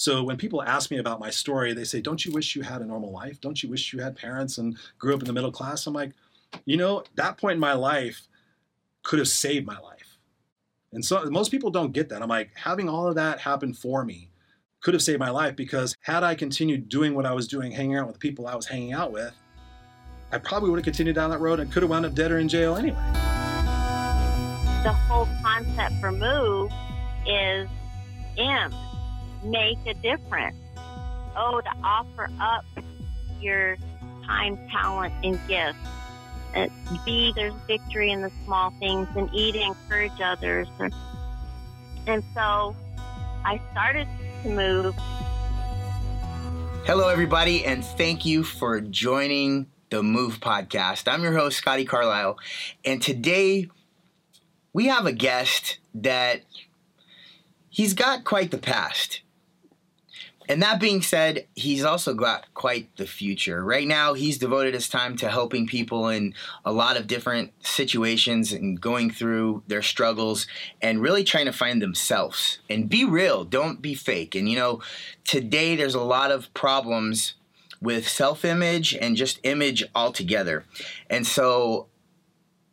So when people ask me about my story, they say, "Don't you wish you had a normal life? Don't you wish you had parents and grew up in the middle class?" I'm like, you know, that point in my life could have saved my life. And so most people don't get that. I'm like, having all of that happen for me could have saved my life because had I continued doing what I was doing, hanging out with the people I was hanging out with, I probably would have continued down that road and could have wound up dead or in jail anyway. The whole concept for Move is M, make a difference. Oh, to offer up your time, talent, and gifts uh, and B, there's victory in the small things, and E, to encourage others. And so I started to move. Hello, everybody, and thank you for joining the Move podcast. I'm your host, Scotty Carlisle, and today we have a guest that he's got quite the past. And that being said, he's also got quite the future. Right now, he's devoted his time to helping people in a lot of different situations and going through their struggles and really trying to find themselves and be real. Don't be fake. And you know, today there's a lot of problems with self image and just image altogether. And so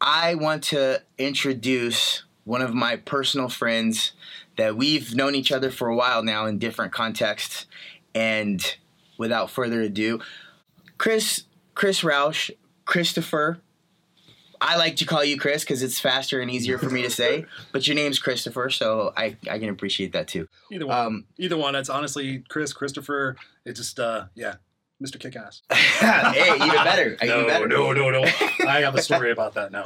I want to introduce one of my personal friends that we've known each other for a while now in different contexts. And without further ado, Chris, Chris Roush, Christopher. I like to call you Chris because it's faster and easier for me to say. But your name's Christopher, so I, I can appreciate that too. Either one. Um, Either one. It's honestly Chris, Christopher. It just uh yeah. Mr. Kickass. hey, even better. no, even better. no, no, no. I have a story about that now.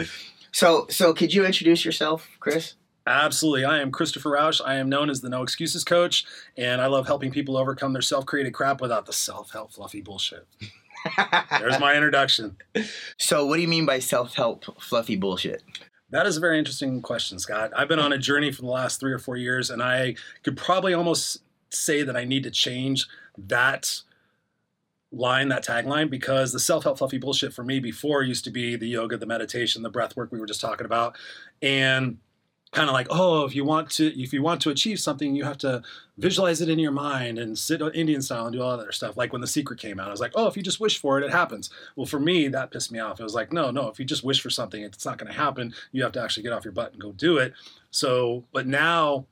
So, so could you introduce yourself, Chris? Absolutely. I am Christopher Roush. I am known as the No Excuses Coach, and I love helping people overcome their self created crap without the self help fluffy bullshit. There's my introduction. So, what do you mean by self help fluffy bullshit? That is a very interesting question, Scott. I've been on a journey for the last three or four years, and I could probably almost say that I need to change that line, that tagline, because the self help fluffy bullshit for me before used to be the yoga, the meditation, the breath work we were just talking about. And kind of like oh if you want to if you want to achieve something you have to visualize it in your mind and sit indian style and do all that other stuff. Like when the secret came out i was like oh if you just wish for it it happens. Well for me that pissed me off. It was like no no if you just wish for something it's not going to happen. You have to actually get off your butt and go do it. So but now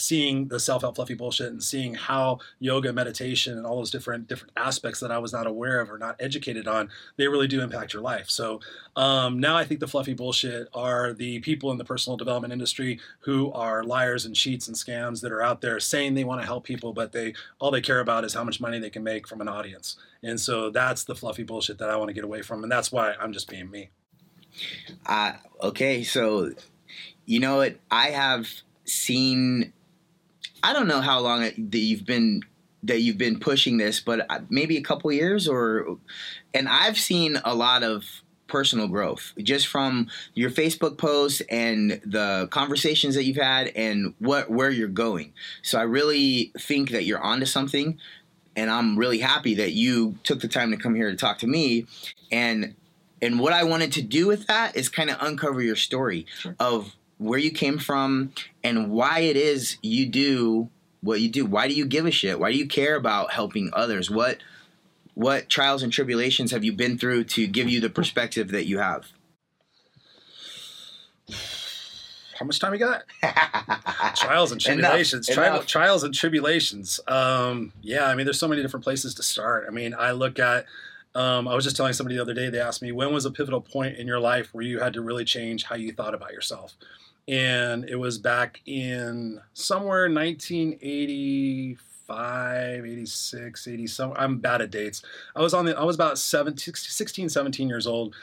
seeing the self-help fluffy bullshit and seeing how yoga meditation and all those different different aspects that i was not aware of or not educated on they really do impact your life. So um, now i think the fluffy bullshit are the people in the personal development industry who are liars and cheats and scams that are out there saying they want to help people but they all they care about is how much money they can make from an audience. And so that's the fluffy bullshit that i want to get away from and that's why i'm just being me. Uh, okay so you know what? I have seen I don't know how long that you've been that you've been pushing this, but uh, maybe a couple years or and I've seen a lot of personal growth just from your Facebook posts and the conversations that you've had and what where you're going. So I really think that you're onto something and I'm really happy that you took the time to come here to talk to me and and what I wanted to do with that is kind of uncover your story sure. of where you came from, and why it is you do what you do. Why do you give a shit? Why do you care about helping others? What what trials and tribulations have you been through to give you the perspective that you have? How much time you got? trials and tribulations. Enough. Enough. trials and tribulations. Um, yeah, I mean, there's so many different places to start. I mean, I look at um, I was just telling somebody the other day, they asked me, when was a pivotal point in your life where you had to really change how you thought about yourself? And it was back in somewhere 1985 86 80 some i'm bad at dates i was on the i was about 17, 16 17 years old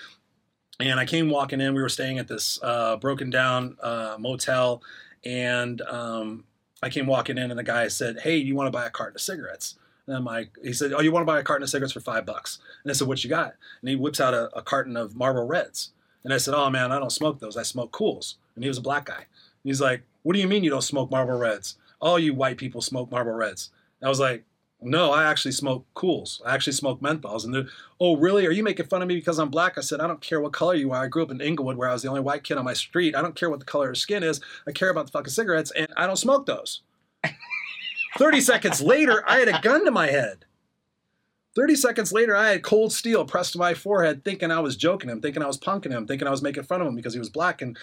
and i came walking in we were staying at this uh, broken down uh, motel and um, i came walking in and the guy said hey do you want to buy a carton of cigarettes and I'm like, he said, "Oh, you want to buy a carton of cigarettes for five bucks?" And I said, "What you got?" And he whips out a, a carton of Marlboro Reds. And I said, "Oh man, I don't smoke those. I smoke Kools." And he was a black guy. And he's like, "What do you mean you don't smoke Marlboro Reds? All you white people smoke Marlboro Reds." And I was like, "No, I actually smoke Kools. I actually smoke menthols." And they're, "Oh, really? Are you making fun of me because I'm black?" I said, "I don't care what color you are. I grew up in Inglewood where I was the only white kid on my street. I don't care what the color of your skin is. I care about the fucking cigarettes, and I don't smoke those." 30 seconds later, I had a gun to my head. 30 seconds later, I had cold steel pressed to my forehead, thinking I was joking him, thinking I was punking him, thinking I was making fun of him because he was black. And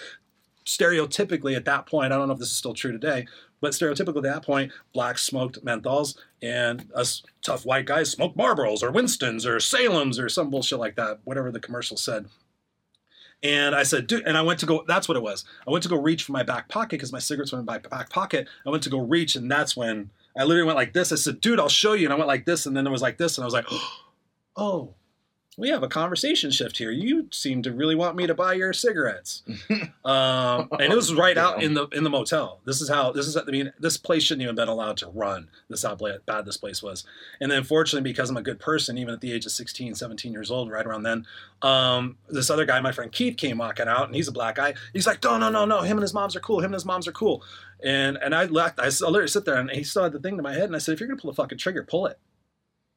stereotypically at that point, I don't know if this is still true today, but stereotypically at that point, blacks smoked menthols and us tough white guys smoked Marlboros or Winstons or Salem's or some bullshit like that, whatever the commercial said. And I said, dude, and I went to go, that's what it was. I went to go reach for my back pocket because my cigarettes were in my back pocket. I went to go reach, and that's when I literally went like this. I said, dude, I'll show you. And I went like this, and then it was like this, and I was like, oh, we have a conversation shift here. You seem to really want me to buy your cigarettes. um, and it was right out in the in the motel. This is how this is. I mean, this place shouldn't even have been allowed to run. This how bad this place was. And then, fortunately, because I'm a good person, even at the age of 16, 17 years old, right around then, um, this other guy, my friend Keith, came walking out, and he's a black guy. He's like, no, no, no, no. Him and his moms are cool. Him and his moms are cool. And and I left. I literally sit there, and he still had the thing to my head, and I said, if you're gonna pull the fucking trigger, pull it.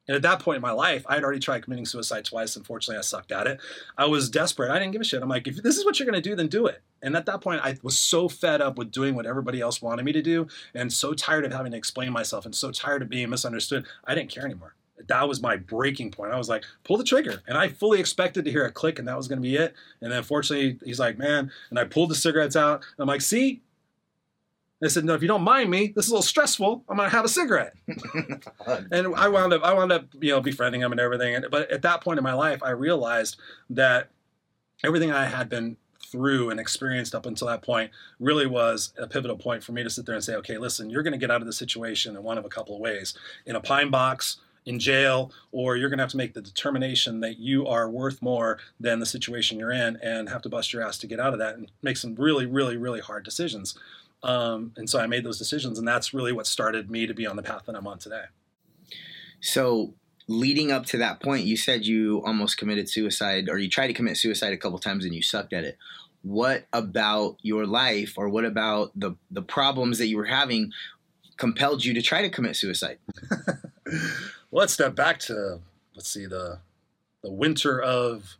And at that point in my life, I had already tried committing suicide twice. Unfortunately, I sucked at it. I was desperate. I didn't give a shit. I'm like, if this is what you're going to do, then do it. And at that point, I was so fed up with doing what everybody else wanted me to do and so tired of having to explain myself and so tired of being misunderstood. I didn't care anymore. That was my breaking point. I was like, pull the trigger. And I fully expected to hear a click and that was going to be it. And then fortunately, he's like, man. And I pulled the cigarettes out. I'm like, see, they said, "No, if you don't mind me, this is a little stressful. I'm gonna have a cigarette." and I wound up, I wound up, you know, befriending him and everything. And, but at that point in my life, I realized that everything I had been through and experienced up until that point really was a pivotal point for me to sit there and say, "Okay, listen, you're gonna get out of the situation in one of a couple of ways: in a pine box." in jail, or you're going to have to make the determination that you are worth more than the situation you're in and have to bust your ass to get out of that and make some really, really, really hard decisions. Um, and so I made those decisions, and that's really what started me to be on the path that I'm on today. So, leading up to that point, you said you almost committed suicide, or you tried to commit suicide a couple times and you sucked at it. What about your life, or what about the the problems that you were having, compelled you to try to commit suicide? well, let's step back to let's see the the winter of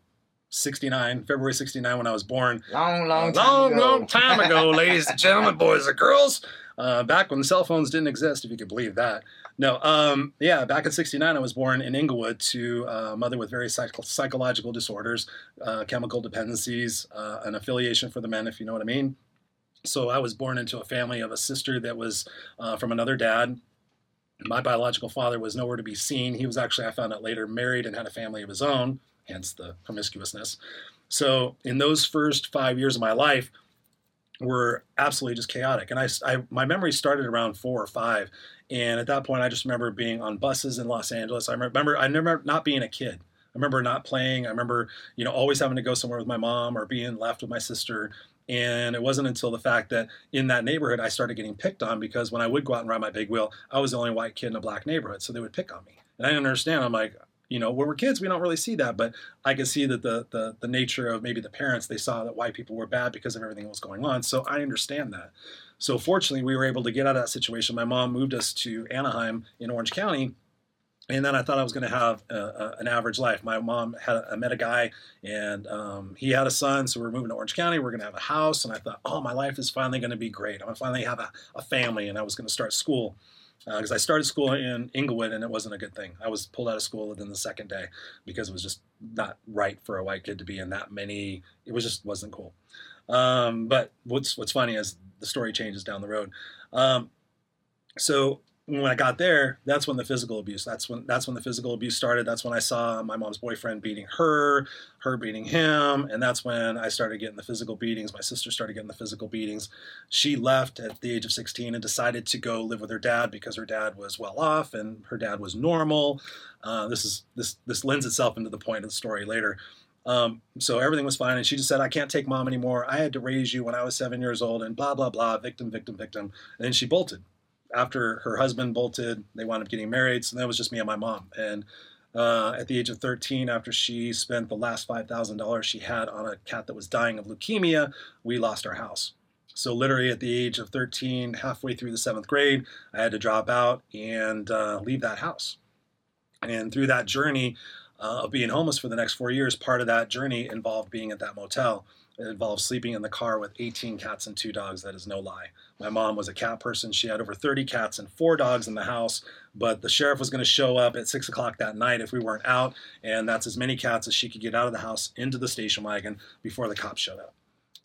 69, February 69 when I was born. Long, long time long, ago. long time ago, ladies and gentlemen, boys and girls. Uh, back when cell phones didn't exist, if you could believe that. No, um, yeah, back in 69, I was born in Inglewood to a mother with very psych- psychological disorders, uh, chemical dependencies, uh, an affiliation for the men, if you know what I mean. So I was born into a family of a sister that was uh, from another dad. My biological father was nowhere to be seen. He was actually, I found out later, married and had a family of his own hence the promiscuousness. So in those first five years of my life were absolutely just chaotic. And I, I, my memory started around four or five. And at that point, I just remember being on buses in Los Angeles. I remember, I remember not being a kid. I remember not playing. I remember, you know, always having to go somewhere with my mom or being left with my sister. And it wasn't until the fact that in that neighborhood, I started getting picked on because when I would go out and ride my big wheel, I was the only white kid in a black neighborhood. So they would pick on me. And I didn't understand. I'm like, you know when we're kids we don't really see that but i can see that the, the the nature of maybe the parents they saw that white people were bad because of everything that was going on so i understand that so fortunately we were able to get out of that situation my mom moved us to anaheim in orange county and then I thought I was going to have a, a, an average life. My mom had I met a guy, and um, he had a son, so we are moving to Orange County. We are going to have a house, and I thought, oh, my life is finally going to be great. I'm going to finally have a, a family, and I was going to start school because uh, I started school in Inglewood and it wasn't a good thing. I was pulled out of school within the second day because it was just not right for a white kid to be in that many. It was just wasn't cool. Um, but what's what's funny is the story changes down the road. Um, so when I got there, that's when the physical abuse. That's when that's when the physical abuse started. That's when I saw my mom's boyfriend beating her, her beating him, and that's when I started getting the physical beatings. My sister started getting the physical beatings. She left at the age of 16 and decided to go live with her dad because her dad was well off and her dad was normal. Uh, this is this this lends itself into the point of the story later. Um, so everything was fine, and she just said, "I can't take mom anymore. I had to raise you when I was seven years old," and blah blah blah, victim, victim, victim. And then she bolted after her husband bolted, they wound up getting married. So that was just me and my mom. And uh, at the age of 13, after she spent the last $5,000 she had on a cat that was dying of leukemia, we lost our house. So, literally, at the age of 13, halfway through the seventh grade, I had to drop out and uh, leave that house. And through that journey uh, of being homeless for the next four years, part of that journey involved being at that motel. It involves sleeping in the car with 18 cats and two dogs. That is no lie. My mom was a cat person. She had over 30 cats and four dogs in the house, but the sheriff was going to show up at six o'clock that night if we weren't out, and that's as many cats as she could get out of the house into the station wagon before the cops showed up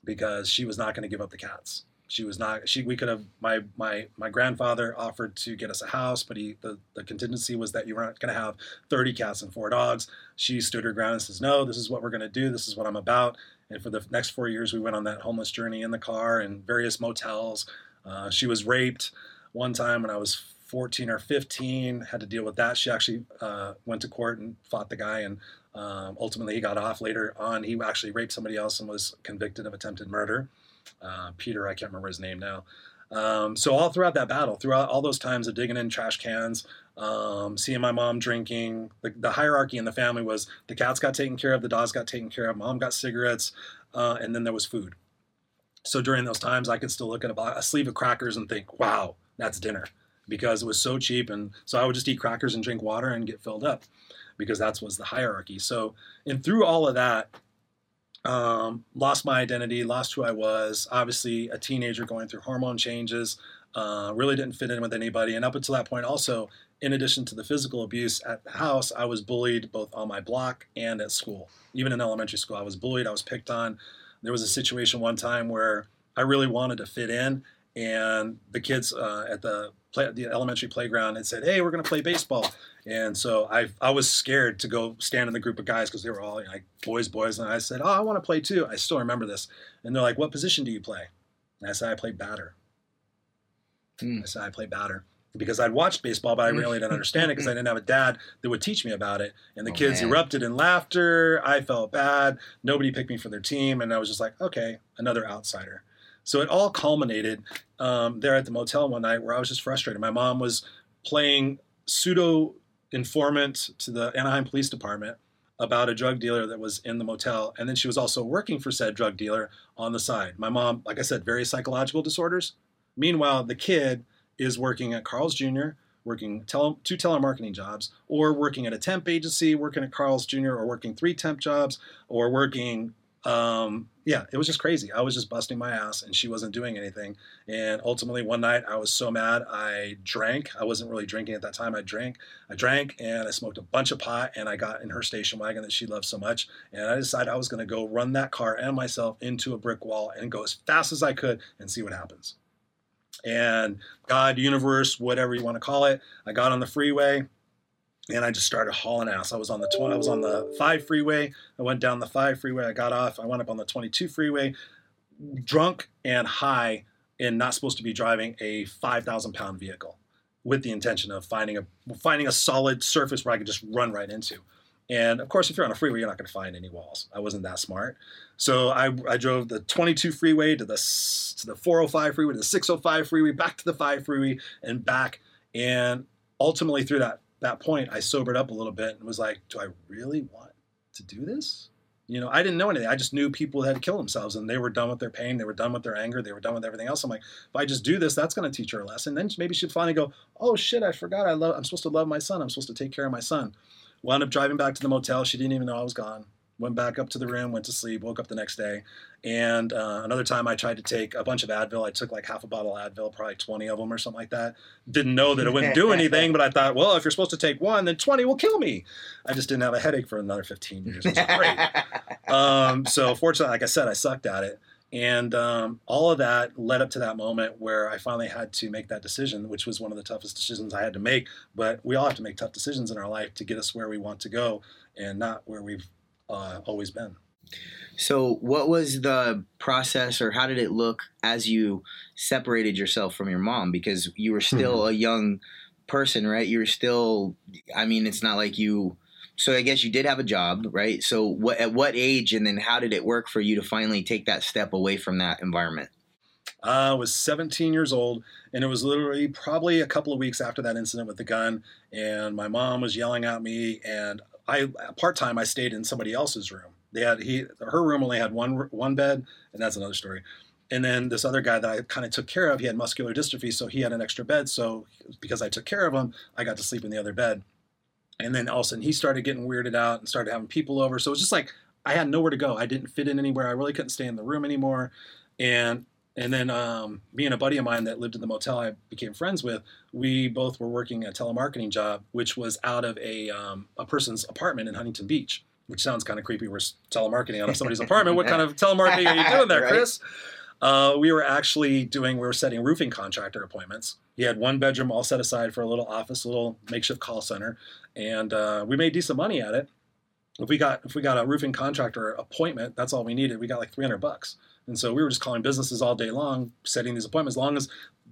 because she was not going to give up the cats. She was not. She. We could have. My my my grandfather offered to get us a house, but he the, the contingency was that you weren't going to have 30 cats and four dogs. She stood her ground and says, "No, this is what we're going to do. This is what I'm about." And for the next four years, we went on that homeless journey in the car and various motels. Uh, she was raped one time when I was 14 or 15. Had to deal with that. She actually uh, went to court and fought the guy, and um, ultimately he got off. Later on, he actually raped somebody else and was convicted of attempted murder. Uh, Peter, I can't remember his name now. Um, so all throughout that battle, throughout all those times of digging in trash cans, um, seeing my mom drinking, the, the, hierarchy in the family was the cats got taken care of, the dogs got taken care of, mom got cigarettes, uh, and then there was food. So during those times, I could still look at a, a sleeve of crackers and think, "Wow, that's dinner," because it was so cheap, and so I would just eat crackers and drink water and get filled up, because that was the hierarchy. So, and through all of that, um, lost my identity, lost who I was. Obviously, a teenager going through hormone changes, uh, really didn't fit in with anybody. And up until that point, also, in addition to the physical abuse at the house, I was bullied both on my block and at school. Even in elementary school, I was bullied, I was picked on. There was a situation one time where I really wanted to fit in, and the kids uh, at the play, the elementary playground and said, "Hey, we're going to play baseball." And so I I was scared to go stand in the group of guys because they were all like boys, boys, and I said, "Oh, I want to play too." I still remember this, and they're like, "What position do you play?" And I said, "I play batter." Mm. I said, "I play batter." Because I'd watched baseball, but I really didn't understand it because I didn't have a dad that would teach me about it. And the oh, kids man. erupted in laughter. I felt bad. Nobody picked me for their team. And I was just like, okay, another outsider. So it all culminated um, there at the motel one night where I was just frustrated. My mom was playing pseudo informant to the Anaheim Police Department about a drug dealer that was in the motel. And then she was also working for said drug dealer on the side. My mom, like I said, various psychological disorders. Meanwhile, the kid is working at Carl's Jr., working tele, two telemarketing jobs, or working at a temp agency, working at Carl's Jr., or working three temp jobs, or working um, yeah, it was just crazy. I was just busting my ass and she wasn't doing anything. And ultimately, one night I was so mad, I drank. I wasn't really drinking at that time. I drank. I drank and I smoked a bunch of pot and I got in her station wagon that she loved so much. And I decided I was going to go run that car and myself into a brick wall and go as fast as I could and see what happens. And God, universe, whatever you want to call it, I got on the freeway and I just started hauling ass. I was on the tw- I was on the five freeway. I went down the five freeway. I got off. I went up on the 22 freeway, drunk and high, and not supposed to be driving a 5,000 pound vehicle, with the intention of finding a finding a solid surface where I could just run right into. And of course, if you're on a freeway, you're not going to find any walls. I wasn't that smart. So I, I drove the 22 freeway to the to the 405 freeway to the 605 freeway, back to the 5 freeway, and back. And ultimately, through that that point, I sobered up a little bit and was like, do I really want to do this? You know, I didn't know anything. I just knew people had killed themselves and they were done with their pain. They were done with their anger. They were done with everything else. I'm like, if I just do this, that's going to teach her a lesson. Then maybe she'd finally go, oh shit, I forgot. I love, I'm supposed to love my son. I'm supposed to take care of my son. Wound up driving back to the motel. She didn't even know I was gone went back up to the room, went to sleep, woke up the next day. And uh, another time I tried to take a bunch of Advil. I took like half a bottle of Advil, probably 20 of them or something like that. Didn't know that it wouldn't do anything, but I thought, well, if you're supposed to take one, then 20 will kill me. I just didn't have a headache for another 15 years. It was great. um, so fortunately, like I said, I sucked at it. And um, all of that led up to that moment where I finally had to make that decision, which was one of the toughest decisions I had to make. But we all have to make tough decisions in our life to get us where we want to go and not where we've uh, always been. So, what was the process, or how did it look as you separated yourself from your mom? Because you were still mm-hmm. a young person, right? You were still, I mean, it's not like you. So, I guess you did have a job, right? So, what at what age, and then how did it work for you to finally take that step away from that environment? I was 17 years old, and it was literally probably a couple of weeks after that incident with the gun. And my mom was yelling at me, and I part time I stayed in somebody else's room. They had he her room only had one one bed, and that's another story. And then this other guy that I kind of took care of, he had muscular dystrophy, so he had an extra bed. So because I took care of him, I got to sleep in the other bed. And then all of a sudden he started getting weirded out and started having people over. So it was just like I had nowhere to go. I didn't fit in anywhere. I really couldn't stay in the room anymore. And and then um, me and a buddy of mine that lived in the motel I became friends with, we both were working a telemarketing job, which was out of a um, a person's apartment in Huntington Beach. Which sounds kind of creepy. We're telemarketing out of somebody's apartment. What kind of telemarketing are you doing there, Right. Chris? Uh, we were actually doing, we were setting roofing contractor appointments. He had one bedroom all set aside for a little office, a little makeshift call center, and uh, we made decent money at it. If we got if we got a roofing contractor appointment, that's all we needed. We got like 300 bucks, and so we were just calling businesses all day long, setting these appointments. As long as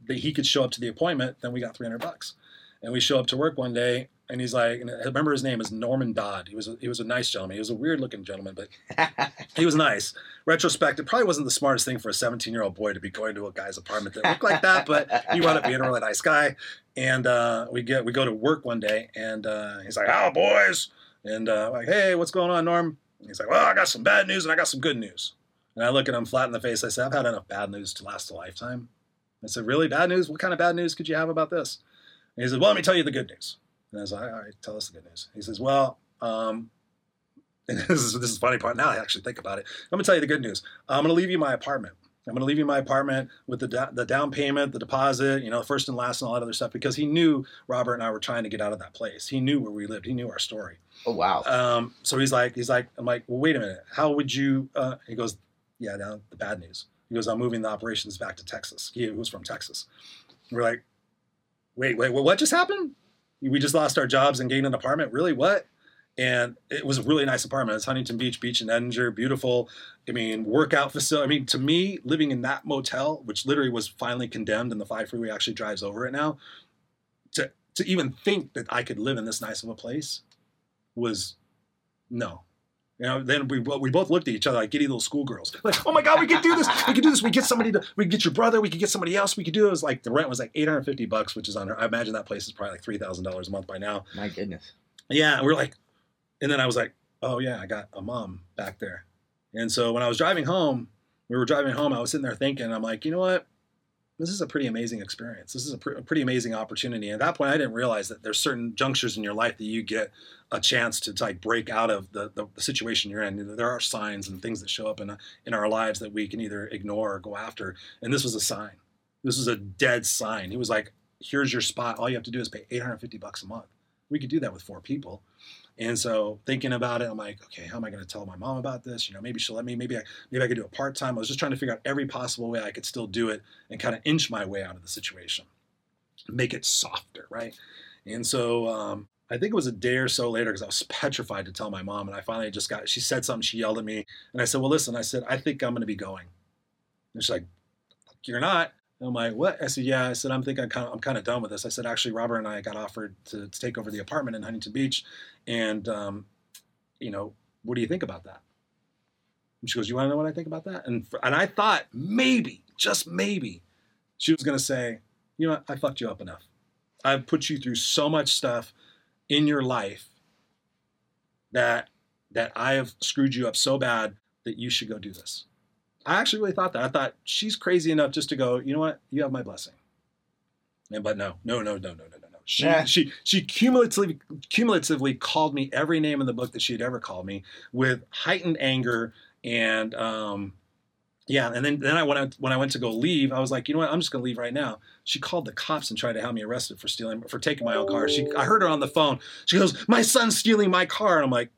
that he could show up to the appointment, then we got 300 bucks. And we show up to work one day, and he's like, and I remember his name is Norman Dodd. He was a, he was a nice gentleman. He was a weird looking gentleman, but he was nice. Retrospect, it probably wasn't the smartest thing for a 17 year old boy to be going to a guy's apartment that looked like that, but he wound up being a really nice guy. And uh, we get we go to work one day, and uh, he's like, "Oh, boys," and uh, like, "Hey, what's going on, Norm?" And he's like, "Well, I got some bad news and I got some good news." And I look at him flat in the face. I said, "I've had enough bad news to last a lifetime." I said, "Really bad news? What kind of bad news could you have about this?" And he said, "Well, let me tell you the good news." And I was like, "All right, tell us the good news." He says, "Well." Um, and this is this is the funny part. Now I actually think about it. I'm gonna tell you the good news. I'm gonna leave you my apartment. I'm gonna leave you my apartment with the da- the down payment, the deposit, you know, first and last, and all that other stuff. Because he knew Robert and I were trying to get out of that place. He knew where we lived. He knew our story. oh wow. Um, so he's like, he's like, I'm like, well, wait a minute. How would you? Uh, he goes, yeah, now the bad news. He goes, I'm moving the operations back to Texas. He was from Texas. We're like, wait, wait, what just happened? We just lost our jobs and gained an apartment. Really? What? And it was a really nice apartment. It's Huntington Beach, beach in Edinger, beautiful. I mean, workout facility. I mean, to me, living in that motel, which literally was finally condemned, and the five freeway actually drives over it now, to to even think that I could live in this nice of a place was no. You know, then we we both looked at each other like giddy little schoolgirls. Like, oh my God, we can do this. We can do this. We get somebody to, we get your brother. We could get somebody else. We could do it. It was like the rent was like 850 bucks, which is under, I imagine that place is probably like $3,000 a month by now. My goodness. Yeah. We're like, and then I was like, oh yeah, I got a mom back there. And so when I was driving home, we were driving home, I was sitting there thinking, I'm like, you know what? This is a pretty amazing experience. This is a, pre- a pretty amazing opportunity. And at that point, I didn't realize that there's certain junctures in your life that you get a chance to like break out of the, the, the situation you're in. There are signs and things that show up in, in our lives that we can either ignore or go after. And this was a sign. This was a dead sign. He was like, here's your spot. All you have to do is pay 850 bucks a month. We could do that with four people. And so thinking about it, I'm like, okay, how am I going to tell my mom about this? You know, maybe she'll let me. Maybe I, maybe I could do it part time. I was just trying to figure out every possible way I could still do it and kind of inch my way out of the situation, make it softer, right? And so um, I think it was a day or so later because I was petrified to tell my mom, and I finally just got. She said something. She yelled at me, and I said, "Well, listen," I said, "I think I'm going to be going." And she's like, "You're not." And I'm like, what? I said, yeah. I said, I'm thinking I'm kind of, I'm kind of done with this. I said, actually, Robert and I got offered to, to take over the apartment in Huntington Beach, and um, you know, what do you think about that? And she goes, you want to know what I think about that? And for, and I thought maybe, just maybe, she was going to say, you know, what? I fucked you up enough. I've put you through so much stuff in your life that that I have screwed you up so bad that you should go do this. I actually really thought that. I thought she's crazy enough just to go, you know what? You have my blessing. And but no, no, no, no, no, no, no, no. She she she cumulatively cumulatively called me every name in the book that she had ever called me with heightened anger and um yeah, and then then I when I when I went to go leave, I was like, you know what? I'm just gonna leave right now. She called the cops and tried to have me arrested for stealing for taking my own car. She I heard her on the phone. She goes, "My son's stealing my car," and I'm like,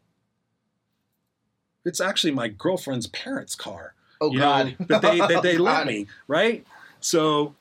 "It's actually my girlfriend's parents' car." Oh you God. know, but they they, they let me right. So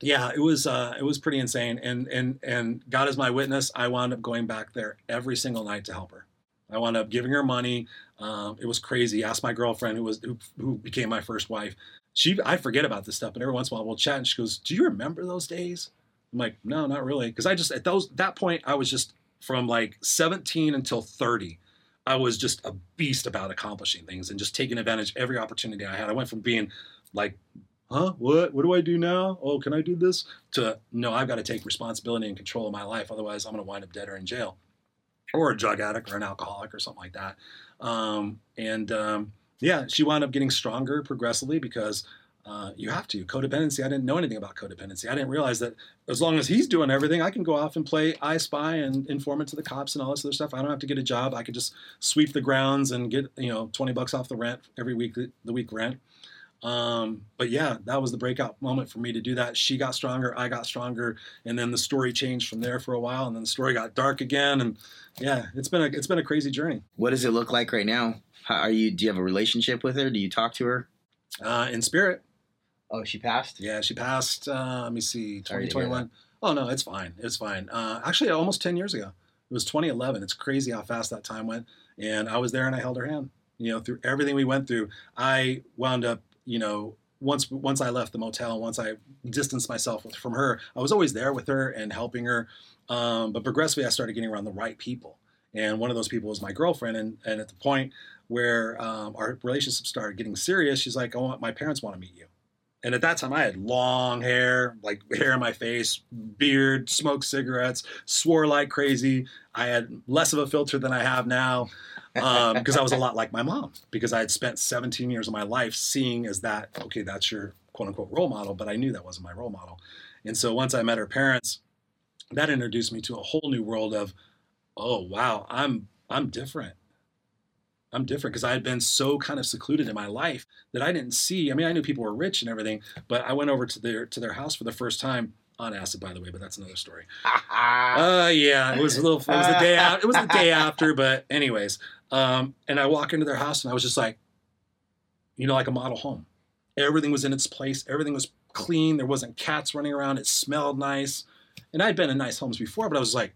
yeah, it was uh, it was pretty insane, and and and God is my witness. I wound up going back there every single night to help her. I wound up giving her money. Um, it was crazy. Asked my girlfriend, who was who, who became my first wife. She I forget about this stuff, but every once in a while we'll chat, and she goes, "Do you remember those days?" I'm like, "No, not really," because I just at those that point I was just from like 17 until 30. I was just a beast about accomplishing things and just taking advantage of every opportunity I had. I went from being like, huh, what? What do I do now? Oh, can I do this? To no, I've got to take responsibility and control of my life. Otherwise, I'm going to wind up dead or in jail, or a drug addict or an alcoholic or something like that. Um, and um, yeah, she wound up getting stronger progressively because uh, you have to codependency. I didn't know anything about codependency. I didn't realize that as long as he's doing everything, I can go off and play I Spy and informant to the cops and all this other stuff. I don't have to get a job. I could just sweep the grounds and get you know twenty bucks off the rent every week, the week rent. Um, but yeah, that was the breakout moment for me to do that. She got stronger, I got stronger, and then the story changed from there for a while, and then the story got dark again, and yeah, it's been a it's been a crazy journey. What does it look like right now? How are you? Do you have a relationship with her? Do you talk to her? Uh, in spirit, Oh, she passed. Yeah, she passed. Uh, let me see, Sorry to hear 2021. Oh no, it's fine. It's fine. Uh, actually, almost 10 years ago. It was 2011. It's crazy how fast that time went. And I was there and I held her hand. You know, through everything we went through, I wound up. You know, once once I left the motel, once I distanced myself from her, I was always there with her and helping her. Um, but progressively, I started getting around the right people. And one of those people was my girlfriend. And, and at the point where um, our relationship started getting serious, she's like, "I want my parents want to meet you." And at that time, I had long hair, like hair in my face, beard, smoked cigarettes, swore like crazy. I had less of a filter than I have now um, because I was a lot like my mom because I had spent 17 years of my life seeing as that, okay, that's your quote unquote role model, but I knew that wasn't my role model. And so once I met her parents, that introduced me to a whole new world of, oh, wow, I'm, I'm different. I'm different because I had been so kind of secluded in my life that I didn't see. I mean, I knew people were rich and everything, but I went over to their to their house for the first time on acid, by the way. But that's another story. Uh, yeah, it was a little. It was the day out. It was the day after, but anyways. Um, and I walk into their house and I was just like, you know, like a model home. Everything was in its place. Everything was clean. There wasn't cats running around. It smelled nice. And I'd been in nice homes before, but I was like,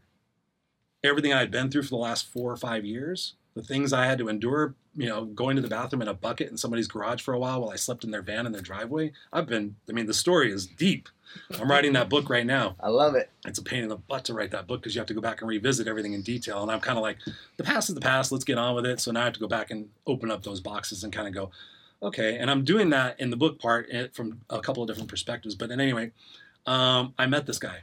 everything I had been through for the last four or five years, the things I had to endure, you know, going to the bathroom in a bucket in somebody's garage for a while while I slept in their van in their driveway. I've been, I mean, the story is deep. I'm writing that book right now. I love it. It's a pain in the butt to write that book because you have to go back and revisit everything in detail. And I'm kind of like, the past is the past. Let's get on with it. So now I have to go back and open up those boxes and kind of go, okay. And I'm doing that in the book part eh, from a couple of different perspectives. But then anyway, um, I met this guy.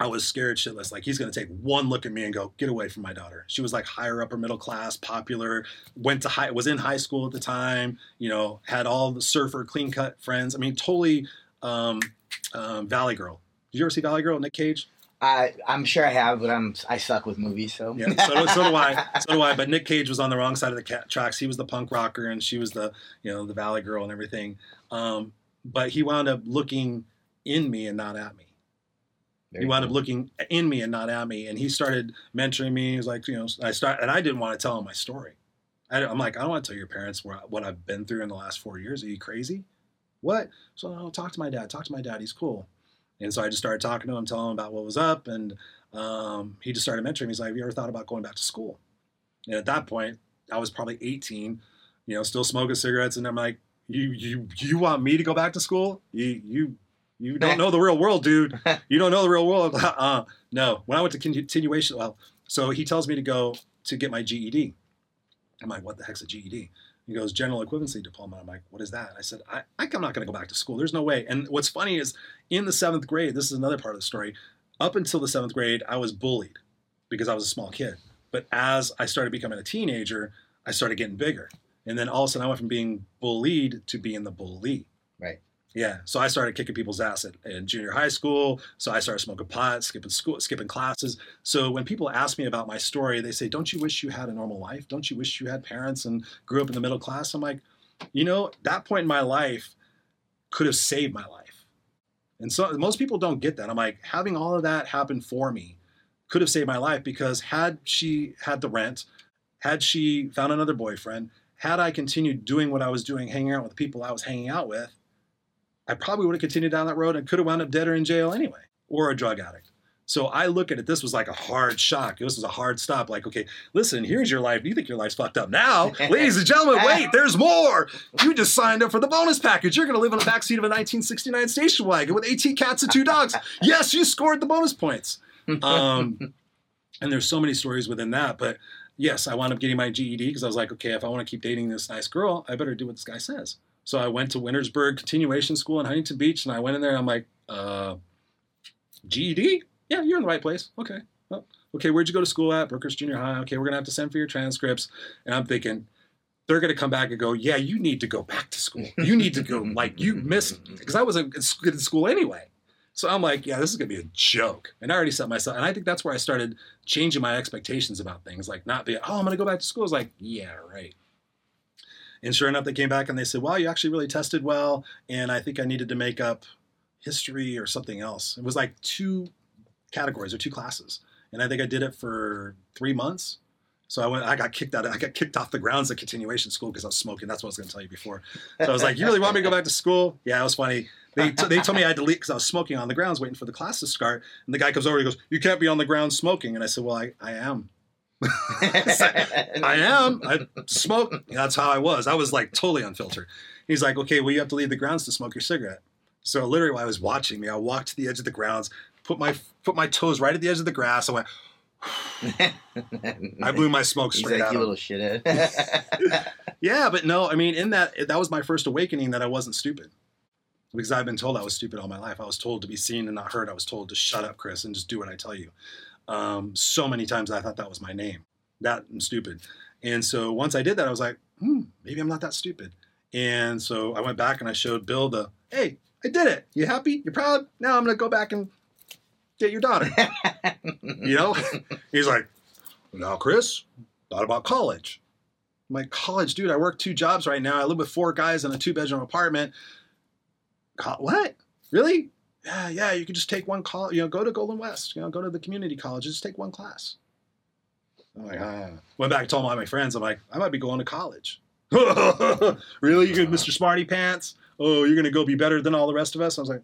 I was scared shitless. Like he's gonna take one look at me and go, "Get away from my daughter." She was like higher upper middle class, popular, went to high, was in high school at the time. You know, had all the surfer, clean cut friends. I mean, totally um, um, Valley Girl. Did you ever see Valley Girl? Nick Cage. I I'm sure I have, but I'm I suck with movies, so Yeah, so do, so do I. So do I. But Nick Cage was on the wrong side of the cat tracks. He was the punk rocker, and she was the you know the Valley Girl and everything. Um, but he wound up looking in me and not at me. Very he wound up looking in me and not at me, and he started mentoring me. He was like, you know, I start, and I didn't want to tell him my story. I, am like, I don't want to tell your parents what, what I've been through in the last four years. Are you crazy? What? So I'll talk to my dad. Talk to my dad. He's cool. And so I just started talking to him, telling him about what was up, and um, he just started mentoring me. He's like, "Have you ever thought about going back to school?" And at that point, I was probably 18, you know, still smoking cigarettes, and I'm like, "You, you, you want me to go back to school? You, you, you don't know the real world, dude. You don't know the real world." Uh, no. When I went to continuation, well, so he tells me to go to get my GED. I'm like, "What the heck's a GED?" He goes, general equivalency diploma. I'm like, what is that? I said, I, I'm not going to go back to school. There's no way. And what's funny is in the seventh grade, this is another part of the story. Up until the seventh grade, I was bullied because I was a small kid. But as I started becoming a teenager, I started getting bigger. And then all of a sudden, I went from being bullied to being the bully. Right. Yeah. So I started kicking people's ass at, in junior high school. So I started smoking pot, skipping school, skipping classes. So when people ask me about my story, they say, "Don't you wish you had a normal life? Don't you wish you had parents and grew up in the middle class?" I'm like, you know, that point in my life could have saved my life. And so most people don't get that. I'm like, having all of that happen for me could have saved my life because had she had the rent, had she found another boyfriend, had I continued doing what I was doing, hanging out with the people I was hanging out with, I probably would have continued down that road and could have wound up dead or in jail anyway, or a drug addict. So I look at it, this was like a hard shock. This was a hard stop. Like, okay, listen, here's your life. You think your life's fucked up now? Ladies and gentlemen, wait, there's more. You just signed up for the bonus package. You're going to live in the backseat of a 1969 station wagon with 18 cats and two dogs. Yes, you scored the bonus points. Um, and there's so many stories within that. But yes, I wound up getting my GED because I was like, okay, if I want to keep dating this nice girl, I better do what this guy says. So I went to Wintersburg Continuation School in Huntington Beach, and I went in there. and I'm like, uh, GED? Yeah, you're in the right place. Okay. Well, okay, where'd you go to school at? Brookhurst Junior High. Okay, we're gonna have to send for your transcripts. And I'm thinking, they're going to come back and go, yeah, you need to go back to school. You need to go, like, you missed, because I wasn't good in school anyway. So I'm like, yeah, this is going to be a joke. And I already set myself, and I think that's where I started changing my expectations about things, like not being, oh, I'm going to go back to school. It's like, yeah, right. And sure enough, they came back and they said, wow, you actually really tested well. And I think I needed to make up history or something else. It was like two categories or two classes. And I think I did it for three months. So I went. I got kicked out. I got kicked off the grounds of continuation school because I was smoking. That's what I was going to tell you before. So I was like, "You really want me to go back to school?" Yeah, it was funny. They, t- they told me I had to leave because I was smoking on the grounds, waiting for the class to start. And the guy comes over. And he goes, "You can't be on the ground smoking." And I said, "Well, I, I am. I am. I smoke. That's how I was. I was like totally unfiltered." He's like, "Okay, well, you have to leave the grounds to smoke your cigarette." So literally, while I was watching me, I walked to the edge of the grounds, put my put my toes right at the edge of the grass. I went. I blew my smoke He's straight like, out. you little shithead. Yeah, but no, I mean, in that that was my first awakening that I wasn't stupid, because I've been told I was stupid all my life. I was told to be seen and not heard. I was told to shut up, Chris, and just do what I tell you. Um, so many times I thought that was my name, that I'm stupid. And so once I did that, I was like, hmm, maybe I'm not that stupid. And so I went back and I showed Bill the, hey, I did it. You happy? You proud? Now I'm gonna go back and get your daughter. you know? He's like, now, Chris, thought about college. I'm like, college, dude, I work two jobs right now. I live with four guys in a two bedroom apartment. What? Really? Yeah, yeah, you can just take one call, you know, go to Golden West, you know, go to the community college, just take one class. I'm like, ah. Went back and told all my friends, I'm like, I might be going to college. really? You good, Mr. Smarty Pants? Oh, you're going to go be better than all the rest of us? I was like,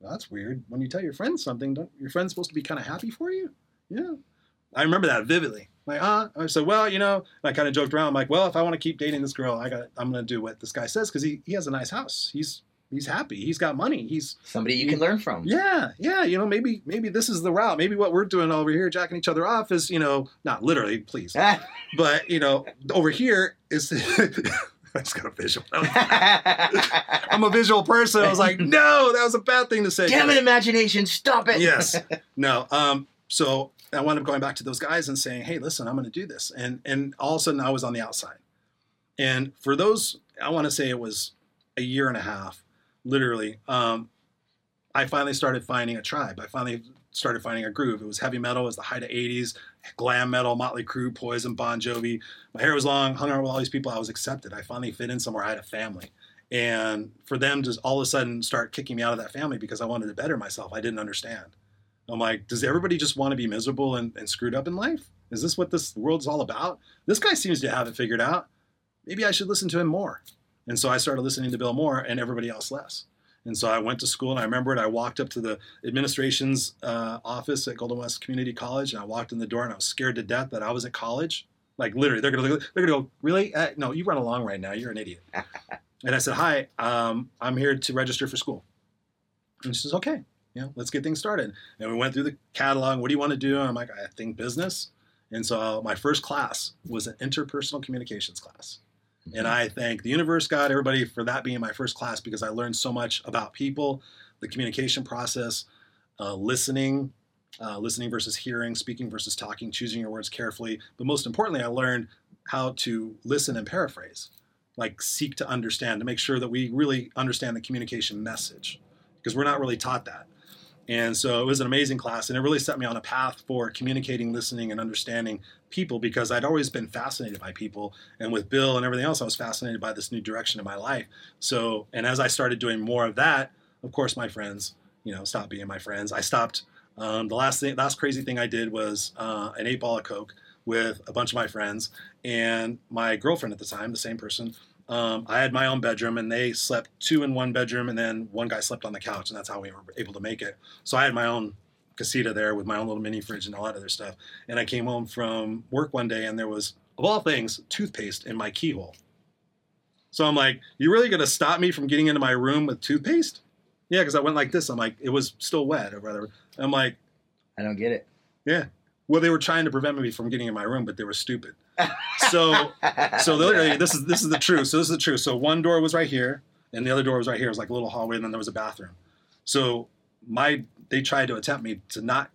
that's weird. When you tell your friends something, don't your friends supposed to be kind of happy for you? Yeah. I remember that vividly. Like, huh? I said, well, you know, I kind of joked around. I'm like, well, if I want to keep dating this girl, I got, I'm going to do what this guy says because he, he has a nice house. He's, he's happy. He's got money. He's, Somebody you can learn from. yeah, yeah. You know, maybe, maybe this is the route. Maybe what we're doing over here, jacking each other off, is, you know, not literally, please, but you know, over here is. I just got a visual. I'm a visual person. I was like, no, that was a bad thing to say. Damn it, imagination, stop it. yes. No. Um, so I wound up going back to those guys and saying, "Hey, listen, I'm going to do this," and and all of a sudden I was on the outside. And for those, I want to say it was a year and a half, literally. Um, I finally started finding a tribe. I finally started finding a groove. It was heavy metal. It was the height of '80s, glam metal, Motley Crue, Poison, Bon Jovi. My hair was long, hung out with all these people. I was accepted. I finally fit in somewhere. I had a family. And for them to all of a sudden start kicking me out of that family because I wanted to better myself, I didn't understand. I'm like, does everybody just want to be miserable and, and screwed up in life? Is this what this world's all about? This guy seems to have it figured out. Maybe I should listen to him more. And so I started listening to Bill Moore and everybody else less. And so I went to school and I remember it. I walked up to the administration's uh, office at Golden West Community College and I walked in the door and I was scared to death that I was at college. Like literally, they're gonna they're gonna go, really? Uh, no, you run along right now. You're an idiot. and I said, hi, um, I'm here to register for school. And she says, okay, you know, let's get things started. And we went through the catalog. What do you want to do? And I'm like, I think business. And so my first class was an interpersonal communications class. And I thank the universe, God, everybody for that being my first class because I learned so much about people, the communication process, uh, listening, uh, listening versus hearing, speaking versus talking, choosing your words carefully. But most importantly, I learned how to listen and paraphrase, like seek to understand, to make sure that we really understand the communication message because we're not really taught that. And so it was an amazing class, and it really set me on a path for communicating, listening, and understanding people because I'd always been fascinated by people. And with Bill and everything else, I was fascinated by this new direction in my life. So, and as I started doing more of that, of course, my friends, you know, stopped being my friends. I stopped. Um, the last thing, last crazy thing I did was uh, an eight ball of coke with a bunch of my friends and my girlfriend at the time, the same person. Um, I had my own bedroom, and they slept two in one bedroom, and then one guy slept on the couch, and that's how we were able to make it. So I had my own casita there with my own little mini fridge and all that other stuff. And I came home from work one day, and there was, of all things, toothpaste in my keyhole. So I'm like, "You really gonna stop me from getting into my room with toothpaste?" Yeah, because I went like this. I'm like, it was still wet or whatever. I'm like, I don't get it. yeah. Well, they were trying to prevent me from getting in my room, but they were stupid. So so literally, this is this is the truth. So this is the truth. So one door was right here, and the other door was right here. It was like a little hallway, and then there was a bathroom. So my they tried to attempt me to not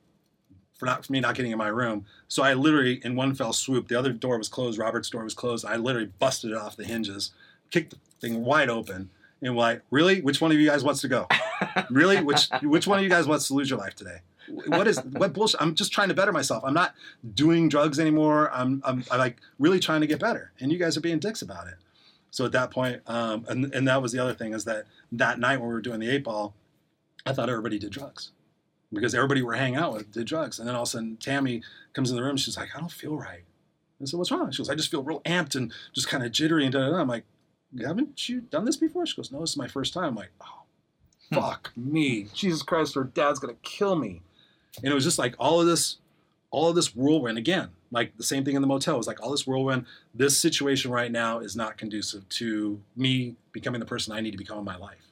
for not for me not getting in my room. So I literally, in one fell swoop, the other door was closed. Robert's door was closed. I literally busted it off the hinges, kicked the thing wide open, and like, really, which one of you guys wants to go? really, which which one of you guys wants to lose your life today? What is what bullshit? I'm just trying to better myself. I'm not doing drugs anymore. I'm I'm, I'm like really trying to get better, and you guys are being dicks about it. So at that point, um, and and that was the other thing is that that night when we were doing the eight ball, I thought everybody did drugs because everybody we're hanging out with did drugs. And then all of a sudden, Tammy comes in the room. She's like, I don't feel right. I said, What's wrong? She goes, I just feel real amped and just kind of jittery and da da da. I'm like, Haven't you done this before? She goes, No, this is my first time. I'm like, Oh, hmm. fuck me. Jesus Christ, her dad's gonna kill me. And it was just like all of this, all of this whirlwind again. Like the same thing in the motel. It was like all this whirlwind. This situation right now is not conducive to me becoming the person I need to become in my life.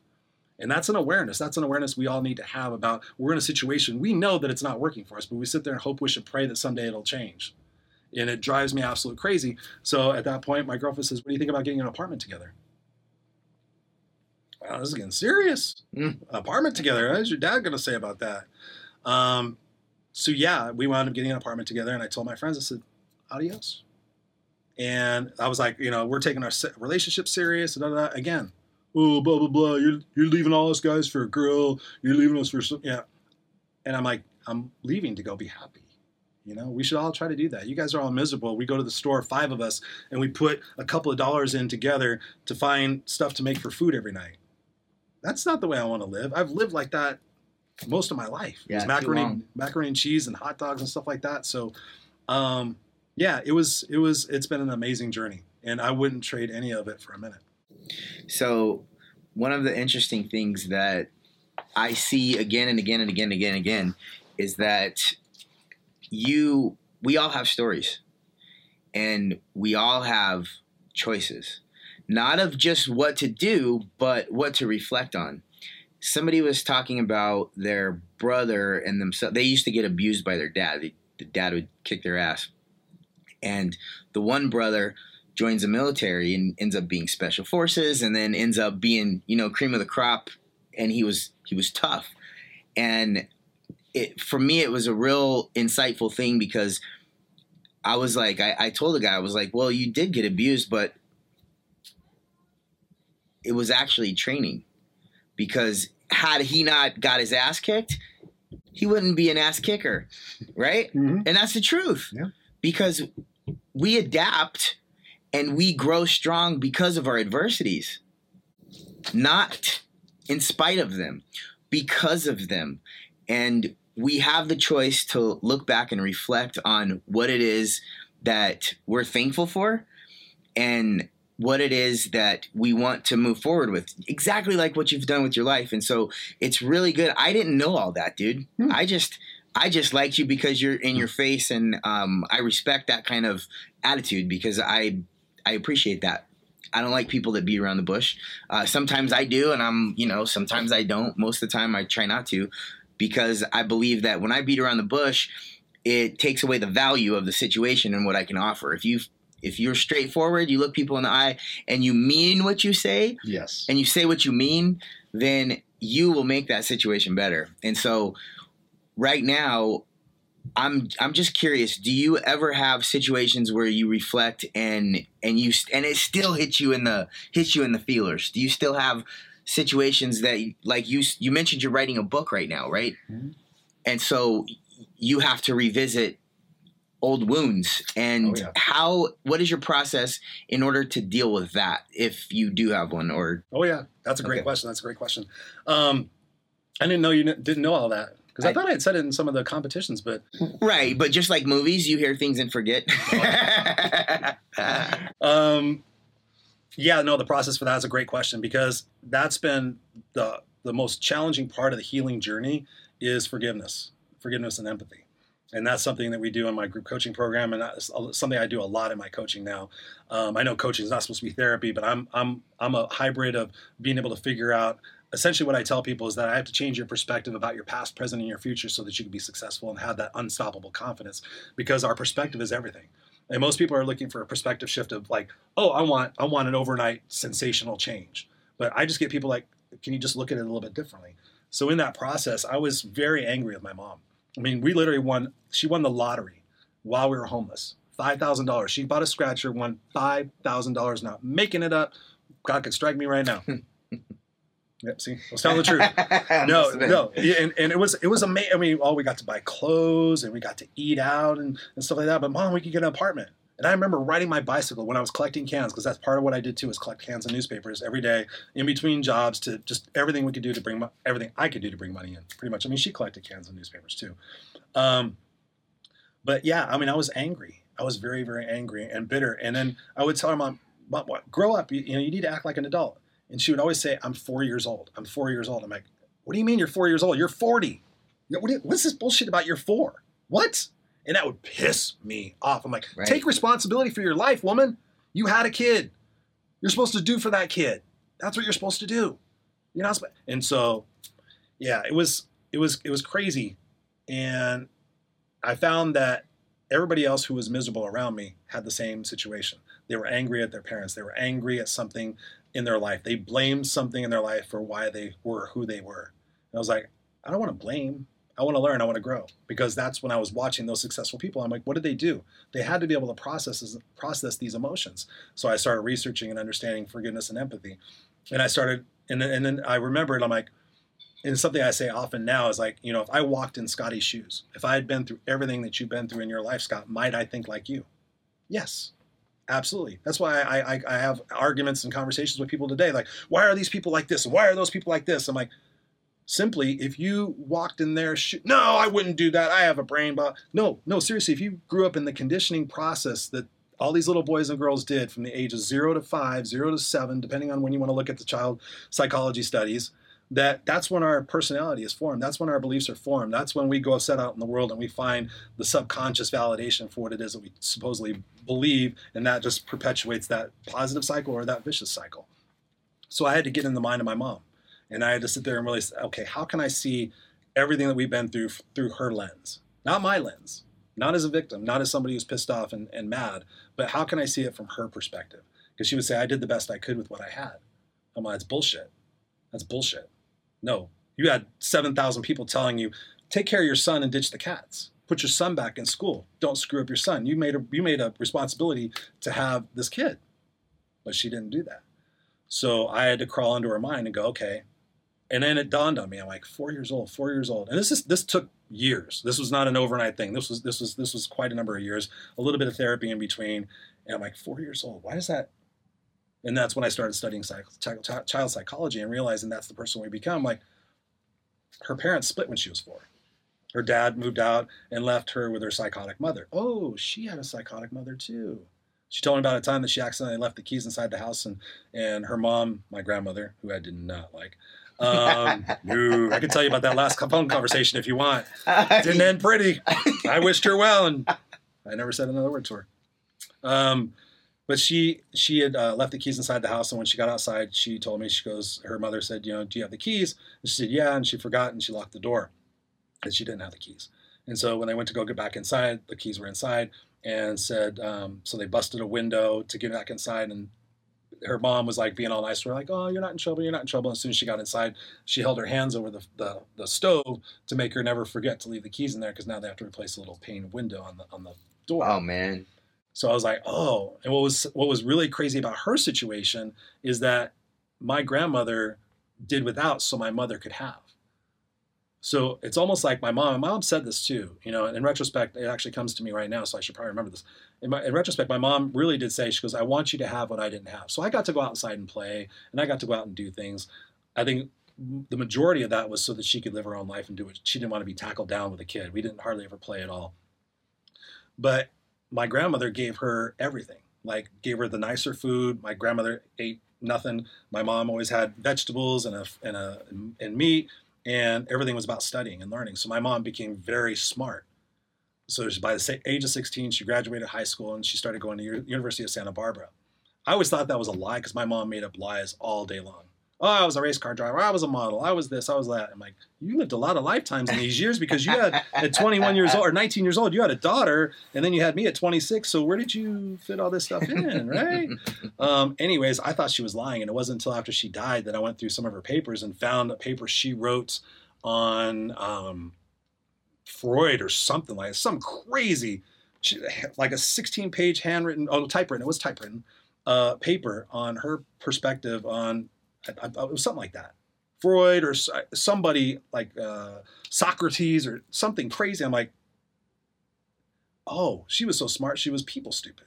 And that's an awareness. That's an awareness we all need to have about we're in a situation, we know that it's not working for us, but we sit there and hope, wish, and pray that someday it'll change. And it drives me absolute crazy. So at that point, my girlfriend says, What do you think about getting an apartment together? Wow, this is getting serious. Mm. Apartment together. What's your dad going to say about that? Um, so yeah, we wound up getting an apartment together, and I told my friends, I said, "Adios." And I was like, you know, we're taking our relationship serious. Da, da, da. Again, oh, blah blah blah. You're you're leaving all us guys for a girl. You're leaving us for some, yeah. And I'm like, I'm leaving to go be happy. You know, we should all try to do that. You guys are all miserable. We go to the store, five of us, and we put a couple of dollars in together to find stuff to make for food every night. That's not the way I want to live. I've lived like that most of my life. Yeah, macaroni, macaroni and cheese and hot dogs and stuff like that. So, um, yeah, it was, it was, it's been an amazing journey, and I wouldn't trade any of it for a minute. So, one of the interesting things that I see again and again and again and again and again is that you, we all have stories and we all have choices, not of just what to do, but what to reflect on. Somebody was talking about their brother and themselves. They used to get abused by their dad. The, the dad would kick their ass. And the one brother joins the military and ends up being special forces and then ends up being you know cream of the crop. And he was he was tough. And it for me it was a real insightful thing because i was like I, I told the guy i was like well you did get abused but it was actually training. Because had he not got his ass kicked he wouldn't be an ass kicker right? Mm-hmm. and that's the truth. Yeah. because we adapt and we grow strong because of our adversities, not in spite of them, because of them. And we have the choice to look back and reflect on what it is that we're thankful for and what it is that we want to move forward with. Exactly like what you've done with your life. And so it's really good. I didn't know all that, dude. Hmm. I just I just liked you because you're in your face and um, I respect that kind of attitude because I I appreciate that. I don't like people that beat around the bush. Uh, sometimes I do, and I'm, you know, sometimes I don't. Most of the time, I try not to, because I believe that when I beat around the bush, it takes away the value of the situation and what I can offer. If you if you're straightforward, you look people in the eye, and you mean what you say, Yes. and you say what you mean, then you will make that situation better. And so, right now, I'm I'm just curious. Do you ever have situations where you reflect and and you and it still hits you in the hits you in the feelers? Do you still have situations that like you you mentioned you're writing a book right now, right? Mhm. And so you have to revisit old wounds and Oh, yeah. how what is your process in order to deal with that if you do have one or Oh yeah, that's a great Okay. question. That's a great question. Um, I didn't know you didn't know all that because I, I- thought I had said it in some of the competitions, but right but just like movies you hear things and forget um, yeah, no, the process for that is a great question because that's been the the most challenging part of the healing journey is forgiveness, forgiveness and empathy. And that's something that we do in my group coaching program, and that's something I do a lot in my coaching now. Um, I know coaching is not supposed to be therapy, but I'm I'm I'm a hybrid of being able to figure out. Essentially, what I tell people is that I have to change your perspective about your past, present, and your future, so that you can be successful and have that unstoppable confidence. Because our perspective is everything. And most people are looking for a perspective shift of like, oh, I want I want an overnight sensational change. But I just get people like, can you just look at it a little bit differently? So in that process, I was very angry with my mom. I mean, we literally won. She won the lottery while we were homeless. Five thousand dollars. She bought a scratcher, won five thousand dollars. Not making it up. God could strike me right now. yep. See, I was telling the truth. no, Must have been. no, and, and it was it was amazing. I mean, oh, we got to buy clothes and we got to eat out and, and stuff like that. But mom, we could get an apartment. And I remember riding my bicycle when I was collecting cans because that's part of what I did too is collect cans and newspapers every day in between jobs to just everything we could do to bring mo- everything I could do to bring money in. Pretty much. I mean, she collected cans and newspapers too. Um, but yeah, I mean, I was angry. I was very, very angry and bitter. And then I would tell her, mom, mom what, grow up. You, you know, you need to act like an adult. And she would always say, I'm four years old. I'm four years old. I'm like, what do you mean you're four years old? You're 40. You know, what do you- what's this bullshit about you're four? What? And that would piss me off. I'm like, Right. take responsibility for your life, woman. You had a kid. You're supposed to do for that kid. That's what you're supposed to do. You're not supposed. And so, yeah, it was it was it was crazy, and I found that everybody else who was miserable around me had the same situation. They were angry at their parents. They were angry at something in their life. They blamed something in their life for why they were who they were. And I was like, I don't want to blame. I want to learn. I want to grow because that's when I was watching those successful people. I'm like, what did they do? They had to be able to process process these emotions. So I started researching and understanding forgiveness and empathy, and I started. And then, and then I remembered. I'm like, and something I say often now is like, you know, if I walked in Scotty's shoes, if I had been through everything that you've been through in your life, Scott, might I think like you? Yes, absolutely. That's why I, I, I have arguments and conversations with people today. Like, why are these people like this? Why are those people like this? I'm like, simply, if you walked in their shoe, no, I wouldn't do that. I have a brain, but no, no, seriously, if you grew up in the conditioning process that all these little boys and girls did from the ages zero to five, zero to seven, depending on when you want to look at the child psychology studies, that that's when our personality is formed. That's when our beliefs are formed. That's when we go set out in the world and we find the subconscious validation for what it is that we supposedly believe, and that just perpetuates that positive cycle or that vicious cycle. So I had to get in the mind of my mom, and I had to sit there and really say, okay, how can I see everything that we've been through through her lens, not my lens, not as a victim, not as somebody who's pissed off and, and mad, but how can I see it from her perspective? Because she would say, I did the best I could with what I had. I'm like, that's bullshit. That's bullshit. No, you had 7,000 people telling you, take care of your son and ditch the cats. Put your son back in school. Don't screw up your son. You made a, you made a responsibility to have this kid. But she didn't do that. So I had to crawl into her mind and go, okay. And then it dawned on me. I'm like, four years old, four years old. And this is this took years. This was not an overnight thing. This was this was this was quite a number of years, a little bit of therapy in between. And I'm like, four years old. Why does that and that's when I started studying psych- chi- child psychology and realizing that's the person we become. Like, her parents split when she was four. Her dad moved out and left her with her psychotic mother. Oh, she had a psychotic mother too. She told me about a time that she accidentally left the keys inside the house, and and her mom, my grandmother, who I did not like. Um, no, I could tell you about that last phone conversation if you want. It Didn't end pretty. I wished her well, and I never said another word to her. Um, but she she had uh, left the keys inside the house, and when she got outside, she told me she goes. Her mother said, "You know, do you have the keys?" And she said, "Yeah," and she forgot, and she locked the door, and she didn't have the keys. And so when they went to go get back inside, the keys were inside, and said, um, so they busted a window to get back inside, and her mom was like being all nice to her, like, "Oh, you're not in trouble. You're not in trouble." And as soon as she got inside, she held her hands over the the, the stove to make her never forget to leave the keys in there because now they have to replace a little pane window on the on the door. oh man. So I was like, oh. And what was what was really crazy about her situation is that my grandmother did without so my mother could have. So it's almost like my mom. My mom said this too. You know, and in retrospect, it actually comes to me right now, so I should probably remember this. In, my, in retrospect, my mom really did say, she goes, "I want you to have what I didn't have." So I got to go outside and play, and I got to go out and do things. I think the majority of that was so that she could live her own life and do it. She didn't want to be tackled down with a kid. We didn't hardly ever play at all. But my grandmother gave her everything. Like gave her the nicer food. My grandmother ate nothing. My mom always had vegetables and a and a and meat, and everything was about studying and learning. So my mom became very smart. So by the age of 16, she graduated high school and she started going to University of Santa Barbara. I always thought that was a lie because my mom made up lies all day long. Oh, I was a race car driver. I was a model. I was this. I was that. I'm like, you lived a lot of lifetimes in these years because you had at 21 years old or 19 years old, you had a daughter, and then you had me at 26. So where did you fit all this stuff in, right? um, anyways, I thought she was lying, and it wasn't until after she died that I went through some of her papers and found a paper she wrote on um, Freud or something like some crazy, she, like a 16 page handwritten, oh, typewritten, it was typewritten, uh, paper on her perspective on, I, I, it was something like that. Freud or somebody like uh, Socrates or something crazy. I'm like, oh, she was so smart. She was people stupid.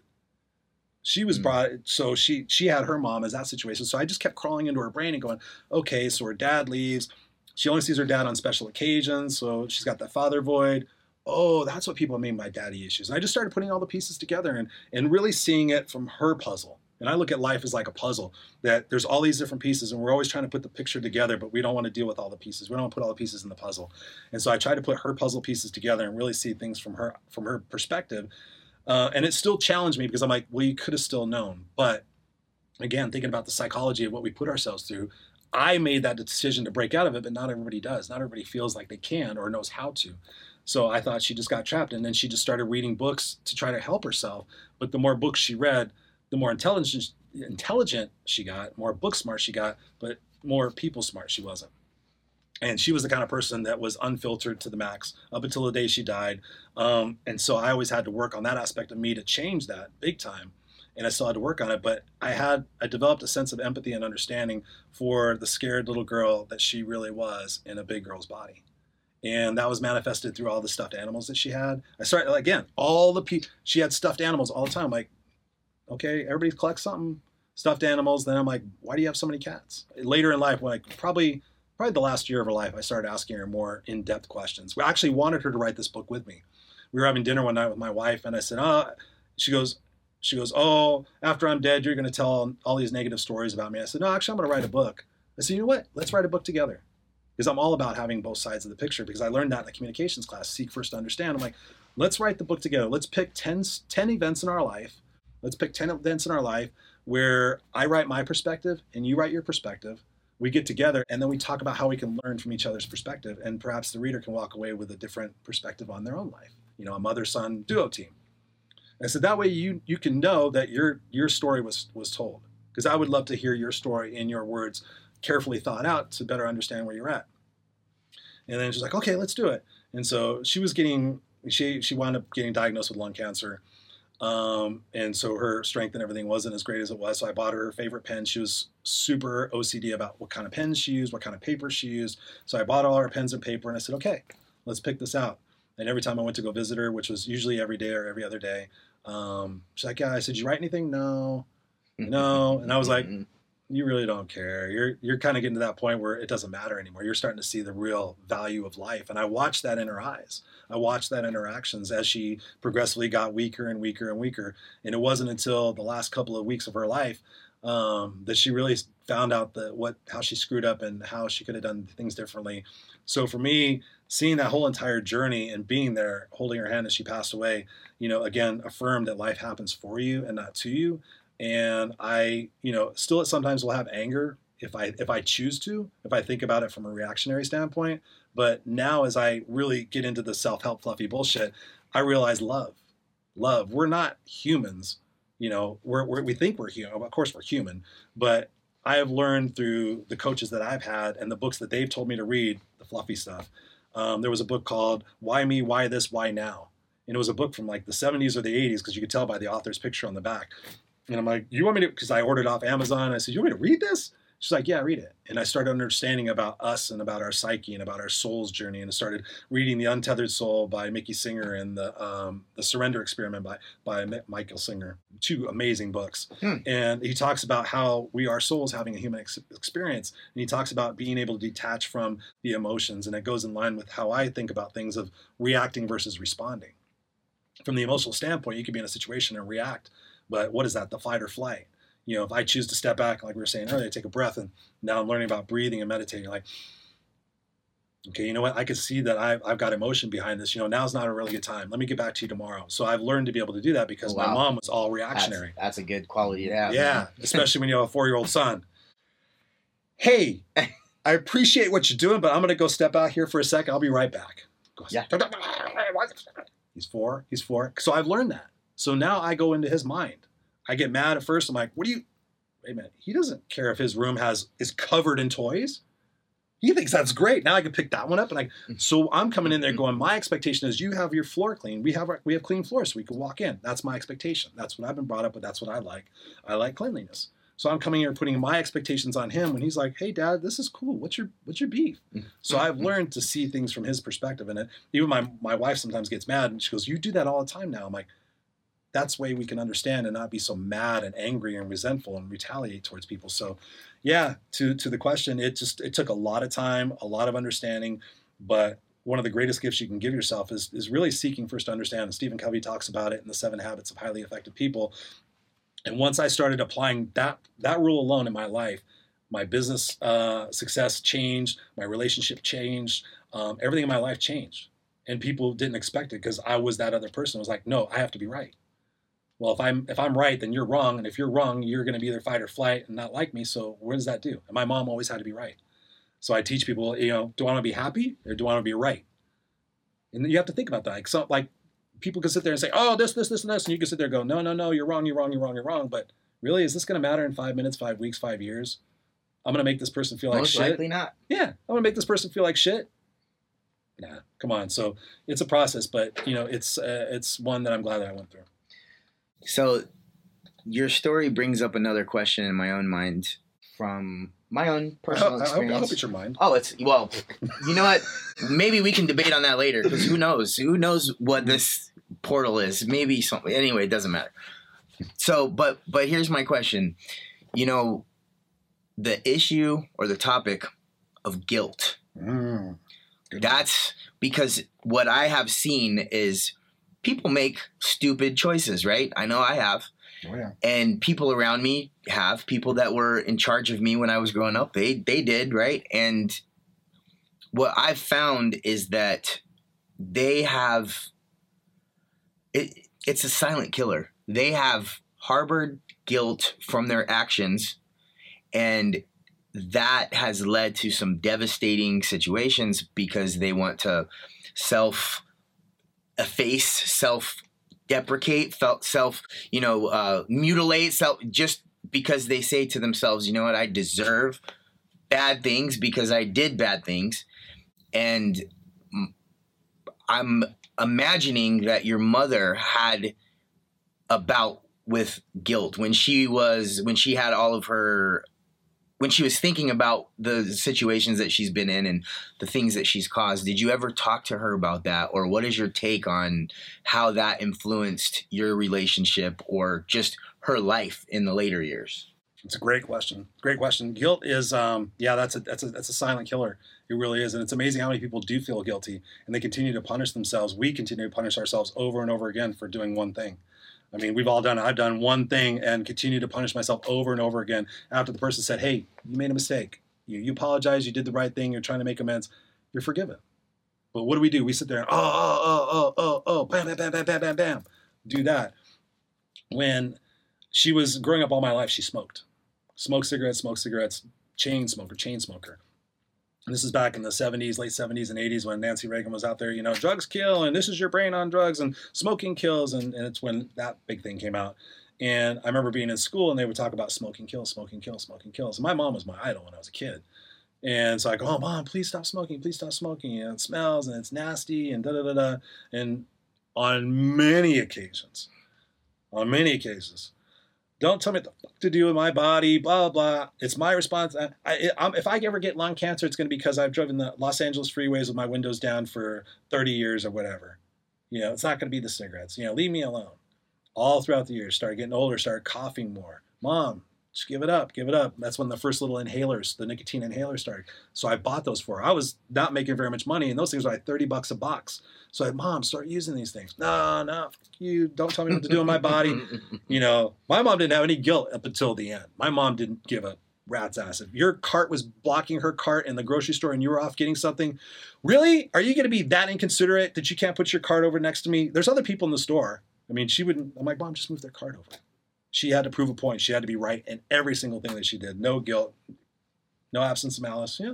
She was mm. brought so she she had her mom as that situation. So I just kept crawling into her brain and going, okay, so her dad leaves. She only sees her dad on special occasions, so she's got that father void. Oh, that's what people mean by daddy issues. And I just started putting all the pieces together and and really seeing it from her puzzle. And I look at life as like a puzzle that there's all these different pieces, and we're always trying to put the picture together, but we don't want to deal with all the pieces. We don't want to put all the pieces in the puzzle. And so I try to put her puzzle pieces together and really see things from her from her perspective. Uh, and it still challenged me because I'm like, well, you could have still known. But again, thinking about the psychology of what we put ourselves through, I made that decision to break out of it, but not everybody does. Not everybody feels like they can or knows how to. So I thought she just got trapped, and then she just started reading books to try to help herself. But the more books she read, the more intelligent intelligent she got, more book smart she got, but more people smart she wasn't. And she was the kind of person that was unfiltered to the max up until the day she died. Um, and so I always had to work on that aspect of me to change that big time. And I still had to work on it, but I had I developed a sense of empathy and understanding for the scared little girl that she really was in a big girl's body and that was manifested through all the stuffed animals that she had. I started again, all the people she had stuffed animals all the time. Like okay, everybody collects something, stuffed animals. Then I'm like, why do you have so many cats? Later in life, like probably probably the last year of her life, I started asking her more in-depth questions. We actually wanted her to write this book with me. We were having dinner one night with my wife, and I said, oh, she goes, she goes, oh, after I'm dead, you're going to tell all these negative stories about me. I said, no, actually, I'm going to write a book. I said, you know what? Let's write a book together. Because I'm all about having both sides of the picture. Because I learned that in the communications class, seek first to understand. I'm like, let's write the book together. Let's pick 10, 10 events in our life Let's pick 10 events in our life where I write my perspective and you write your perspective. We get together and then we talk about how we can learn from each other's perspective. And perhaps the reader can walk away with a different perspective on their own life. You know, a mother son duo team. And so that way you you can know that your your story was was told. Because I would love to hear your story in your words, carefully thought out to better understand where you're at. And then she's like, okay, let's do it. And so she was getting she she wound up getting diagnosed with lung cancer um, and so her strength and everything wasn't as great as it was. So I bought her her favorite pen. She was super OCD about what kind of pens she used, what kind of paper she used. So I bought all her pens and paper and I said, okay, let's pick this out. And every time I went to go visit her, which was usually every day or every other day, um, she's like, yeah, I said, you write anything? No, no. And I was like, you really don't care. You're you're kind of getting to that point where it doesn't matter anymore. You're starting to see the real value of life, and I watched that in her eyes. I watched that interactions as she progressively got weaker and weaker and weaker. And it wasn't until the last couple of weeks of her life um, that she really found out that what how she screwed up and how she could have done things differently. So for me, seeing that whole entire journey and being there, holding her hand as she passed away, you know, again affirmed that life happens for you and not to you and I, you know, still sometimes will have anger if I if I choose to, if I think about it from a reactionary standpoint. But now, as I really get into the self help fluffy bullshit, I realize love, love. We're not humans, you know. We're, we're we think we're human. Of course, we're human, but I have learned through the coaches that I've had and the books that they've told me to read, the fluffy stuff. Um, there was a book called "Why Me? Why This? Why Now." And it was a book from like the 70s or the 80s because you could tell by the author's picture on the back. And I'm like, you want me to, because I ordered off Amazon. I said, you want me to read this? She's like, yeah, read it. And I started understanding about us and about our psyche and about our soul's journey. And I started reading The Untethered Soul by Mickey Singer and the um, the Surrender Experiment by by Michael Singer. Two amazing books. Hmm. And he talks about how we are souls having a human ex- experience. And he talks about being able to detach from the emotions. And it goes in line with how I think about things of reacting versus responding. From the emotional standpoint, you can be in a situation and react but what is that? The fight or flight. You know, if I choose to step back, like we were saying earlier, take a breath, and now I'm learning about breathing and meditating. Like, okay, you know what? I can see that I've, I've got emotion behind this. You know, now's not a really good time. Let me get back to you tomorrow. So I've learned to be able to do that because oh, wow. my mom was all reactionary. That's, that's a good quality to have. Yeah, especially when you have a four year old son. Hey, I appreciate what you're doing, but I'm going to go step out here for a second. I'll be right back. Yeah. He's four. He's four. So I've learned that. So now I go into his mind. I get mad at first. I'm like, what do you, wait a minute. He doesn't care if his room has is covered in toys. He thinks that's great. Now I can pick that one up, and I. Mm-hmm. So I'm coming in there mm-hmm. going. My expectation is you have your floor clean. We have our, we have clean floors, so we can walk in. That's my expectation. That's what I've been brought up with. That's what I like. I like cleanliness. So I'm coming here putting my expectations on him when he's like, "Hey, Dad, this is cool. What's your what's your beef?" Mm-hmm. So I've learned to see things from his perspective, and even my my wife sometimes gets mad, and she goes, "You do that all the time now." I'm like, "That's way we can understand and not be so mad and angry and resentful and retaliate towards people." So, yeah, to to the question, it just it took a lot of time, a lot of understanding, but one of the greatest gifts you can give yourself is is really seeking first to understand. And Stephen Covey talks about it in the Seven Habits of Highly Effective People. And once I started applying that that rule alone in my life, my business uh, success changed, my relationship changed, um, everything in my life changed. And people didn't expect it because I was that other person. I was like, no, I have to be right. Well, if I'm if I'm right, then you're wrong, and if you're wrong, you're going to be either fight or flight and not like me. So what does that do? And my mom always had to be right. So I teach people, you know, do I want to be happy or do I want to be right? And you have to think about that. Like, so, like people can sit there and say, oh, this, this, this, and this. And you can sit there and go, no, no, no, you're wrong, you're wrong, you're wrong, you're wrong. But really, is this going to matter in five minutes, five weeks, five years? I'm going to make this person feel like Most shit. likely not. Yeah, I'm going to make this person feel like shit. Nah, come on. So it's a process, but you know, it's uh, it's one that I'm glad that I went through. So, your story brings up another question in my own mind from my own I, hope- personal I hope, I experience. hope it's your mind. Oh, it's well. You know what? Maybe we can debate on that later because who knows? Who knows what this portal is? Maybe something. Anyway, it doesn't matter. So, but but here's my question. You know, the issue or the topic of guilt. Mm. That's because what I have seen is people make stupid choices, right? I know I have Oh, yeah. and people around me have people that were in charge of me when I was growing up. They they did right, and what I've found is that they have it. It's a silent killer. They have harbored guilt from their actions, and that has led to some devastating situations because they want to self efface, self deprecate, felt self, you know, uh, mutilate, self just because they say to themselves, you know what, I deserve bad things because I did bad things, and I'm imagining that your mother had a bout with guilt. When she was when she had all of her when she was thinking about the situations that she's been in and the things that she's caused did you ever talk to her about that or what is your take on how that influenced your relationship or just her life in the later years It's a great question. Great question. Guilt is, um, yeah, that's a that's a that's a silent killer. It really is, and it's amazing how many people do feel guilty and they continue to punish themselves. We continue to punish ourselves over and over again for doing one thing. I mean, we've all done. I've done one thing and continue to punish myself over and over again after the person said, "Hey, you made a mistake. You you apologize. You did the right thing. You're trying to make amends. You're forgiven." But what do we do? We sit there oh oh oh oh oh oh bam bam bam bam bam bam bam, do that. When she was growing up all my life, she smoked smoked cigarettes, smoked cigarettes, chain smoker, chain smoker. This is back in the 70s, late 70s and 80s when Nancy Reagan was out there, you know, drugs kill and this is your brain on drugs and smoking kills. And, and it's when that big thing came out. And I remember being in school and they would talk about smoking kills, smoking kills, smoking kills. And my mom was my idol when I was a kid. And so I go, oh, mom, please stop smoking, please stop smoking. And it smells and it's nasty and da da da da. And on many occasions, on many occasions, don't tell me what the fuck to do with my body, blah, blah. It's my response. I, I, if I ever get lung cancer, it's going to be because I've driven the Los Angeles freeways with my windows down for 30 years or whatever. You know, it's not going to be the cigarettes. You know, leave me alone. All throughout the years, started getting older, started coughing more. Mom, just give it up, give it up. That's when the first little inhalers, the nicotine inhalers started. So I bought those for her. I was not making very much money, and those things were like 30 bucks a box. So I said, Mom, start using these things. No, no, you don't tell me what to do in my body. You know, my mom didn't have any guilt up until the end. My mom didn't give a rat's ass. If your cart was blocking her cart in the grocery store and you were off getting something, really? Are you going to be that inconsiderate that you can't put your cart over next to me? There's other people in the store. I mean, she wouldn't. I'm like, Mom, just move their cart over. She had to prove a point. She had to be right in every single thing that she did. No guilt, no absence of malice. Yeah.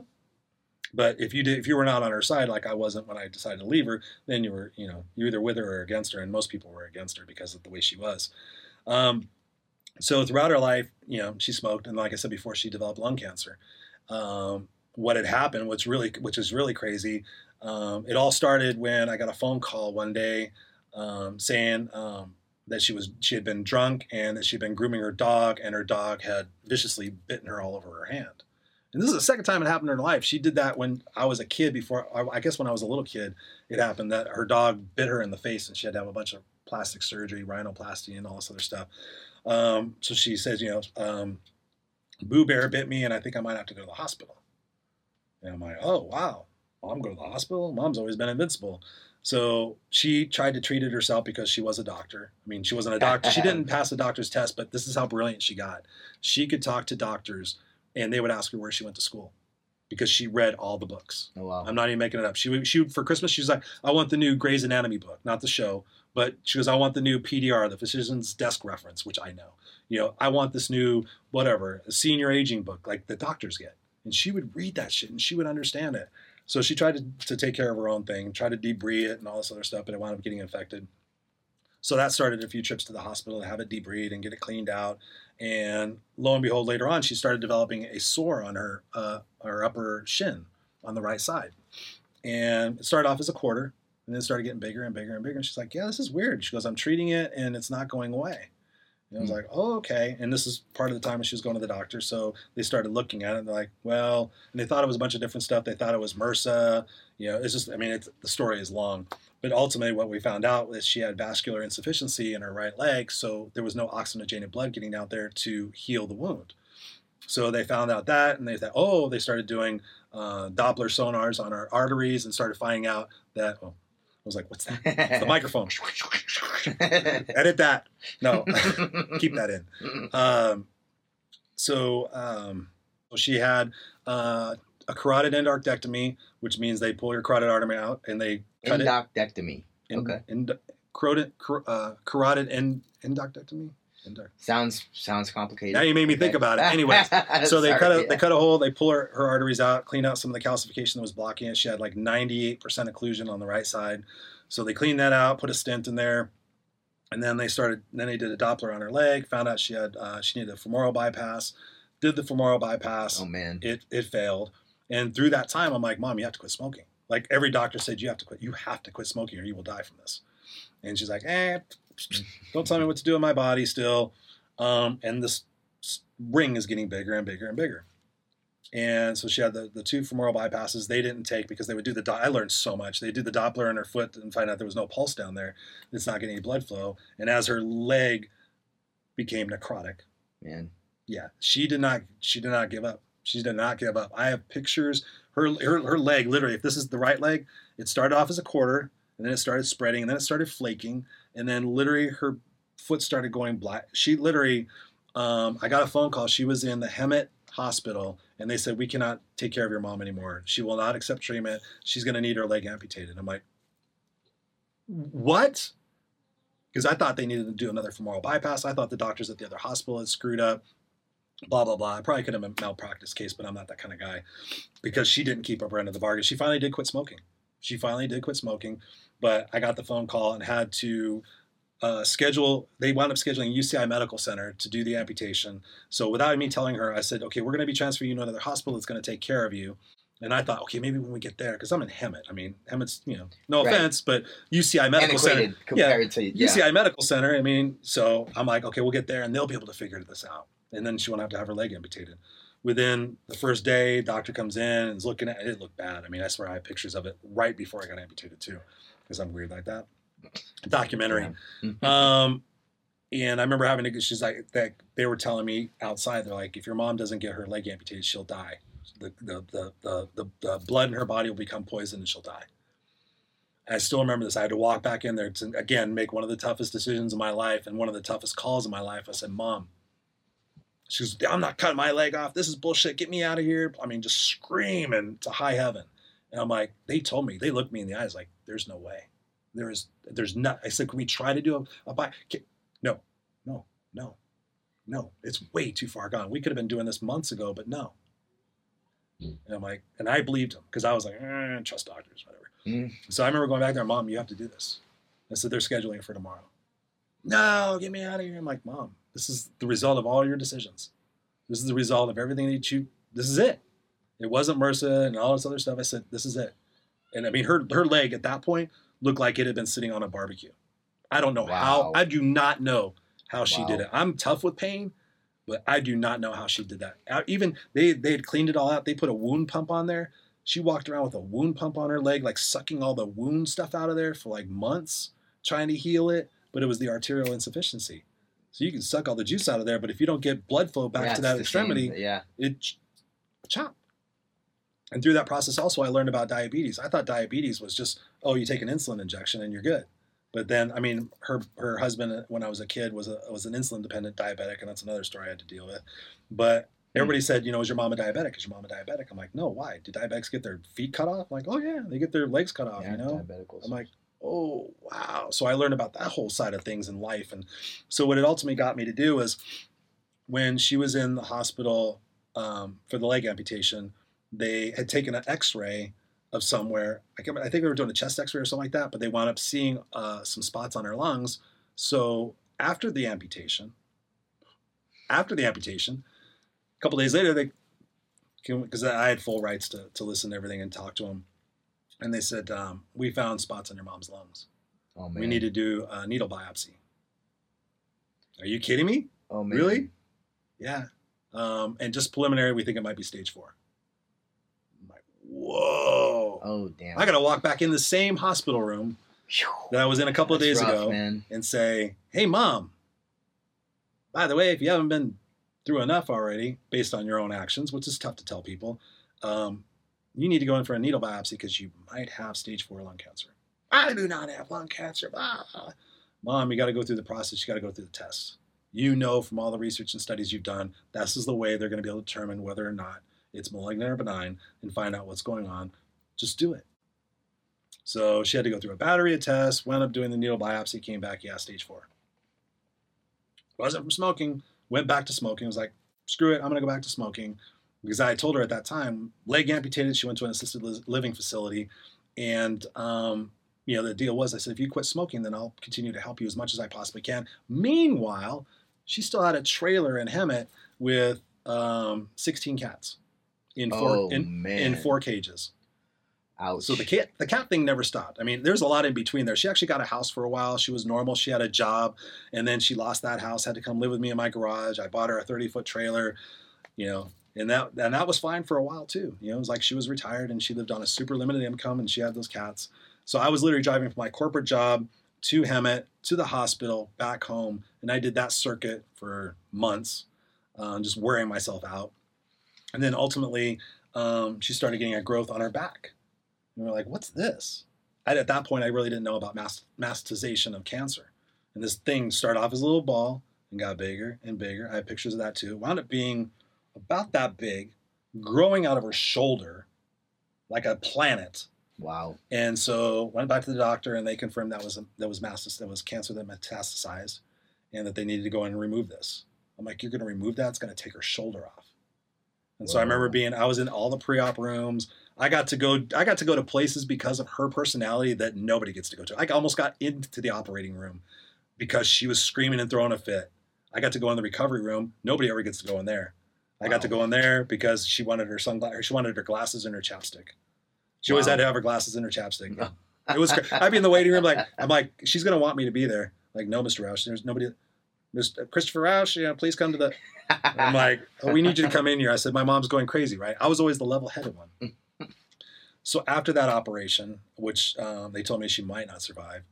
But if you did, if you were not on her side, like I wasn't when I decided to leave her, then you were, you know, you're either with her or against her, and most people were against her because of the way she was. Um, so throughout her life, you know, she smoked, and like I said before, she developed lung cancer. Um, what had happened, which really, which is really crazy. Um, it all started when I got a phone call one day um, saying um, that she was she had been drunk and that she'd been grooming her dog, and her dog had viciously bitten her all over her hand. And this is the second time it happened in her life. She did that when I was a kid. Before I guess when I was a little kid, it happened that her dog bit her in the face, and she had to have a bunch of plastic surgery, rhinoplasty, and all this other stuff. Um, so she says, you know, um, Boo Bear bit me, and I think I might have to go to the hospital. And I'm like, oh wow, mom go to the hospital. Mom's always been invincible. So she tried to treat it herself because she was a doctor. I mean, she wasn't a doctor. she didn't pass the doctor's test, but this is how brilliant she got. She could talk to doctors and they would ask her where she went to school because she read all the books. Oh, wow. I'm not even making it up. She would, she would, for Christmas, she was like, I want the new Grey's Anatomy book, not the show, but she goes, I want the new PDR, the Physician's Desk Reference, which I know. You know, I want this new whatever a senior aging book, like the doctors get. And she would read that shit and she would understand it. So she tried to, to take care of her own thing, try to debride it and all this other stuff, but it wound up getting infected. So that started a few trips to the hospital to have it debrided and get it cleaned out. And lo and behold, later on, she started developing a sore on her uh, her upper shin on the right side. And it started off as a quarter, and then started getting bigger and bigger and bigger. And she's like, "Yeah, this is weird." She goes, "I'm treating it, and it's not going away." And I was like, "Oh, okay." And this is part of the time when she was going to the doctor, so they started looking at it. and They're like, "Well," and they thought it was a bunch of different stuff. They thought it was MRSA. You know, it's just. I mean, it's, the story is long, but ultimately, what we found out was she had vascular insufficiency in her right leg, so there was no oxygenated blood getting out there to heal the wound. So they found out that, and they thought, oh, they started doing uh, Doppler sonars on her arteries and started finding out that. Oh, I was like, what's that? It's the microphone. Edit that. No, keep that in. Um, so, um, she had uh, a carotid endarterectomy, which means they pull your carotid artery out and they cut Endoctectomy. it. okay. End, carotid, car, uh, carotid end, endarterectomy. Sounds sounds complicated. Now you made me think about it. Anyways, so they Sorry, cut a yeah. they cut a hole, they pull her, her arteries out, clean out some of the calcification that was blocking it. She had like 98% occlusion on the right side. So they cleaned that out, put a stent in there, and then they started. Then they did a Doppler on her leg, found out she had uh, she needed a femoral bypass. Did the femoral bypass. Oh man. It it failed, and through that time, I'm like, Mom, you have to quit smoking. Like every doctor said, you have to quit. You have to quit smoking, or you will die from this. And she's like, eh, don't tell me what to do in my body still. Um, and this ring is getting bigger and bigger and bigger. And so she had the, the two femoral bypasses. They didn't take because they would do the. I learned so much. They did the Doppler in her foot and find out there was no pulse down there. It's not getting any blood flow. And as her leg became necrotic, Man. yeah, she did not. She did not give up. She did not give up. I have pictures. Her her her leg, literally, if this is the right leg, it started off as a quarter, and then it started spreading, and then it started flaking, and then literally her foot started going black. She literally, um, I got a phone call. She was in the Hemet Hospital, and they said we cannot take care of your mom anymore. She will not accept treatment. She's going to need her leg amputated. I'm like, what? Because I thought they needed to do another femoral bypass. I thought the doctors at the other hospital had screwed up blah blah blah. I probably could have a malpractice case, but I'm not that kind of guy because she didn't keep up her end of the bargain. She finally did quit smoking. She finally did quit smoking, but I got the phone call and had to uh, schedule. They wound up scheduling UCI Medical Center to do the amputation. So without me telling her, I said, "Okay, we're going to be transferring you to another hospital that's going to take care of you." And I thought, okay, maybe when we get there, because I'm in Hemet. I mean, Hemet's, you know, no Right. offense, but UCI Medical Center. Compared to yeah. UCI Medical Center. I mean, so I'm like, okay, we'll get there and they'll be able to figure this out. And then she won't have to have her leg amputated. Within the first day, doctor comes in and is looking at it. It looked bad. I mean, I swear I have pictures of it right before I got amputated too, because I'm weird like that. Documentary. Um, and I remember having to. She's like that. They were telling me outside. They're like, if your mom doesn't get her leg amputated, she'll die. The the the the, the, the blood in her body will become poison and she'll die. And I still remember this. I had to walk back in there to again make one of the toughest decisions in my life and one of the toughest calls in my life. I said, "Mom." She goes, I'm not cutting my leg off. This is bullshit. Get me out of here. I mean, just screaming to high heaven. And I'm like, they told me, they looked me in the eyes like, there's no way. There is, there's not. I said, can we try to do a, a buy? Ca- No, no, no, no. It's way too far gone. We could have been doing this months ago, but no. And I'm like, and I believed him because I was like, eh, trust doctors, whatever. Mm. So I remember going back there, Mom, you have to do this. I said, they're scheduling for tomorrow. No, get me out of here. I'm like, Mom, this is the result of all your decisions. This is the result of everything that you, this is it. It wasn't MRSA and all this other stuff. I said, this is it. And I mean, her her leg at that point looked like it had been sitting on a barbecue. I don't know Wow. how. I do not know how she did it. I'm tough with pain, but I do not know how she did that. Even they they had cleaned it all out. They put a wound pump on there. She walked around with a wound pump on her leg, like sucking all the wound stuff out of there for like months, trying to heal it. But it was the arterial insufficiency. So you can suck all the juice out of there, but if you don't get blood flow back Yeah, to that extremity, same, yeah. it ch- chop. And through that process, also, I learned about diabetes. I thought diabetes was just, oh, you take an insulin injection and you're good. But then, I mean, her her husband, uh, when I was a kid, was a was an insulin dependent diabetic, and that's another story I had to deal with. But everybody said, you know, is your mom a diabetic? Is your mom a diabetic? I'm like, no. Why? Do diabetics get their feet cut off? I'm like, oh yeah, they get their legs cut off. yeah, you know. I'm like, oh wow. So I learned about that whole side of things in life, and so what it ultimately got me to do was when she was in the hospital um, for the leg amputation, they had taken an X-ray of somewhere. I, can't, remember- I think they were doing a chest X-ray or something like that, but they wound up seeing uh, some spots on her lungs. So after the amputation, after the amputation, a couple days later, they because I had full rights to, to listen to everything and talk to them, and they said um, we found spots on your mom's lungs. oh man. We need to do a needle biopsy. Are you kidding me? Oh man. Really? Yeah. Um, and just preliminary, we think it might be stage four. Whoa. Oh damn. I got to walk back in the same hospital room that I was in a couple of That's days rough, ago man. and say, hey, mom, by the way, if you haven't been through enough already based on your own actions, which is tough to tell people, um, you need to go in for a needle biopsy because you might have stage four lung cancer. I do not have lung cancer. Blah. Mom, you got to go through the process. You got to go through the tests. You know from all the research and studies you've done, this is the way they're going to be able to determine whether or not it's malignant or benign and find out what's going on. Just do it. So she had to go through a battery of tests, wound up doing the needle biopsy, came back, yeah, stage four. Wasn't from smoking, went back to smoking, was like, screw it, I'm gonna go back to smoking. Because I told her at that time, leg amputated, she went to an assisted living facility. And, um, you know, the deal was I said, if you quit smoking, then I'll continue to help you as much as I possibly can. Meanwhile, she still had a trailer in Hemet with um, 16 cats in four, oh in, in four cages. Ouch. So the cat the cat thing never stopped. I mean, there's a lot in between there. She actually got a house for a while. She was normal. She had a job, and then she lost that house. Had to come live with me in my garage. I bought her a 30 foot trailer, you know, and that and that was fine for a while too. You know, it was like she was retired and she lived on a super limited income, and she had those cats. So I was literally driving from my corporate job to Hemet to the hospital back home, and I did that circuit for months, um, just wearing myself out. And then ultimately, um, she started getting a growth on her back. And we are like, what's this? I, at that point, I really didn't know about mass, mastization of cancer. And this thing started off as a little ball and got bigger and bigger. I have pictures of that too. It Wound up being about that big, growing out of her shoulder like a planet. wow. And so went back to the doctor, and they confirmed that was that was mastas, that was cancer that metastasized, and that they needed to go in and remove this. I'm like, you're going to remove that? It's going to take her shoulder off. And so I remember being, I was in all the pre-op rooms. I got to go, I got to go to places because of her personality that nobody gets to go to. I almost got into the operating room because she was screaming and throwing a fit. I got to go in the recovery room. Nobody ever gets to go in there. I got to go in there because she wanted her sunglasses, she wanted her glasses and her chapstick. She always had to have her glasses and her chapstick. It was. I'd be in the waiting room, like I'm like, she's gonna want me to be there. Like, no, Mr. Roush, there's nobody. Mr. Christopher Roush, you know, please come to the. I'm like, oh, we need you to come in here. I said, my mom's going crazy, right? I was always the level-headed one. So after that operation, which um, they told me she might not survive,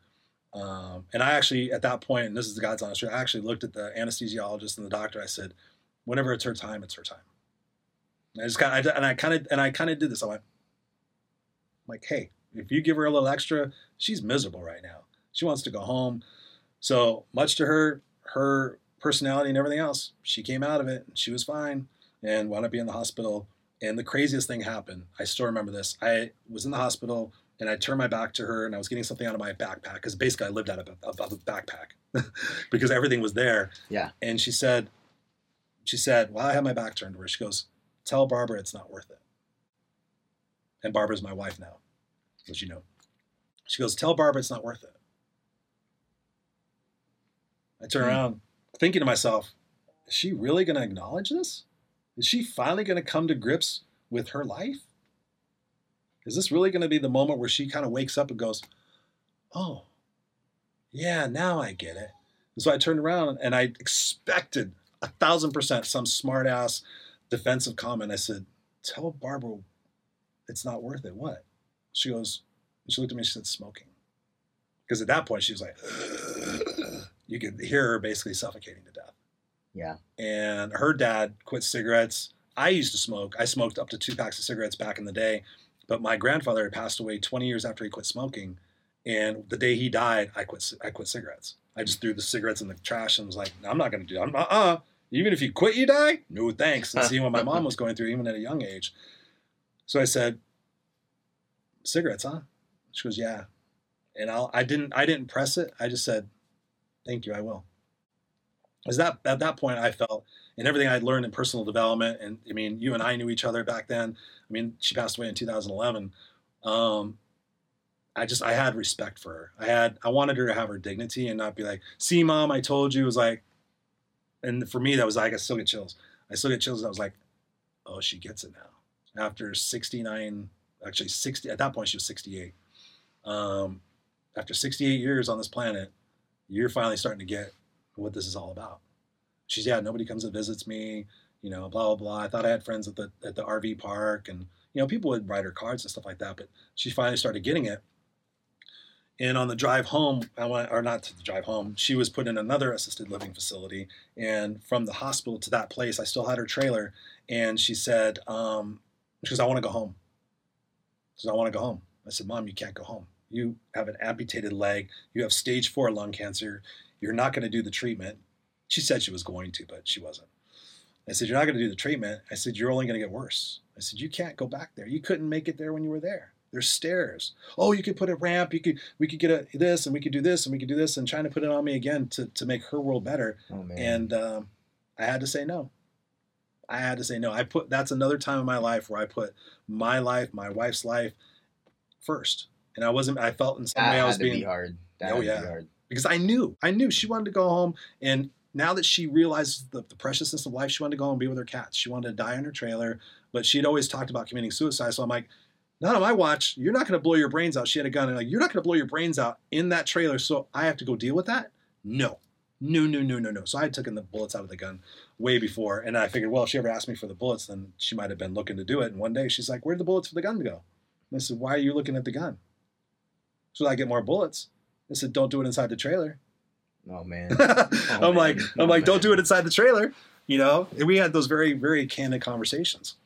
um, and I actually at that point, and this is the God's honest truth, I actually looked at the anesthesiologist and the doctor. I said, whenever it's her time, it's her time. And I just kind of, and I kind of, and I kind of did this. I went, like, hey, if you give her a little extra, she's miserable right now. She wants to go home. So much to her, her personality and everything else, she came out of it and she was fine and wound up being in the hospital. And the craziest thing happened. I still remember this. I was in the hospital and I turned my back to her and I was getting something out of my backpack because basically I lived out of a, of a backpack because everything was there. Yeah. And she said, she said, well, I have my back turned to her. She goes, tell Barbara it's not worth it. And Barbara's my wife now, as you know. She goes, tell Barbara it's not worth it. I turn Hmm. around thinking to myself, is she really going to acknowledge this? Is she finally going to come to grips with her life? Is this really going to be the moment where she kind of wakes up and goes, "Oh, yeah, now I get it." And so I turned around and I expected a thousand percent some smart ass defensive comment. I said, "Tell Barbara it's not worth it." What? She goes, she looked at me. She said, "Smoking." Because at that point she was like, you could hear her basically suffocating to death. Yeah. And her dad quit cigarettes. I used to smoke. I smoked up to two packs of cigarettes back in the day, but my grandfather had passed away 20 years after he quit smoking. And the day he died, I quit. I quit cigarettes. I just threw the cigarettes in the trash and was like, "I'm not going to do. I'm uh uh Even if you quit, you die. No thanks." And see what my mom was going through, even at a young age. So I said, "Cigarettes, huh?" She goes, "Yeah." And I'll, I didn't. I didn't press it. I just said, "Thank you. I will." Because that at that point, I felt and everything I'd learned in personal development, and I mean, you and I knew each other back then. I mean, she passed away in 2011. Um, I just I had respect for her. I had I wanted her to have her dignity and not be like, "See, mom, I told you." It was like, and for me, that was like I still get chills. I still get chills. I was like, "Oh, she gets it now." After 69, actually 60. At that point, she was 68. Um, after 68 years on this planet, you're finally starting to get what this is all about. She's yeah, nobody comes and visits me, you know, blah blah blah. I thought I had friends at the at the RV park, and you know, people would write her cards and stuff like that. But she finally started getting it. And on the drive home, I went, or not to the drive home, she was put in another assisted living facility. And from the hospital to that place, I still had her trailer. And she said, um, she goes, I want to go home. She said, I want to go home. I said, Mom, you can't go home. You have an amputated leg. You have stage four lung cancer. You're not going to do the treatment. She said she was going to, but she wasn't. I said, You're not going to do the treatment. I said, You're only going to get worse. I said, You can't go back there. You couldn't make it there when you were there. There's stairs. Oh, you could put a ramp. You could we could get a this and we could do this and we could do this and trying to put it on me again to to make her world better. Oh man. And um, I had to say no. I had to say no. I put that's another time in my life where I put my life, my wife's life first. And I wasn't. I felt in some that way I was being be hard. That Oh, yeah. be hard. because I knew, I knew she wanted to go home. And now that she realizes the, the preciousness of life, she wanted to go home and be with her cats. She wanted to die in her trailer, but she'd always talked about committing suicide. So I'm like, not on my watch. You're not going to blow your brains out. She had a gun. And like, you're not going to blow your brains out in that trailer. So I have to go deal with that. No, no, no, no, no, no. So I had taken the bullets out of the gun way before. And I figured, well, if she ever asked me for the bullets, then she might have been looking to do it. And one day she's like, where'd the bullets for the gun go? And I said, why are you looking at the gun? So I get more bullets. I said, don't do it inside the trailer. Oh man. I'm man. like, Oh, I'm like, don't do it inside the trailer. You know, and we had those very, very candid conversations.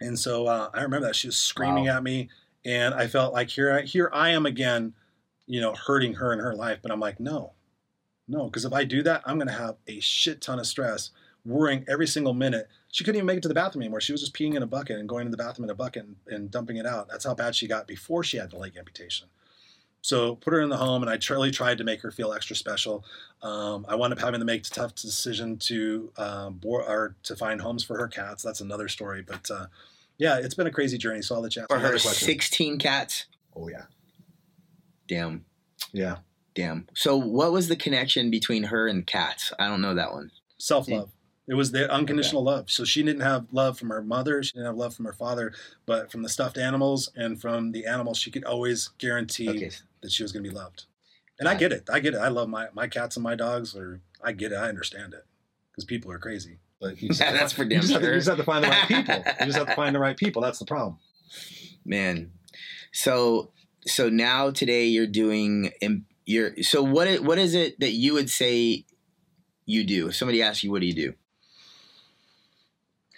And so uh, I remember that she was screaming Wow. at me, and I felt like here, I, here I am again, you know, hurting her in her life. But I'm like, no, no, because if I do that, I'm going to have a shit ton of stress, worrying every single minute. She couldn't even make it to the bathroom anymore. She was just peeing in a bucket and going to the bathroom in a bucket and, and dumping it out. That's how bad she got before she had the leg amputation. So put her in the home, and I truly tried to make her feel extra special. Um, I wound up having to make the tough decision to um, bore, or to find homes for her cats. That's another story, but uh, yeah, it's been a crazy journey. So I'll let you ask For her question. 16 cats. Oh yeah, Damn. yeah. Damn. So what was the connection between her and cats? I don't know that one. Self love. It was the unconditional love. So she didn't have love from her mother. She didn't have love from her father, but from the stuffed animals and from the animals, she could always guarantee Okay. That she was going to be loved. And I get it. I get it. I love my, my cats and my dogs. Or I get it. I understand it because people are crazy. But you just, Yeah, that's for you damn just have to- sure. you just have to find the right people. You just have to find the right people. That's the problem. Man. So so now today you're doing im- you're so what. What is it that you would say you do? If somebody asks you what do you do?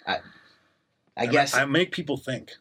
I I ma- guess I make people think.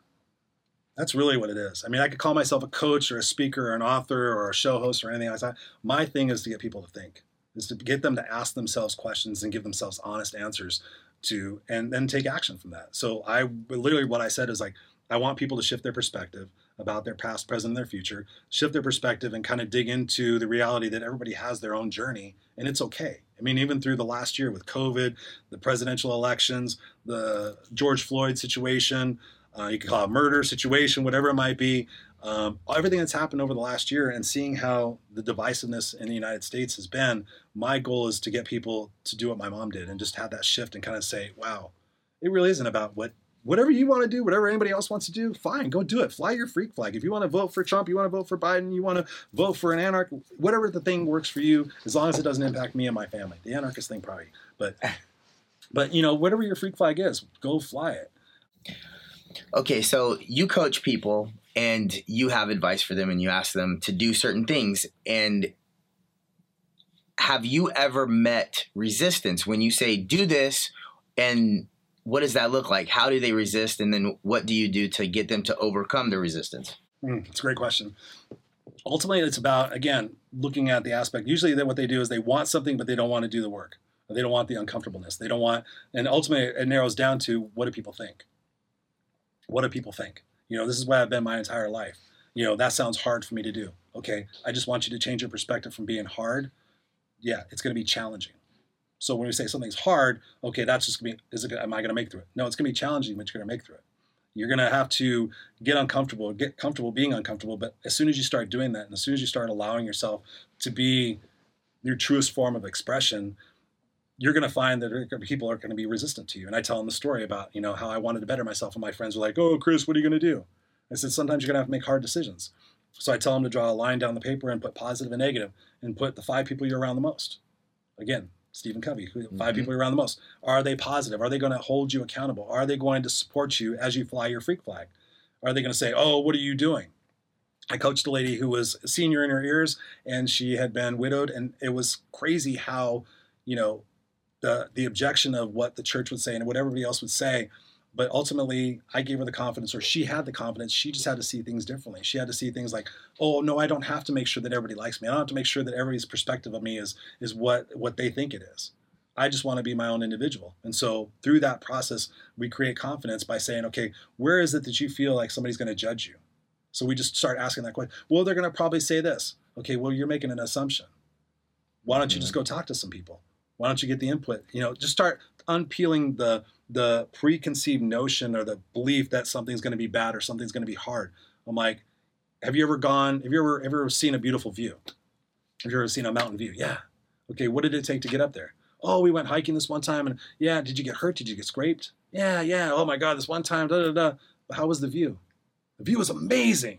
That's really what it is. I mean, I could call myself a coach or a speaker or an author or a show host or anything like that. My thing is to get people to think, is to get them to ask themselves questions and give themselves honest answers to, and then take action from that. So I literally what I said is like, I want people to shift their perspective about their past, present, and their future, shift their perspective and kind of dig into the reality that everybody has their own journey and it's okay. I mean, even through the last year with COVID, the presidential elections, the George Floyd situation, uh, you could call it murder situation, whatever it might be. Um, everything that's happened over the last year and seeing how the divisiveness in the United States has been, my goal is to get people to do what my mom did and just have that shift and kind of say, wow, it really isn't about what whatever you want to do, whatever anybody else wants to do, fine, go do it. Fly your freak flag. If you want to vote for Trump, you want to vote for Biden, you want to vote for an anarch, whatever the thing works for you, as long as it doesn't impact me and my family. The anarchist thing probably, but but you know, whatever your freak flag is, go fly it. Okay, so you coach people and you have advice for them and you ask them to do certain things and have you ever met resistance when you say do this and what does that look like? How do they resist and then what do you do to get them to overcome the resistance? Mm, it's a great question. Ultimately, it's about again looking at the aspect. Usually, what they do is they want something, but they don't want to do the work. They don't want the uncomfortableness. They don't want, and ultimately, it narrows down to what do people think? What do people think? You know, this is where I've been my entire life. You know, that sounds hard for me to do. Okay, I just want you to change your perspective from being hard. Yeah, it's going to be challenging. So when we say something's hard, okay, that's just gonna be, is it, am I going to make through it? No, it's going to be challenging, but you're going to make through it. You're going to have to get uncomfortable, get comfortable being uncomfortable. But as soon as you start doing that, and as soon as you start allowing yourself to be your truest form of expression, you're going to find that people are going to be resistant to you. And I tell them the story about, you know, how I wanted to better myself. And my friends were like, oh, Chris, what are you going to do? I said, sometimes you're going to have to make hard decisions. So I tell them to draw a line down the paper and put positive and negative and put the five people you're around the most. Again, Stephen Covey, 5 mm-hmm. people you're around the most. Are they positive? Are they going to hold you accountable? Are they going to support you as you fly your freak flag? Are they going to say, oh, what are you doing? I coached a lady who was senior in her ears and she had been widowed. And it was crazy how, you know, the, the objection of what the church would say and what everybody else would say but ultimately i gave her the confidence or she had the confidence she just had to see things differently. She had to see things like oh no i don't have to make sure that everybody likes me. I don't have to make sure that everybody's perspective of me is is what what they think it is. I just want to be my own individual. And so through that process we create confidence by saying okay where is it that you feel like somebody's going to judge you? So we just start asking that question well they're going to probably say this. Okay well you're making an assumption. Why don't you just mm-hmm. go talk to some people why don't you get the input you know just start unpeeling the the preconceived notion or the belief that something's going to be bad or something's going to be hard. I'm like, have you ever gone? Have you ever ever seen a beautiful view? Have you ever seen a mountain view? Yeah. Okay. What did it take to get up there? Oh, we went hiking this one time, and yeah. Did you get hurt? Did you get scraped? Yeah, yeah. Oh my God, this one time. Da da da. How was the view? The view was amazing.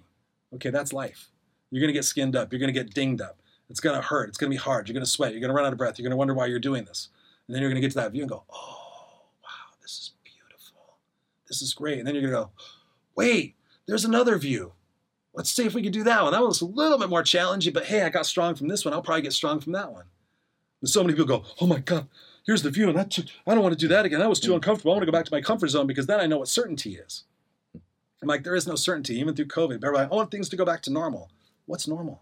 Okay, that's life. You're gonna get skinned up. You're gonna get dinged up. It's gonna hurt. It's gonna be hard. You're gonna sweat. You're gonna run out of breath. You're gonna wonder why you're doing this. And then you're gonna get to that view and go, oh wow, this is beautiful. This is great. And then you're going to go, wait, there's another view. Let's see if we can do that one. That was a little bit more challenging, but hey, I got strong from this one. I'll probably get strong from that one. And so many people go, oh my God, here's the view. And that took, I don't want to do that again. That was too mm. uncomfortable. I want to go back to my comfort zone because then I know what certainty is. I'm like, there is no certainty, even through COVID. Everybody, I want things to go back to normal. What's normal?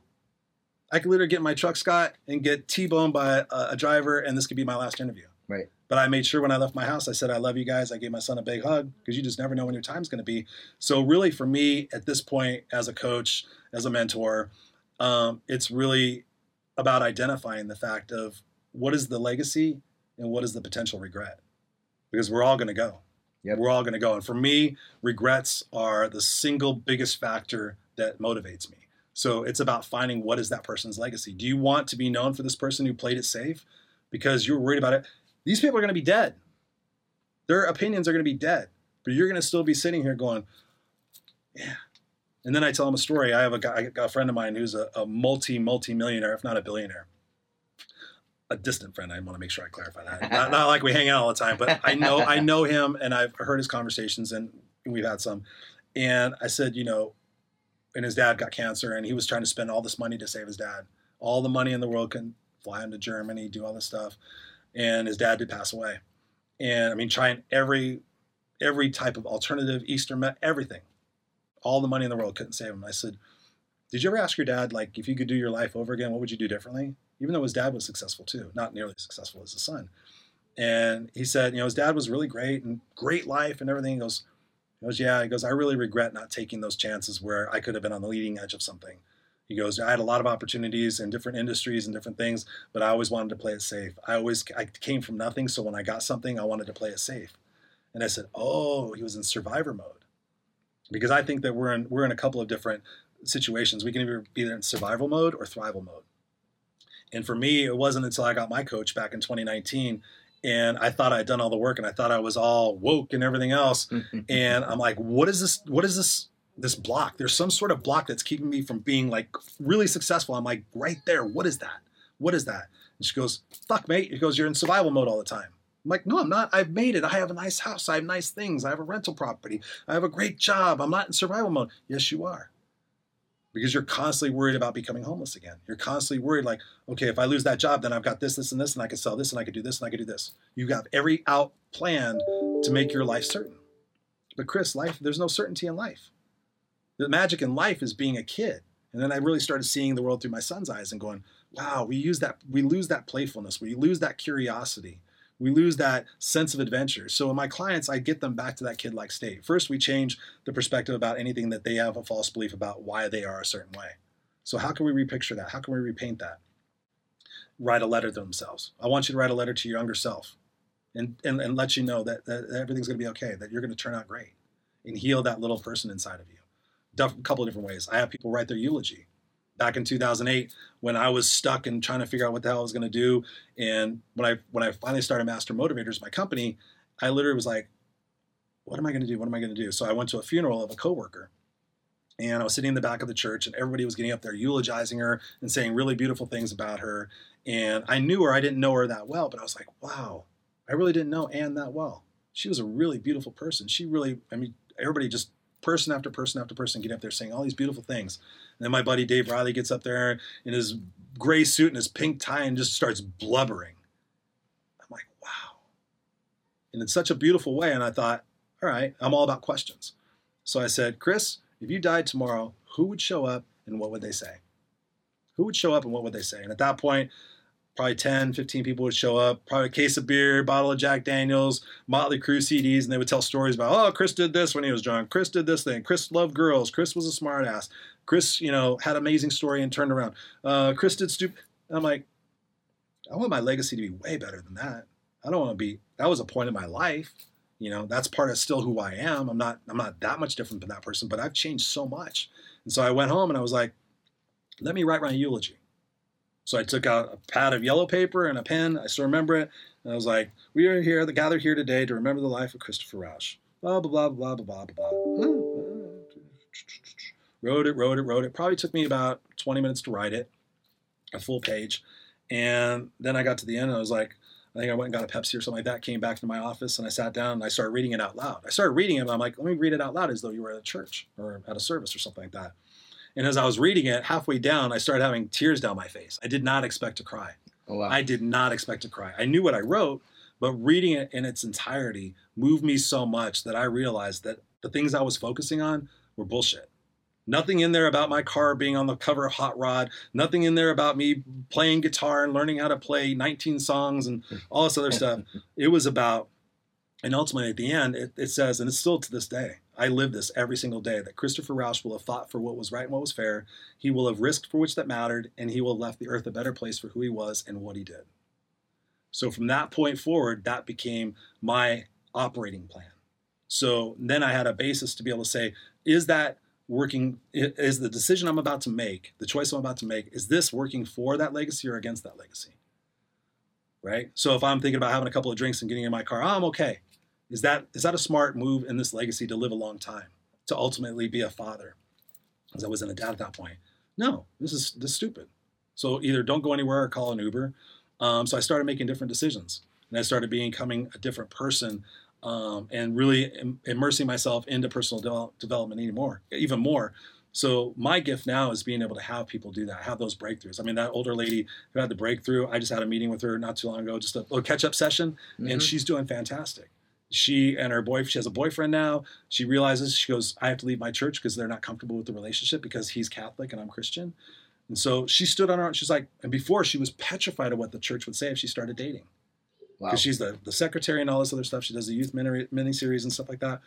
I could literally get in my truck, Scott, and get T-boned by a, a driver, and this could be my last interview. Right. But I made sure when I left my house, I said, I love you guys. I gave my son a big hug because you just never know when your time's going to be. So, really, for me at this point, as a coach, as a mentor, um, it's really about identifying the fact of what is the legacy and what is the potential regret. Because we're all going to go. Yep. We're all going to go. And for me, regrets are the single biggest factor that motivates me. So it's about finding what is that person's legacy. Do you want to be known for this person who played it safe because you're worried about it? These people are going to be dead. Their opinions are going to be dead, but you're going to still be sitting here going, yeah. And then I tell them a story. I have a guy, a friend of mine who's a, a multi, multi millionaire, if not a billionaire. A distant friend. I want to make sure I clarify that. not, not like we hang out all the time, but I know I know him, and I've heard his conversations, and we've had some. And I said, you know, and his dad got cancer, and he was trying to spend all this money to save his dad. All the money in the world can fly him to Germany, do all this stuff and his dad did pass away. And I mean, trying every every type of alternative Eastern met everything, all the money in the world couldn't save him. I said, "Did you ever ask your dad like if you could do your life over again, what would you do differently?" Even though his dad was successful too, not nearly as successful as his son. And he said, you know, his dad was really great and great life and everything. He goes, he goes, yeah. He goes, I really regret not taking those chances where I could have been on the leading edge of something. He goes, I had a lot of opportunities in different industries and different things, but I always wanted to play it safe. I always I came from nothing, so when I got something, I wanted to play it safe. And I said, "Oh, he was in survivor mode." Because I think that we're in we're in a couple of different situations. We can either be in survival mode or thrival mode. And for me, it wasn't until I got my coach back in 2019 and I thought I'd done all the work and I thought I was all woke and everything else. and I'm like, what is this? What is this? This block? There's some sort of block that's keeping me from being like really successful. I'm like, right there. What is that? What is that? And she goes, fuck, mate. She goes, you're in survival mode all the time. I'm like, no, I'm not. I've made it. I have a nice house. I have nice things. I have a rental property. I have a great job. I'm not in survival mode. Yes, you are. Because you're constantly worried about becoming homeless again. You're constantly worried, like, okay, if I lose that job, then I've got this, this, and this, and I can sell this, and I can do this, and I can do this. You have got every out plan to make your life certain. But Chris, life, there's no certainty in life. The magic in life is being a kid. And then I really started seeing the world through my son's eyes and going, wow, we use that, we lose that playfulness, we lose that curiosity we lose that sense of adventure. So in my clients, I get them back to that kid-like state. First, we change the perspective about anything that they have a false belief about why they are a certain way. So how can we repicture that? How can we repaint that? Write a letter to themselves. I want you to write a letter to your younger self and, and, and let you know that, that everything's going to be okay, that you're going to turn out great and heal that little person inside of you. A couple of different ways. I have people write their eulogy back in 2008 when I was stuck and trying to figure out what the hell I was going to do. And when I when I finally started Master Motivators, my company, I literally was like, "What am I going to do? What am I going to do?" So I went to a funeral of a coworker, and I was sitting in the back of the church, and everybody was getting up there eulogizing her and saying really beautiful things about her. And I knew her; I didn't know her that well, but I was like, "Wow, I really didn't know Anne that well. She was a really beautiful person. She really, I mean, everybody just." Person after person after person getting up there saying all these beautiful things. And then my buddy Dave Riley gets up there in his gray suit and his pink tie and just starts blubbering. I'm like, wow. And in such a beautiful way. And I thought, all right, I'm all about questions. So I said, Chris, if you died tomorrow, who would show up and what would they say? Who would show up and what would they say? And at that point, probably 10, 15 people would show up, probably a case of beer, bottle of Jack Daniels, Motley Crue CDs, and they would tell stories about, oh, Chris did this when he was drunk. Chris did this thing. Chris loved girls. Chris was a smartass. Chris, you know, had an amazing story and turned around. Uh, Chris did stupid. I'm like, I want my legacy to be way better than that. I don't want to be. That was a point in my life. You know, that's part of still who I am. I'm not. I'm not that much different than that person, but I've changed so much. And so I went home and I was like, let me write my eulogy. So I took out a pad of yellow paper and a pen. I still remember it. And I was like, we are here, the gathered here today to remember the life of Christopher Rausch. Blah blah blah blah blah blah blah. Wrote it, wrote it, wrote it. Probably took me about 20 minutes to write it, a full page. And then I got to the end and I was like, I think I went and got a Pepsi or something like that, came back to my office and I sat down and I started reading it out loud. I started reading it and I'm like, let me read it out loud as though you were at a church or at a service or something like that. And as I was reading it, halfway down, I started having tears down my face. I did not expect to cry. Oh, wow. I did not expect to cry. I knew what I wrote, but reading it in its entirety moved me so much that I realized that the things I was focusing on were bullshit. Nothing in there about my car being on the cover of Hot Rod. Nothing in there about me playing guitar and learning how to play 19 songs and all this other stuff. It was about, and ultimately at the end, it, it says, and it's still to this day, I live this every single day, that Christopher Rausch will have fought for what was right and what was fair. He will have risked for which that mattered, and he will have left the earth a better place for who he was and what he did. So from that point forward, that became my operating plan. So then I had a basis to be able to say, is that working is the decision I'm about to make, the choice I'm about to make, is this working for that legacy or against that legacy? Right? So if I'm thinking about having a couple of drinks and getting in my car, oh, I'm okay. Is that is that a smart move in this legacy to live a long time, to ultimately be a father? Because I wasn't a dad at that point. No, this is this is stupid. So either don't go anywhere or call an Uber. Um, so I started making different decisions, and I started becoming a different person um, and really Im- immersing myself into personal de- development even more, even more. So my gift now is being able to have people do that, have those breakthroughs. I mean, that older lady who had the breakthrough, I just had a meeting with her not too long ago, just a little catch-up session, mm-hmm. and she's doing fantastic. She and her boyfriend, she has a boyfriend now. She realizes she goes, I have to leave my church because they're not comfortable with the relationship because he's Catholic and I'm Christian. And so she stood on her own. She's like, and before she was petrified of what the church would say if she started dating because wow. she's the, the secretary and all this other stuff. She does the youth mini, mini series and stuff like that.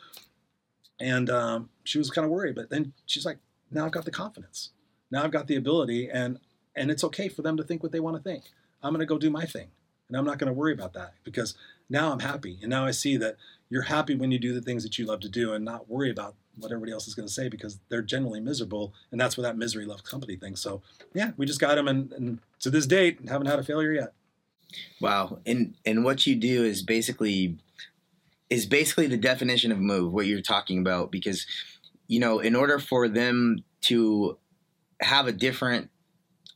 And um, she was kind of worried, but then she's like, now I've got the confidence. Now I've got the ability, and and it's okay for them to think what they want to think. I'm going to go do my thing, and I'm not going to worry about that because now I'm happy, and now I see that you're happy when you do the things that you love to do, and not worry about what everybody else is going to say because they're generally miserable, and that's where that misery loves company thing. So yeah, we just got them, and, and to this date, haven't had a failure yet. Wow. And and what you do is basically is basically the definition of move, what you're talking about, because you know, in order for them to have a different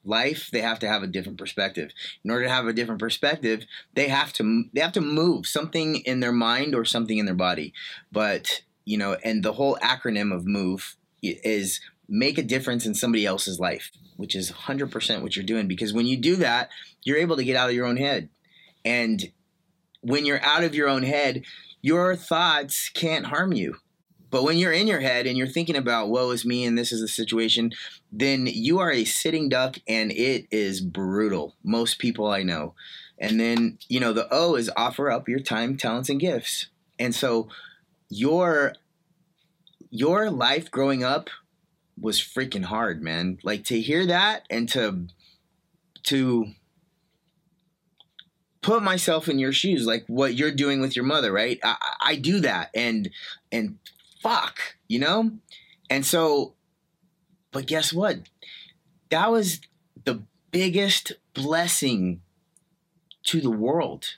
life, they have to have a different perspective. In order to have a different perspective, they have to they have to move something in their mind or something in their body. But you know, and the whole acronym of move is make a difference in somebody else's life, which is 100% what you're doing. Because when you do that, you're able to get out of your own head. And when you're out of your own head, your thoughts can't harm you. But when you're in your head and you're thinking about woe is me and this is the situation, then you are a sitting duck and it is brutal. Most people I know. And then, you know, the O is offer up your time, talents, and gifts. And so your your life growing up was freaking hard, man. Like to hear that and to to put myself in your shoes, like what you're doing with your mother, right? I, I do that, and and fuck, you know? And so, but guess what? That was the biggest blessing to the world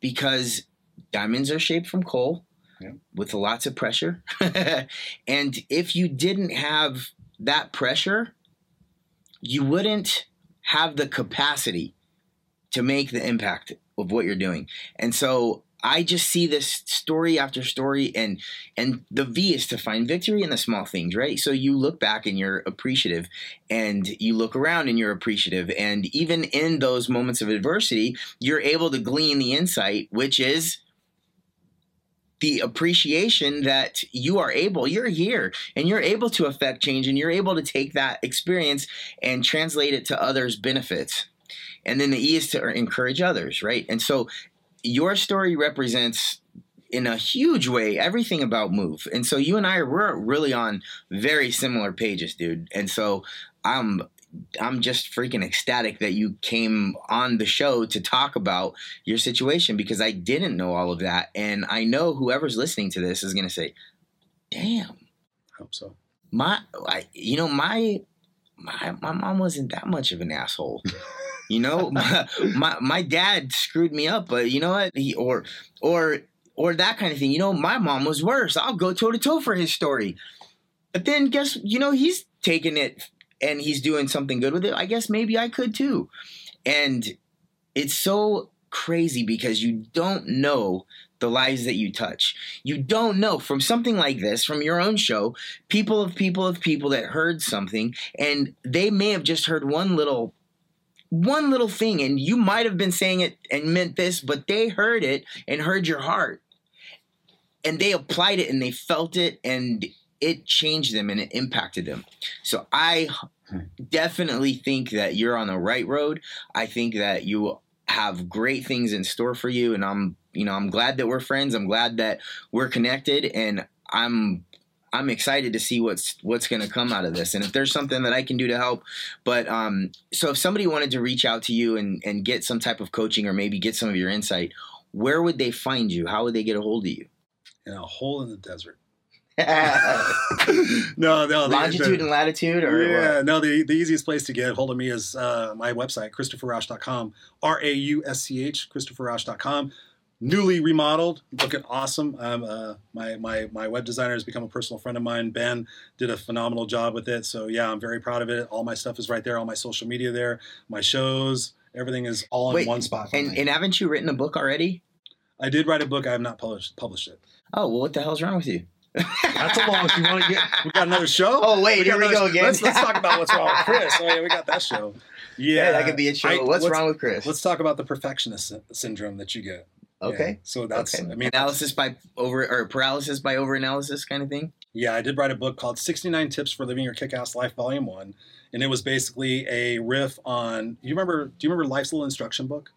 because diamonds are shaped from coal yeah. with lots of pressure. and if you didn't have that pressure, you wouldn't have the capacity to make the impact of what you're doing. And so I just see this story after story and and the V is to find victory in the small things, right? So you look back and you're appreciative and you look around and you're appreciative and even in those moments of adversity, you're able to glean the insight which is the appreciation that you are able, you're here and you're able to affect change and you're able to take that experience and translate it to others' benefits. And then the E is to encourage others, right? And so your story represents in a huge way everything about move. And so you and i we're really on very similar pages dude. And so i'm i'm just freaking ecstatic that you came on the show to talk about your situation because i didn't know all of that. And i know whoever's listening to this is going to say damn. I hope so. My I, you know my my my mom wasn't that much of an asshole You know, my, my, my dad screwed me up, but you know what? He or or or that kind of thing. You know, my mom was worse. I'll go toe to toe for his story. But then guess you know he's taking it and he's doing something good with it. I guess maybe I could too. And it's so crazy because you don't know the lives that you touch. You don't know from something like this, from your own show, people of people of people that heard something and they may have just heard one little one little thing and you might have been saying it and meant this but they heard it and heard your heart. And they applied it and they felt it and it changed them and it impacted them. So i definitely think that you're on the right road. I think that you have great things in store for you and i'm you know i'm glad that we're friends. I'm glad that we're connected and i'm I'm excited to see what's what's going to come out of this, and if there's something that I can do to help. But um, so if somebody wanted to reach out to you and and get some type of coaching or maybe get some of your insight, where would they find you? How would they get a hold of you? In a hole in the desert. no, no. Longitude the, and latitude, or yeah, what? no. The, the easiest place to get a hold of me is uh, my website, ChristopherRausch.com. R A U S C H, ChristopherRausch.com newly remodeled, looking awesome. Um, uh, my my my web designer has become a personal friend of mine. Ben did a phenomenal job with it. So yeah, I'm very proud of it. All my stuff is right there. All my social media there. My shows, everything is all Wait, in one spot. And, and haven't you written a book already? I did write a book. I have not published published it. Oh well, what the hell's wrong with you? That's a long. You want to get? We got another show. Oh wait, we here we go again. Let's, let's talk about what's wrong with Chris. Oh yeah, we got that show. Yeah, yeah that could be a show. I, what's wrong with Chris? Let's talk about the perfectionist syndrome that you get. Okay. Yeah. So that's okay. I mean analysis by over or paralysis by over analysis kind of thing. Yeah, I did write a book called 69 Tips for Living Your Kick-Ass Life Volume 1 and it was basically a riff on you remember do you remember Life's Little Instruction Book?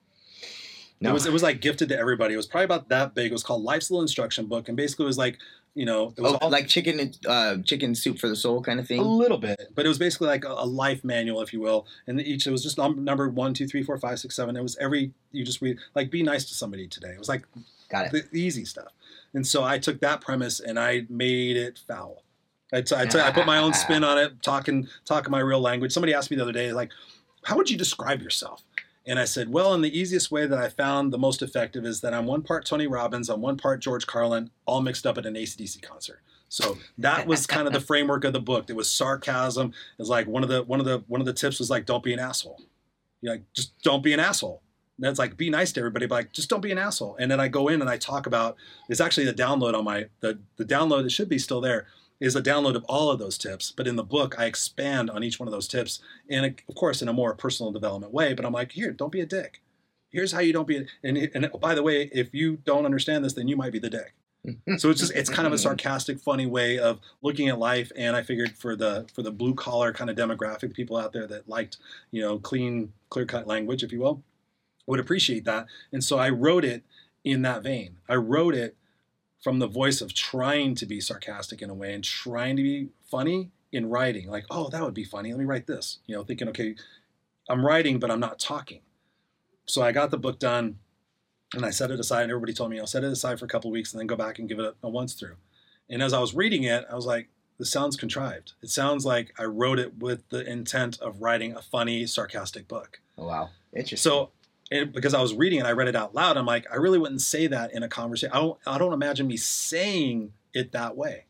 No. It was it was like gifted to everybody. It was probably about that big. It was called Life's Little Instruction Book and basically it was like you know, it was oh, all, like chicken, uh, chicken soup for the soul kind of thing. A little bit, but it was basically like a, a life manual, if you will. And each it was just number one, two, three, four, five, six, seven. It was every you just read like be nice to somebody today. It was like got it, the, the easy stuff. And so I took that premise and I made it foul. I, t- I, t- I put my own spin on it, talking talking my real language. Somebody asked me the other day, like, how would you describe yourself? And I said, well, and the easiest way that I found the most effective is that I'm one part Tony Robbins, I'm one part George Carlin, all mixed up at an ACDC concert. So that was kind of the framework of the book. It was sarcasm. It's like one of the one of the one of the tips was like, don't be an asshole. You like just don't be an asshole. And that's like be nice to everybody, but like just don't be an asshole. And then I go in and I talk about it's actually the download on my the the download that should be still there is a download of all of those tips. But in the book, I expand on each one of those tips, and of course, in a more personal development way. But I'm like, here, don't be a dick. Here's how you don't be. A, and and by the way, if you don't understand this, then you might be the dick. so it's just it's kind of a sarcastic, funny way of looking at life. And I figured for the for the blue collar kind of demographic people out there that liked you know clean, clear cut language, if you will, would appreciate that. And so I wrote it in that vein. I wrote it from the voice of trying to be sarcastic in a way and trying to be funny in writing. Like, oh, that would be funny. Let me write this. You know, thinking, okay, I'm writing, but I'm not talking. So I got the book done and I set it aside. And everybody told me, I'll set it aside for a couple weeks and then go back and give it a, a once through. And as I was reading it, I was like, this sounds contrived. It sounds like I wrote it with the intent of writing a funny, sarcastic book. Oh, wow. Interesting. So and because I was reading and I read it out loud, I'm like, I really wouldn't say that in a conversation. I don't, I don't imagine me saying it that way.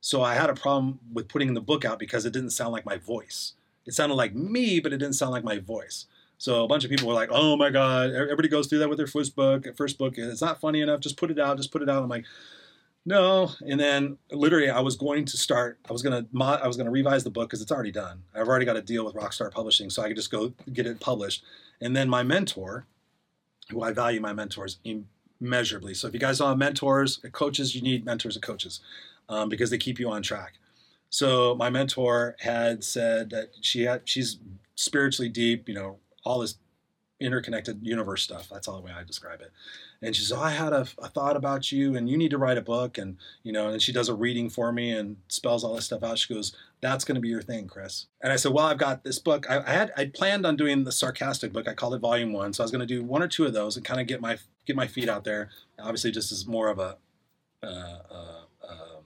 So I had a problem with putting the book out because it didn't sound like my voice. It sounded like me, but it didn't sound like my voice. So a bunch of people were like, "Oh my god!" Everybody goes through that with their first book. First book, it's not funny enough. Just put it out. Just put it out. I'm like, no. And then literally, I was going to start. I was gonna. I was gonna revise the book because it's already done. I've already got a deal with Rockstar Publishing, so I could just go get it published. And then my mentor, who I value my mentors immeasurably. So if you guys have mentors, coaches, you need mentors and coaches um, because they keep you on track. So my mentor had said that she had she's spiritually deep, you know, all this interconnected universe stuff. That's all the way I describe it. And she says, oh, I had a, a, thought about you and you need to write a book. And, you know, and she does a reading for me and spells all this stuff out. She goes, that's going to be your thing, Chris. And I said, well, I've got this book. I, I had, I planned on doing the sarcastic book. I called it volume one. So I was going to do one or two of those and kind of get my, get my feet out there. Obviously just as more of a, uh, uh, uh,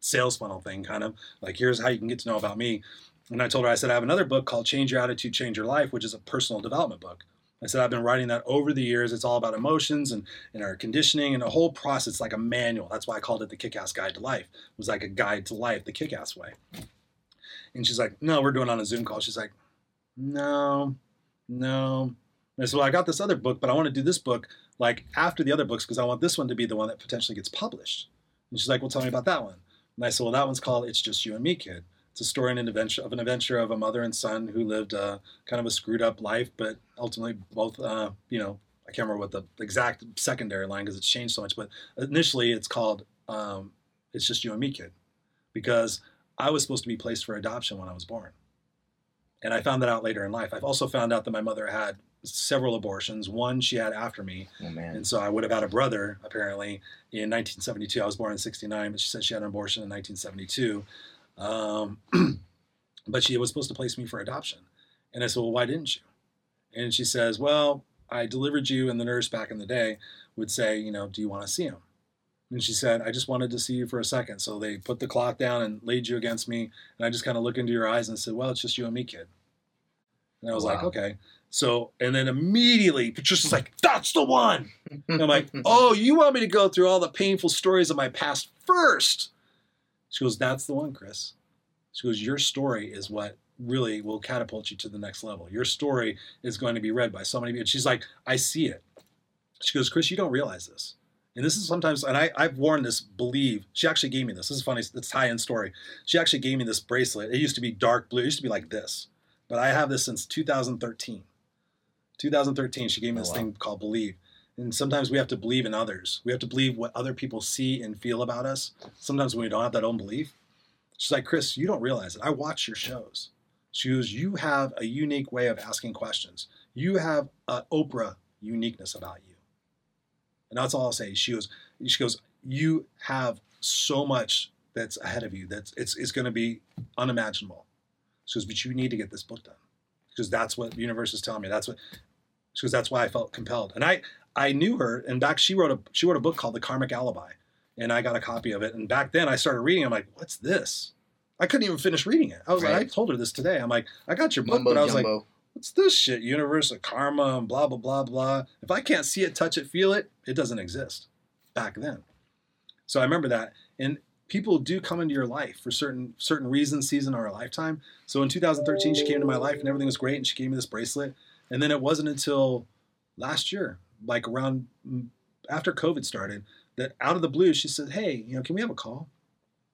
sales funnel thing, kind of like, here's how you can get to know about me. And I told her, I said, I have another book called Change Your Attitude, Change Your Life, which is a personal development book. I said, I've been writing that over the years. It's all about emotions and, and our conditioning and the whole process, like a manual. That's why I called it the Kick Ass Guide to Life. It was like a guide to life, the kick ass way. And she's like, No, we're doing on a Zoom call. She's like, No, no. And I said, Well, I got this other book, but I want to do this book like after the other books because I want this one to be the one that potentially gets published. And she's like, Well, tell me about that one. And I said, Well, that one's called It's Just You and Me, Kid. It's a story and an adventure of an adventure of a mother and son who lived a, kind of a screwed up life, but ultimately both, uh, you know, I can't remember what the exact secondary line because it's changed so much. But initially, it's called um, "It's Just You and Me, Kid," because I was supposed to be placed for adoption when I was born, and I found that out later in life. I've also found out that my mother had several abortions. One she had after me, oh, and so I would have had a brother apparently in 1972. I was born in '69, but she said she had an abortion in 1972. Um, but she was supposed to place me for adoption. And I said, Well, why didn't you? And she says, Well, I delivered you, and the nurse back in the day would say, You know, do you want to see him? And she said, I just wanted to see you for a second. So they put the cloth down and laid you against me. And I just kind of looked into your eyes and said, Well, it's just you and me, kid. And I was wow. like, Okay. So, and then immediately Patricia's like, That's the one. And I'm like, Oh, you want me to go through all the painful stories of my past first? She goes, That's the one, Chris. She goes, Your story is what really will catapult you to the next level. Your story is going to be read by so many people. She's like, I see it. She goes, Chris, you don't realize this. And this is sometimes, and I, I've worn this believe. She actually gave me this. This is funny. It's tie in story. She actually gave me this bracelet. It used to be dark blue. It used to be like this. But I have this since 2013. 2013, she gave me oh, this oh, wow. thing called Believe. And sometimes we have to believe in others. We have to believe what other people see and feel about us. Sometimes when we don't have that own belief. She's like, Chris, you don't realize it. I watch your shows. She goes, You have a unique way of asking questions. You have an Oprah uniqueness about you. And that's all I'll say. She goes, she goes, You have so much that's ahead of you that's it's, it's going to be unimaginable. She goes, But you need to get this book done. Because that's what the universe is telling me. That's what she goes, that's why I felt compelled. And I I knew her, and back she wrote a she wrote a book called The Karmic Alibi, and I got a copy of it. And back then I started reading. I'm like, what's this? I couldn't even finish reading it. I was right. like, I told her this today. I'm like, I got your book, Mumbo but I was jumbo. like, what's this shit? Universe of karma and blah blah blah blah. If I can't see it, touch it, feel it, it doesn't exist. Back then. So I remember that. And people do come into your life for certain certain reasons, season or a lifetime. So in 2013, she came into my life and everything was great, and she gave me this bracelet. And then it wasn't until last year, like around mm, after COVID started, that out of the blue, she said, "Hey, you know, can we have a call?"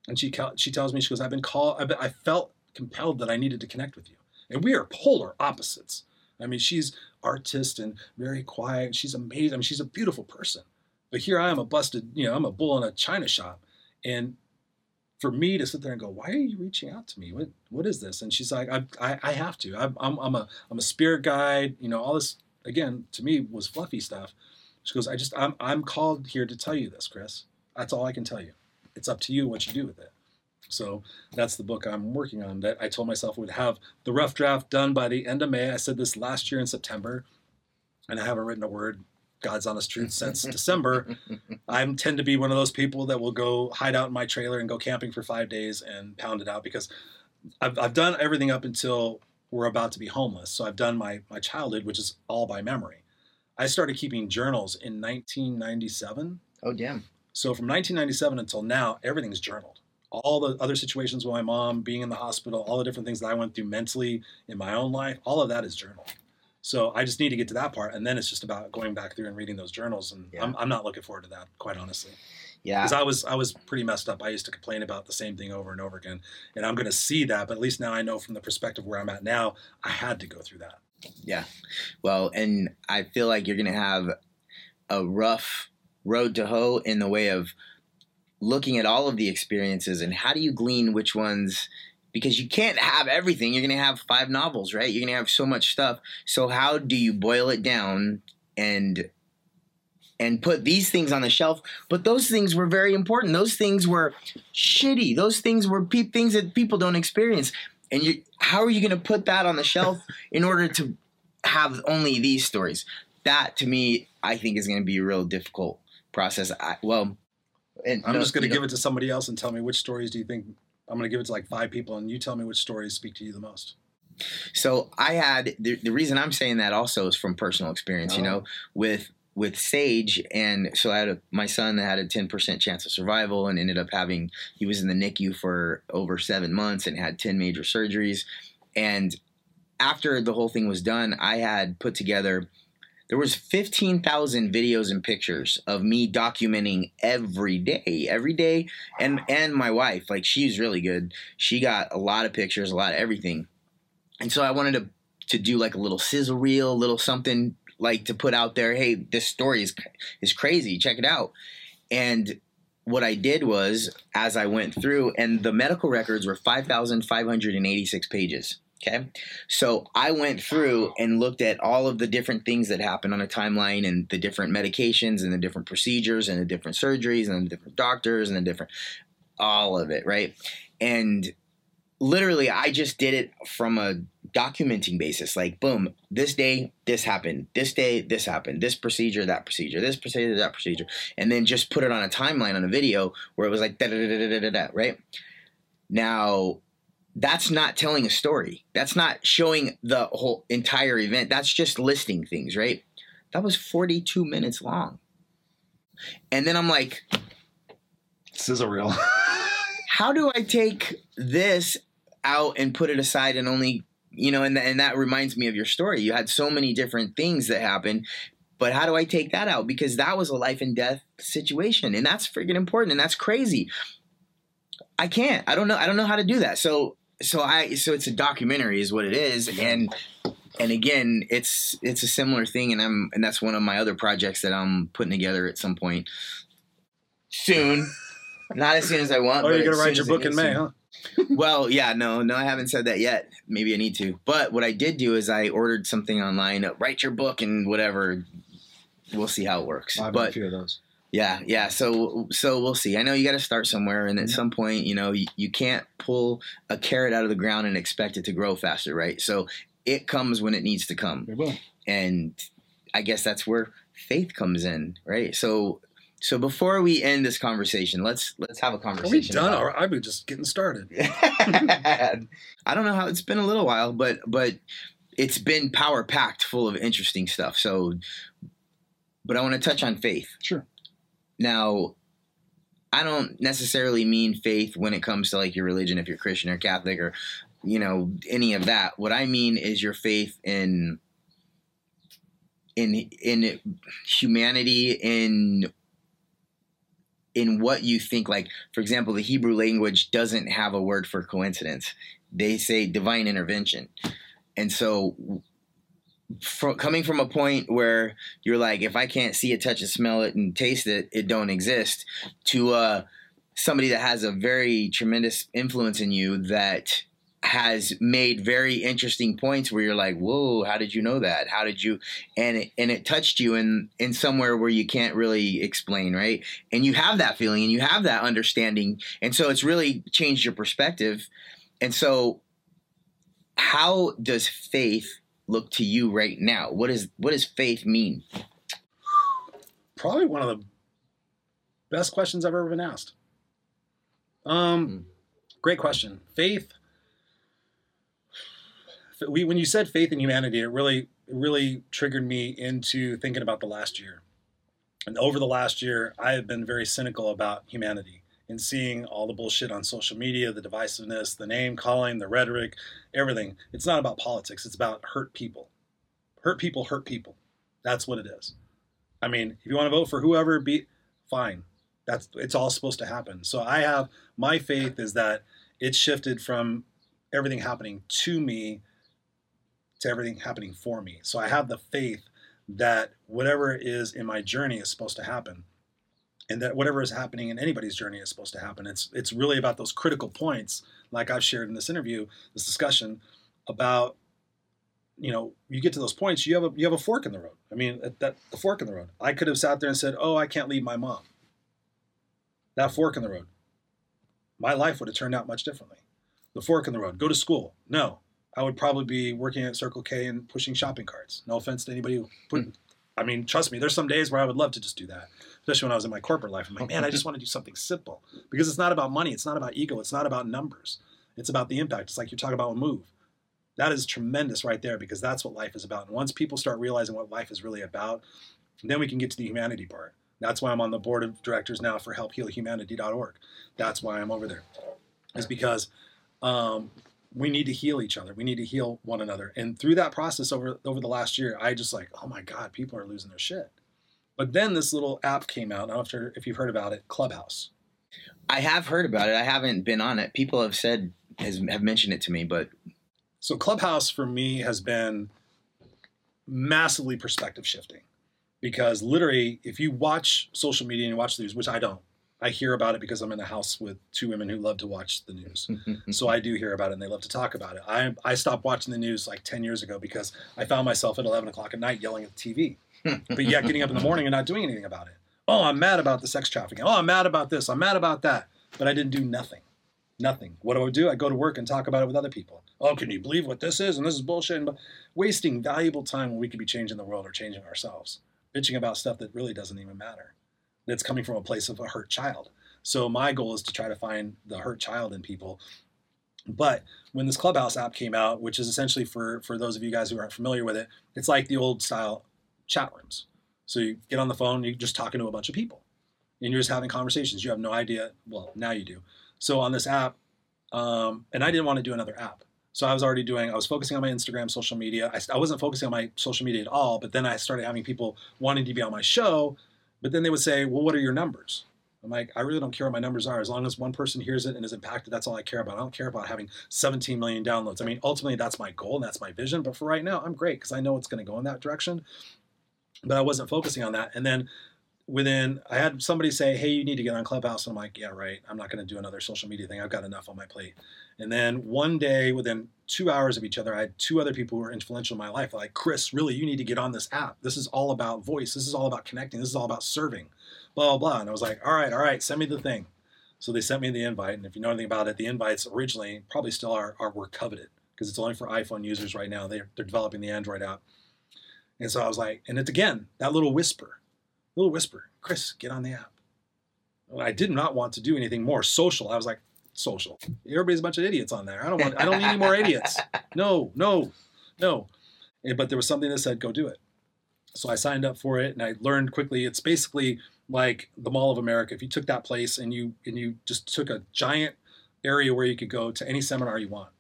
And she she tells me, she goes, "I've been called. I've been, I felt compelled that I needed to connect with you." And we are polar opposites. I mean, she's artist and very quiet. She's amazing. I mean, she's a beautiful person. But here I am, a busted, you know, I'm a bull in a china shop. And for me to sit there and go, why are you reaching out to me? What what is this? And she's like, I I, I have to. I'm, I'm I'm a I'm a spirit guide. You know, all this again to me was fluffy stuff. She goes, I just I'm I'm called here to tell you this, Chris. That's all I can tell you. It's up to you what you do with it. So that's the book I'm working on that I told myself would have the rough draft done by the end of May. I said this last year in September, and I haven't written a word, God's honest truth, since December. I tend to be one of those people that will go hide out in my trailer and go camping for five days and pound it out because I've, I've done everything up until we're about to be homeless. So I've done my, my childhood, which is all by memory. I started keeping journals in 1997. Oh, damn. So from 1997 until now, everything's journaled all the other situations with my mom being in the hospital, all the different things that I went through mentally in my own life, all of that is journal. So I just need to get to that part, and then it's just about going back through and reading those journals. And yeah. I'm, I'm not looking forward to that, quite honestly. Yeah, because I was I was pretty messed up. I used to complain about the same thing over and over again, and I'm going to see that. But at least now I know from the perspective where I'm at now, I had to go through that. Yeah, well, and I feel like you're going to have a rough road to hoe in the way of looking at all of the experiences and how do you glean which ones because you can't have everything you're going to have five novels right you're going to have so much stuff so how do you boil it down and and put these things on the shelf but those things were very important those things were shitty those things were pe- things that people don't experience and you how are you going to put that on the shelf in order to have only these stories that to me i think is going to be a real difficult process I, well and I'm no, just going to give know. it to somebody else and tell me which stories do you think I'm going to give it to like five people, and you tell me which stories speak to you the most. So I had the, the reason I'm saying that also is from personal experience. Oh. You know, with with Sage, and so I had a, my son that had a 10% chance of survival, and ended up having he was in the NICU for over seven months and had 10 major surgeries, and after the whole thing was done, I had put together there was 15,000 videos and pictures of me documenting every day, every day. And, and my wife, like she's really good. She got a lot of pictures, a lot of everything. And so I wanted to, to do like a little sizzle reel, a little something like to put out there. Hey, this story is, is crazy. Check it out. And what I did was as I went through and the medical records were 5,586 pages. Okay. So I went through and looked at all of the different things that happened on a timeline and the different medications and the different procedures and the different surgeries and the different doctors and the different, all of it. Right. And literally, I just did it from a documenting basis. Like, boom, this day, this happened. This day, this happened. This procedure, that procedure, this procedure, that procedure. And then just put it on a timeline on a video where it was like da da da da da da right? Now, that's not telling a story. That's not showing the whole entire event. That's just listing things, right? That was 42 minutes long. And then I'm like, sizzle reel. how do I take this out and put it aside and only, you know, and, and that reminds me of your story. You had so many different things that happened, but how do I take that out? Because that was a life and death situation, and that's freaking important, and that's crazy. I can't. I don't know. I don't know how to do that. So so I so it's a documentary is what it is and and again it's it's a similar thing and I'm and that's one of my other projects that I'm putting together at some point soon not as soon as I want oh you're gonna write your book in May huh well yeah no no I haven't said that yet maybe I need to but what I did do is I ordered something online uh, write your book and whatever we'll see how it works I but a few of those yeah, yeah. So so we'll see. I know you got to start somewhere, and at some point, you know, you, you can't pull a carrot out of the ground and expect it to grow faster, right? So it comes when it needs to come. It will. And I guess that's where faith comes in, right? So so before we end this conversation, let's let's have a conversation. Are we done? Or I've been just getting started. I don't know how it's been a little while, but but it's been power packed, full of interesting stuff. So, but I want to touch on faith. Sure. Now, I don't necessarily mean faith when it comes to like your religion, if you're Christian or Catholic or, you know, any of that. What I mean is your faith in in in humanity in in what you think like for example the hebrew language doesn't have a word for coincidence. They say divine intervention. And so from coming from a point where you're like if i can't see it touch it smell it and taste it it don't exist to uh somebody that has a very tremendous influence in you that has made very interesting points where you're like, "Whoa, how did you know that? How did you?" and it, and it touched you in in somewhere where you can't really explain, right? And you have that feeling and you have that understanding, and so it's really changed your perspective. And so, how does faith look to you right now? What is what does faith mean? Probably one of the best questions I've ever been asked. Um, Hmm. great question. Faith we, when you said faith in humanity, it really it really triggered me into thinking about the last year. And over the last year, I have been very cynical about humanity and seeing all the bullshit on social media, the divisiveness, the name calling, the rhetoric, everything. It's not about politics. It's about hurt people. Hurt people hurt people. That's what it is. I mean, if you want to vote for whoever, be fine. That's it's all supposed to happen. So I have my faith is that it's shifted from everything happening to me to everything happening for me. So I have the faith that whatever is in my journey is supposed to happen. And that whatever is happening in anybody's journey is supposed to happen. It's it's really about those critical points, like I've shared in this interview, this discussion about, you know, you get to those points, you have a you have a fork in the road. I mean, that, the fork in the road. I could have sat there and said, "Oh, I can't leave my mom." That fork in the road. My life would have turned out much differently. The fork in the road. Go to school. No, I would probably be working at Circle K and pushing shopping carts. No offense to anybody who put. I mean, trust me, there's some days where I would love to just do that, especially when I was in my corporate life. I'm like, man, I just want to do something simple because it's not about money, it's not about ego, it's not about numbers, it's about the impact. It's like you're talking about a Move. That is tremendous right there because that's what life is about. And once people start realizing what life is really about, then we can get to the humanity part. That's why I'm on the board of directors now for helphealhumanity.org. That's why I'm over there, is because um, we need to heal each other. We need to heal one another. And through that process over over the last year, I just like, oh my God, people are losing their shit. But then this little app came out. I don't know if you've heard about it, Clubhouse. I have heard about it. I haven't been on it. People have said has have mentioned it to me, but So Clubhouse for me has been massively perspective shifting because literally, if you watch social media and you watch the news, which I don't, I hear about it because I'm in a house with two women who love to watch the news. so I do hear about it and they love to talk about it. I, I stopped watching the news like 10 years ago because I found myself at 11 o'clock at night yelling at the TV, but yet getting up in the morning and not doing anything about it. Oh, I'm mad about the sex trafficking. Oh, I'm mad about this. I'm mad about that. But I didn't do nothing. Nothing. What do I do? I go to work and talk about it with other people. Oh, can you believe what this is? And this is bullshit. And wasting valuable time when we could be changing the world or changing ourselves. Bitching about stuff that really doesn't even matter. That's coming from a place of a hurt child. So my goal is to try to find the hurt child in people. But when this Clubhouse app came out, which is essentially for for those of you guys who aren't familiar with it, it's like the old style chat rooms. So you get on the phone, you're just talking to a bunch of people, and you're just having conversations. You have no idea. Well, now you do. So on this app, um, and I didn't want to do another app. So I was already doing. I was focusing on my Instagram, social media. I, I wasn't focusing on my social media at all. But then I started having people wanting to be on my show. But then they would say, "Well, what are your numbers?" I'm like, I really don't care what my numbers are. As long as one person hears it and is impacted, that's all I care about. I don't care about having 17 million downloads. I mean, ultimately, that's my goal and that's my vision. But for right now, I'm great because I know it's going to go in that direction. But I wasn't focusing on that. And then within, I had somebody say, Hey, you need to get on Clubhouse. And I'm like, Yeah, right. I'm not going to do another social media thing. I've got enough on my plate. And then one day, within two hours of each other, I had two other people who were influential in my life. Like, Chris, really, you need to get on this app. This is all about voice. This is all about connecting. This is all about serving blah blah blah. And I was like, all right, all right, send me the thing. So they sent me the invite, and if you know anything about it, the invites originally probably still are, are were coveted because it's only for iPhone users right now. They're they're developing the Android app, and so I was like, and it's again that little whisper, little whisper, Chris, get on the app. And I did not want to do anything more social. I was like, social. Everybody's a bunch of idiots on there. I don't want. I don't need any more idiots. No, no, no. And, but there was something that said, go do it. So I signed up for it and I learned quickly. It's basically like the Mall of America. If you took that place and you and you just took a giant area where you could go to any seminar you want.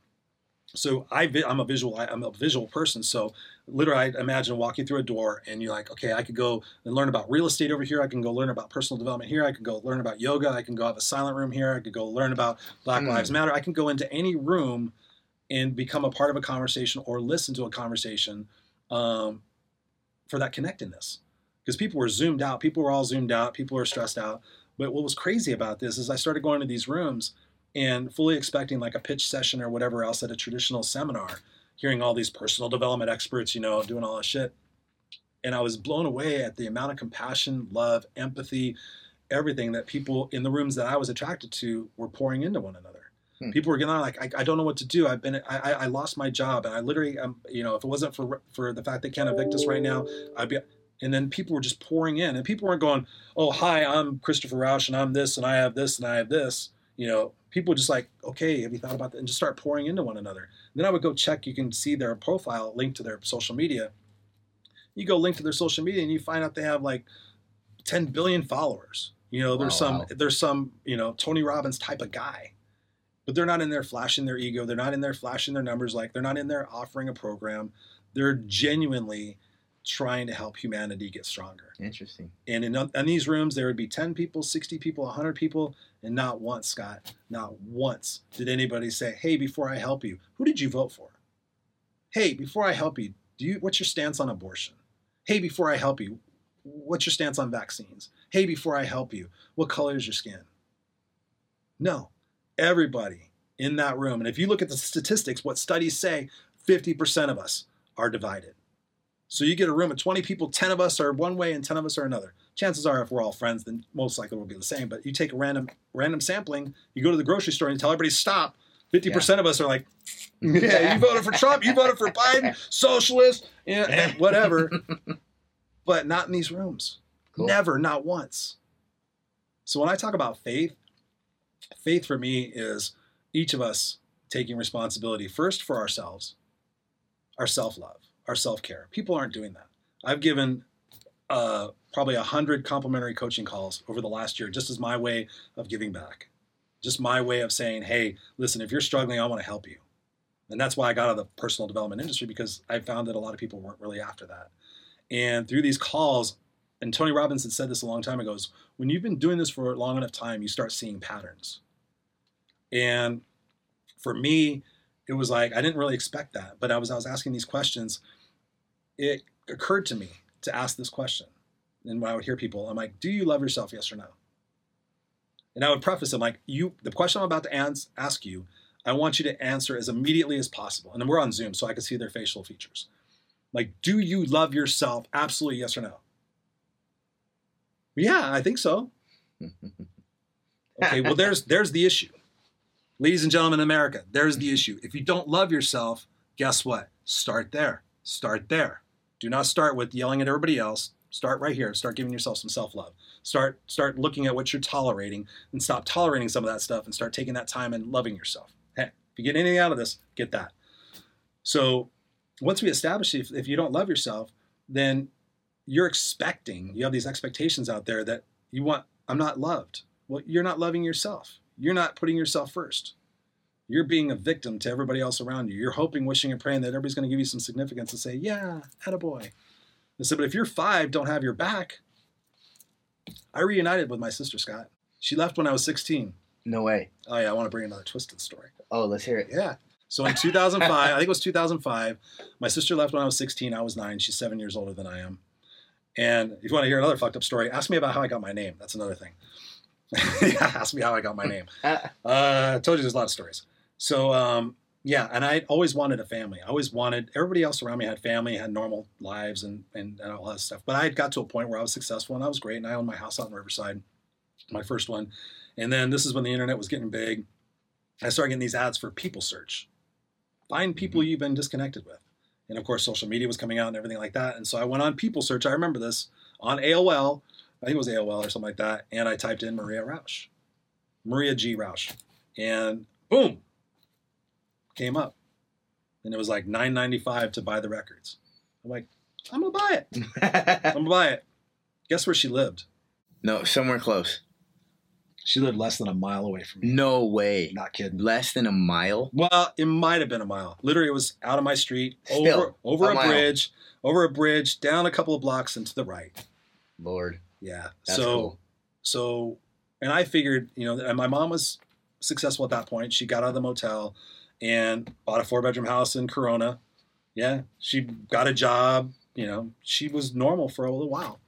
So I, I'm a visual, I'm a visual person. So literally, I imagine walking through a door and you're like, okay, I could go and learn about real estate over here. I can go learn about personal development here. I can go learn about yoga. I can go have a silent room here. I could go learn about Black Mm. Lives Matter. I can go into any room and become a part of a conversation or listen to a conversation um, for that connectedness. Because people were zoomed out. People were all zoomed out. People were stressed out. But what was crazy about this is I started going to these rooms and fully expecting like a pitch session or whatever else at a traditional seminar, hearing all these personal development experts, you know, doing all this shit. And I was blown away at the amount of compassion, love, empathy, everything that people in the rooms that I was attracted to were pouring into one another. Hmm. People were getting on like, I, I don't know what to do. I've been, I, I- lost my job, and I literally, um, you know, if it wasn't for for the fact they can't evict us right now, I'd be. And then people were just pouring in, and people weren't going, "Oh, hi, I'm Christopher Rausch, and I'm this, and I have this, and I have this." You know, people just like, "Okay, have you thought about that?" And just start pouring into one another. Then I would go check. You can see their profile linked to their social media. You go link to their social media, and you find out they have like 10 billion followers. You know, there's Wow, some wow. there's some you know Tony Robbins type of guy, but they're not in there flashing their ego. They're not in there flashing their numbers. Like they're not in there offering a program. They're genuinely trying to help humanity get stronger. Interesting. And in, in these rooms, there would be 10 people, 60 people, 100 people, and not once, Scott, not once did anybody say, "Hey, before I help you, who did you vote for? Hey, before I help you, do you what's your stance on abortion? Hey, before I help you, what's your stance on vaccines? Hey, before I help you, what color is your skin?" No. Everybody in that room, and if you look at the statistics, what studies say, 50% of us are divided. So you get a room of 20 people, 10 of us are one way and 10 of us are another. Chances are, if we're all friends, then most likely we'll be the same. But you take a random random sampling, you go to the grocery store and you tell everybody stop. 50% of us are like, yeah, you voted for Trump, you voted for Biden, socialist, yeah, and whatever. but not in these rooms. Cool. Never, not once. So when I talk about faith, faith for me is each of us taking responsibility first for ourselves, our self love, our self care. People aren't doing that. I've given uh, probably a hundred complimentary coaching calls over the last year, just as my way of giving back, just my way of saying, "Hey, listen, if you're struggling, I want to help you." And that's why I got out of the personal development industry because I found that a lot of people weren't really after that. And through these calls, and Tony Robbins had said this a long time ago, is when you've been doing this for a long enough time, you start seeing patterns. And for me, it was like I didn't really expect that, but I was I was asking these questions. It occurred to me to ask this question, and when I would hear people, I'm like, "Do you love yourself? Yes or no?" And I would preface it like, "You, the question I'm about to ans- ask you, I want you to answer as immediately as possible." And then we're on Zoom, so I can see their facial features. Like, do you love yourself? Absolutely, yes or no. Yeah, I think so. Okay, well there's there's the issue. Ladies and gentlemen in America, there's the issue. If you don't love yourself, guess what? Start there. Start there. Do not start with yelling at everybody else. Start right here. Start giving yourself some self-love. Start start looking at what you're tolerating and stop tolerating some of that stuff and start taking that time and loving yourself. Hey, if you get anything out of this, get that. So once we establish if, if you don't love yourself, then you're expecting, you have these expectations out there that you want, I'm not loved. Well, you're not loving yourself. You're not putting yourself first. You're being a victim to everybody else around you. You're hoping, wishing, and praying that everybody's going to give you some significance and say, yeah, attaboy. I said, but if you're five, don't have your back. I reunited with my sister, Scott. She left when I was 16. No way. Oh, yeah, I want to bring another twist to the story. Oh, let's hear it. Yeah. So in 2005, I think it was 2005, my sister left when I was 16. I was nine. She's seven years older than I am. And if you want to hear another fucked up story, ask me about how I got my name. That's another thing. yeah, ask me how I got my name. Uh, Uh, I told you there's a lot of stories. So um, yeah, and I always wanted a family. I always wanted everybody else around me had family, had normal lives, and, and and all that stuff. But I had got to a point where I was successful and I was great, and I owned my house out in Riverside, my first one. And then this is when the internet was getting big. I started getting these ads for people search, find people mm-hmm. you've been disconnected with, and of course social media was coming out and everything like that. And so I went on people search. I remember this on AOL. I think it was AOL or something like that, and I typed in Maria Roush, Maria G. Roush, and boom, came up, and it was like nine ninety five to buy the records. I'm like, I'm gonna buy it. I'm gonna buy it. Guess where she lived? no, somewhere close. She lived less than a mile away from me. No way. Not kidding. Less than a mile. Well, it might have been a mile. Literally, it was out of my street, Still, over over a a, bridge, over a bridge, down a couple of blocks and to the right. Lord, Yeah. that's so cool. so, and I figured, you know, and my mom was successful at that point. She got out of the motel and bought a four bedroom house in Corona. Yeah, she got a job. You know, she was normal for a little while.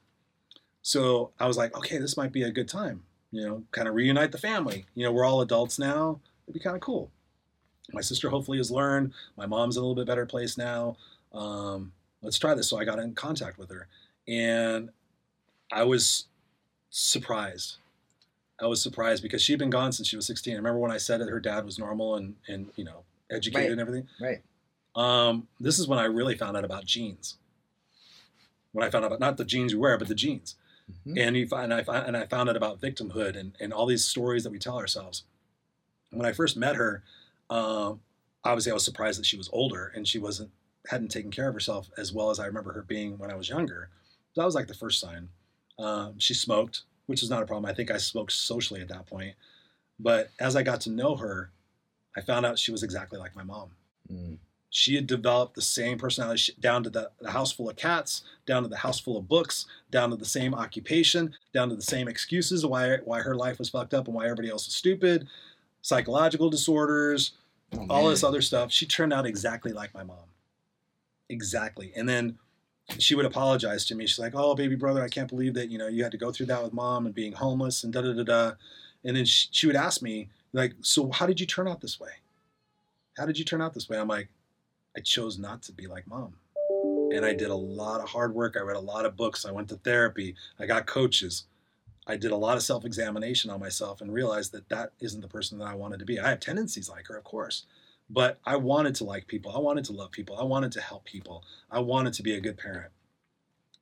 So I was like, okay, this might be a good time. You know, kind of reunite the family. You know, we're all adults now. It'd be kind of cool. My sister hopefully has learned. My mom's in a little bit better place now. Um, let's try this. So I got in contact with her, and I was surprised. I was surprised because she'd been gone since she was 16. I remember when I said that her dad was normal and and you know educated Right. and everything. Right. Um, this is when I really found out about genes. When I found out about not the genes you wear, but the genes, Mhm. and you find I and I found out about victimhood and and all these stories that we tell ourselves. When I first met her, um, obviously I was surprised that she was older and she wasn't hadn't taken care of herself as well as I remember her being when I was younger. So That was like the first sign. Um, she smoked, which is not a problem. I think I spoke socially at that point. But as I got to know her, I found out she was exactly like my mom Mm. she had developed the same personality down to the, the house full of cats, down to the house full of books, down to the same occupation, down to the same excuses why why her life was fucked up and why everybody else was stupid, psychological disorders, Oh, all this other stuff. She turned out exactly like my mom. Exactly. And then she would apologize to me. She's like, "Oh, baby brother, I can't believe that you know you had to go through that with mom and being homeless and da da da da." And then she, she would ask me like, "So how did you turn out this way? How did you turn out this way?" I'm like, "I chose not to be like mom." And I did a lot of hard work. I read a lot of books. I went to therapy. I got coaches. I did a lot of self examination on myself and realized that that isn't the person that I wanted to be. I have tendencies like her, of course, but I wanted to like people. I wanted to love people. I wanted to help people. I wanted to be a good parent.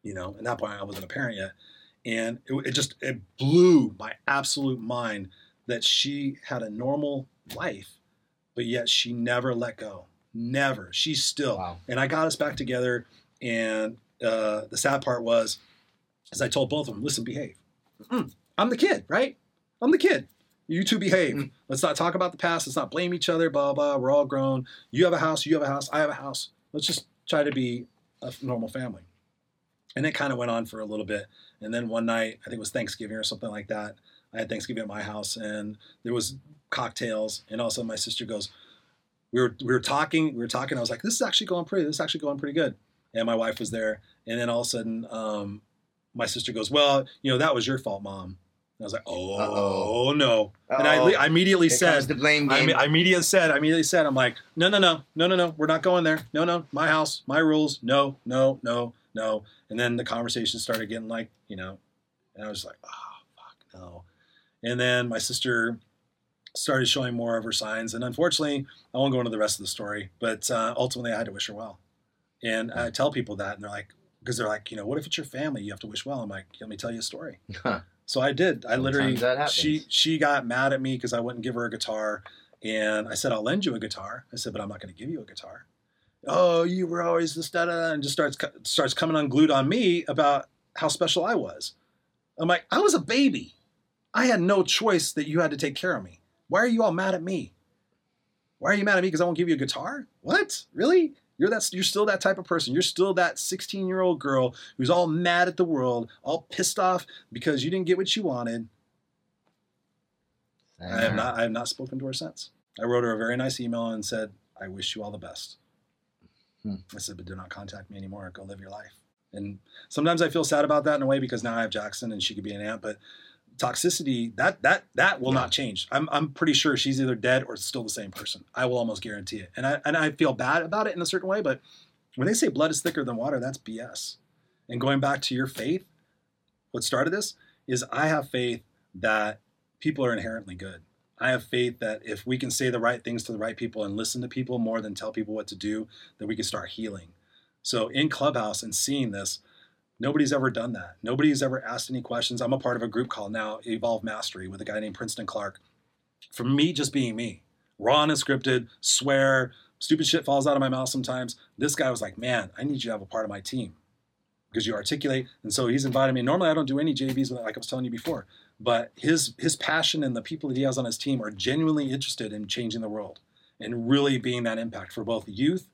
You know, at that point, I wasn't a parent yet. And it, it just it blew my absolute mind that she had a normal life, but yet she never let go. Never. She's still. Wow. And I got us back together. And uh, the sad part was, as I told both of them, listen, behave. Mm, I'm the kid, right? I'm the kid. You two behave. Mm. Let's not talk about the past. Let's not blame each other. Blah blah. We're all grown. You have a house. You have a house. I have a house. Let's just try to be a normal family. And it kind of went on for a little bit. And then one night, I think it was Thanksgiving or something like that. I had Thanksgiving at my house, and there was cocktails. And all of a sudden, my sister goes, "We were we were talking. We were talking. I was like, this is actually going pretty. This is actually going pretty good." And my wife was there. And then all of a sudden, um, my sister goes, "Well, you know, that was your fault, mom." And I was like, "Oh Uh-oh. no!" And I, Uh-oh. I immediately Here said, the blame I, game. I immediately said, I immediately said, I'm like, no, no, no, no, no, no, we're not going there. No, no, my house, my rules. No, no, no, no. And then the conversation started getting like, you know, and I was like, oh, fuck, no. And then my sister started showing more of her signs. And unfortunately, I won't go into the rest of the story, but uh, ultimately I had to wish her well. And I tell people that, and they're like, because they're like, you know, what if it's your family? You have to wish well. I'm like, let me tell you a story. Huh. So I did. I literally Sometimes that happens. she she got mad at me because I wouldn't give her a guitar, and I said I'll lend you a guitar. I said, but I'm not going to give you a guitar. Oh, you were always this da da and just starts starts coming unglued on me about how special I was. I'm like, I was a baby. I had no choice that you had to take care of me. Why are you all mad at me? Why are you mad at me because I won't give you a guitar? What? Really? You're that you're still that type of person. You're still that 16 year old girl who's all mad at the world, all pissed off because you didn't get what you wanted. I have not I have not spoken to her since. I wrote her a very nice email and said, I wish you all the best. Hmm. I said, but do not contact me anymore. Go live your life. And sometimes I feel sad about that in a way because now I have Jackson and she could be an aunt, but toxicity that that that will Yeah. not change. I'm I'm pretty sure she's either dead or still the same person. I will almost guarantee it. And I and I feel bad about it in a certain way, but when they say blood is thicker than water, that's BS. And going back to your faith, what started this is I have faith that people are inherently good. I have faith that if we can say the right things to the right people and listen to people more than tell people what to do, that we can start healing. So in Clubhouse and seeing this, nobody's ever done that. Nobody's ever asked any questions. I'm a part of a group called now Evolve Mastery with a guy named Princeton Clark. For me, just being me, raw and unscripted, swear, stupid shit falls out of my mouth sometimes. This guy was like, man, I need you to have a part of my team because you articulate. And so he's invited me. Normally, I don't do any JVs like I was telling you before, but his his passion and the people that he has on his team are genuinely interested in changing the world and really being that impact for both youth,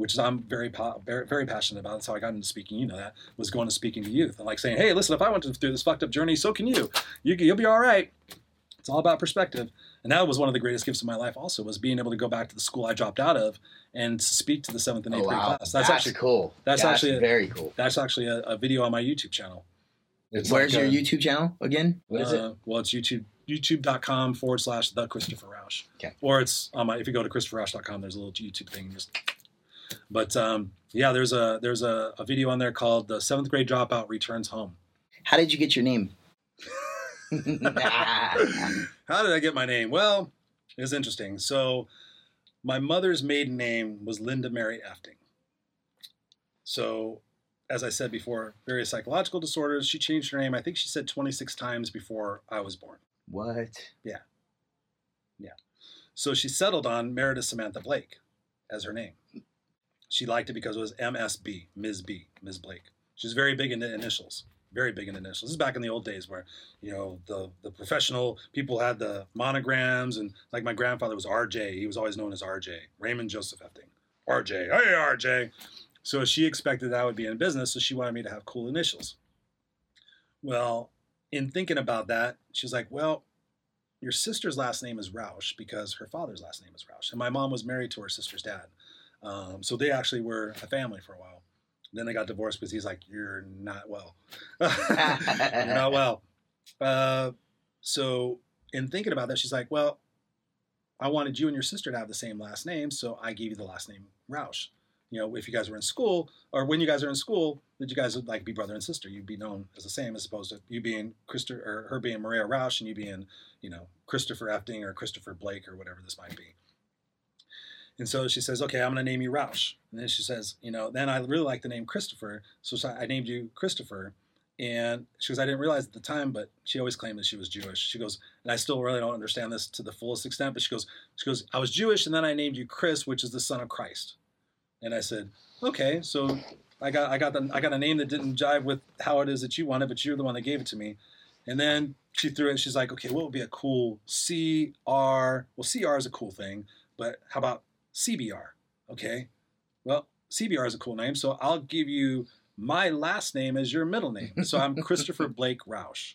which is I'm very very very passionate about. That's how I got into speaking. You know that was going to speaking to youth and like saying, hey, listen, if I went through this fucked up journey, so can you. you you'll be all right. It's all about perspective. And that was one of the greatest gifts of my life. Also, was being able to go back to the school I dropped out of and speak to the seventh and eighth Oh, grade wow. class. That's, That's, actually cool. that's actually a- very cool. that's actually a, a video on my YouTube channel. It's Where's like your a- YouTube channel again? What is it? uh, Well, it's YouTube youtube.com forward slash the Christopher Roush. Okay. Or it's on my if you go to ChristopherRoush.com, there's a little YouTube thing. Just but um, yeah, there's a there's a, a video on there called the seventh grade dropout returns home. How did you get your name? How did I get my name? Well, it's interesting. So, my mother's maiden name was Linda Mary Efting. So, as I said before, various psychological disorders. She changed her name. I think she said 26 times before I was born. what? Yeah. Yeah. So she settled on Meredith Samantha Blake as her name. She liked it because it was MSB, Ms. B, Ms. Blake. She's very big into initials. Very big into initials. This is back in the old days where, you know, the the professional people had the monograms and like my grandfather was RJ. He was always known as RJ, Raymond Joseph Efting. RJ, hey RJ. So she expected that I would be in business, so she wanted me to have cool initials. Well, in thinking about that, she's like, Well, your sister's last name is Roush because her father's last name is Roush. And my mom was married to her sister's dad. Um, so they actually were a family for a while. Then they got divorced because he's like, You're not well. You're not well. Uh, so, in thinking about that, she's like, Well, I wanted you and your sister to have the same last name, so I gave you the last name Roush. You know, if you guys were in school, or when you guys are in school, that you guys would like be brother and sister. You'd be known as the same, as opposed to you being Christopher or her being Maria Roush and you being, you know, Christopher Efting or Christopher Blake or whatever this might be. And so she says, "Okay, I'm going to name you Roush." And then she says, "You know, then I really like the name Christopher, so I named you Christopher." And she goes, I didn't realize at the time, but she always claimed that she was Jewish. She goes, and I still really don't understand this to the fullest extent, but she goes, she goes, I was Jewish, and then I named you Chris, which is the son of Christ. And I said, okay, so I got I got the I got a name that didn't jive with how it is that you wanted, but you're the one that gave it to me. And then she threw it. She's like, okay, what would be a cool C R? Well, C R is a cool thing, but how about CBR? Okay, well, CBR is a cool name, so I'll give you my last name as your middle name. So I'm Christopher Blake Roush.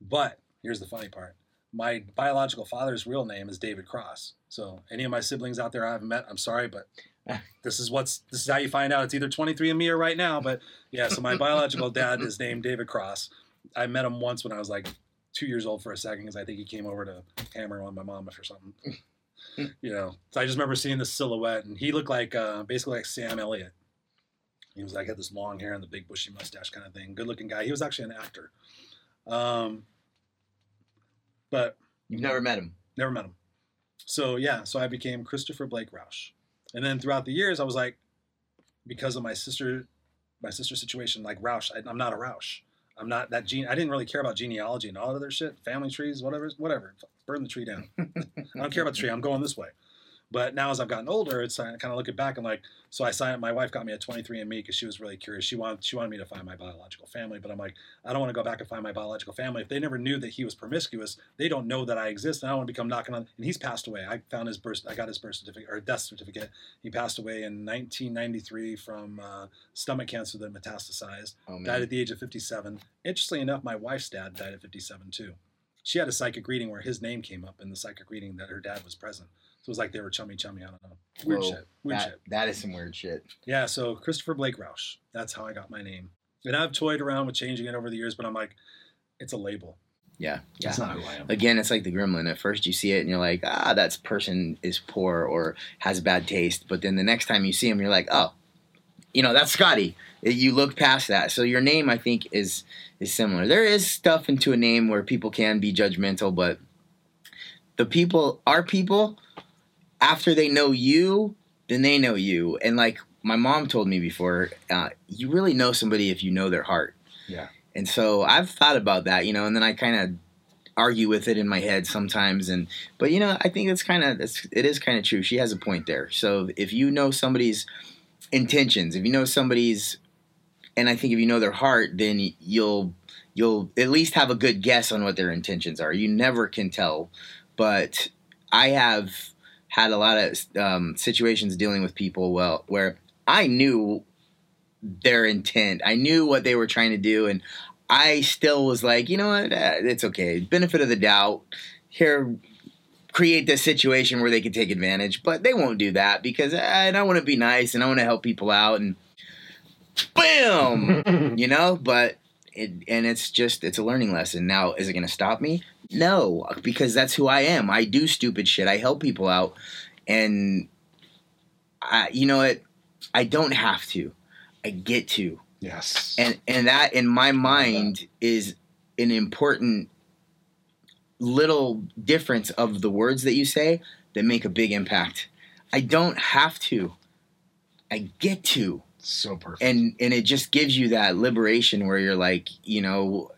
But here's the funny part. My biological father's real name is David Cross. So any of my siblings out there I haven't met, I'm sorry, but this is what's this is how you find out. It's either 23andMe or right now. But yeah, so my biological dad is named David Cross. I met him once when I was like two years old for a second because I think he came over to hammer on my mom or something. You know, so I just remember seeing the silhouette, and he looked like uh, basically like Sam Elliott. He was like had this long hair and the big bushy mustache kind of thing. Good looking guy. He was actually an actor. Um, but You've never met him. never met him. So yeah, so I became Christopher Blake Roush, and then throughout the years, I was like, because of my sister, my sister situation, like Roush, I, I'm not a Roush. I'm not that gene. I didn't really care about genealogy and all that other shit, family trees, whatever, whatever. Burn the tree down. I don't care about the tree. I'm going this way. But now as I've gotten older, it's I kind of looking back and like, so I signed. My wife got me a 23andMe because she was really curious. She wanted she wanted me to find my biological family, but I'm like, I don't want to go back and find my biological family. If they never knew that he was promiscuous, they don't know that I exist, and I don't want to become knocking on. And he's passed away. I found his birth. I got his birth certificate or death certificate. He passed away in 1993 from uh, stomach cancer that metastasized. Oh. Died at the age of 57. Interestingly enough, my wife's dad died at 57 too. She had a psychic reading where his name came up in the psychic reading that her dad was present. So it was like they were chummy chummy. I don't know. Weird Whoa, shit. Weird that, shit. that is some weird shit. Yeah. So Christopher Blake Roush. That's how I got my name. And I've toyed around with changing it over the years, but I'm like, it's a label. Yeah. Yeah. It's not who I am. Again, it's like the gremlin. At first, you see it and you're like, ah, that person is poor or has bad taste. But then the next time you see him, you're like, oh, you know, that's Scotty. You look past that. So your name, I think, is is similar. There is stuff into a name where people can be judgmental, but the people, our people, after they know you, then they know you. And like my mom told me before, uh, you really know somebody if you know their heart. Yeah. And so I've thought about that, you know, and then I kind of argue with it in my head sometimes and but you know i think it's kind of it is kind of true she has a point there so if you know somebody's intentions if you know somebody's and i think if you know their heart then you'll you'll at least have a good guess on what their intentions are you never can tell but i have had a lot of um, situations dealing with people well where i knew their intent i knew what they were trying to do and I still was like, you know what, uh, it's okay. Benefit of the doubt. Here, create this situation where they can take advantage, but they won't do that because I, I want to be nice and I want to help people out and boom, you know. But it and it's just it's a learning lesson. Now, is it going to stop me? No, because that's who I am. I do stupid shit. I help people out, and I, you know what? I don't have to. I get to. Yes. And and that in my mind is an important little difference of the words that you say that make a big impact. I don't have to. I get to. So perfect. And and it just gives you that liberation where you're like, you know,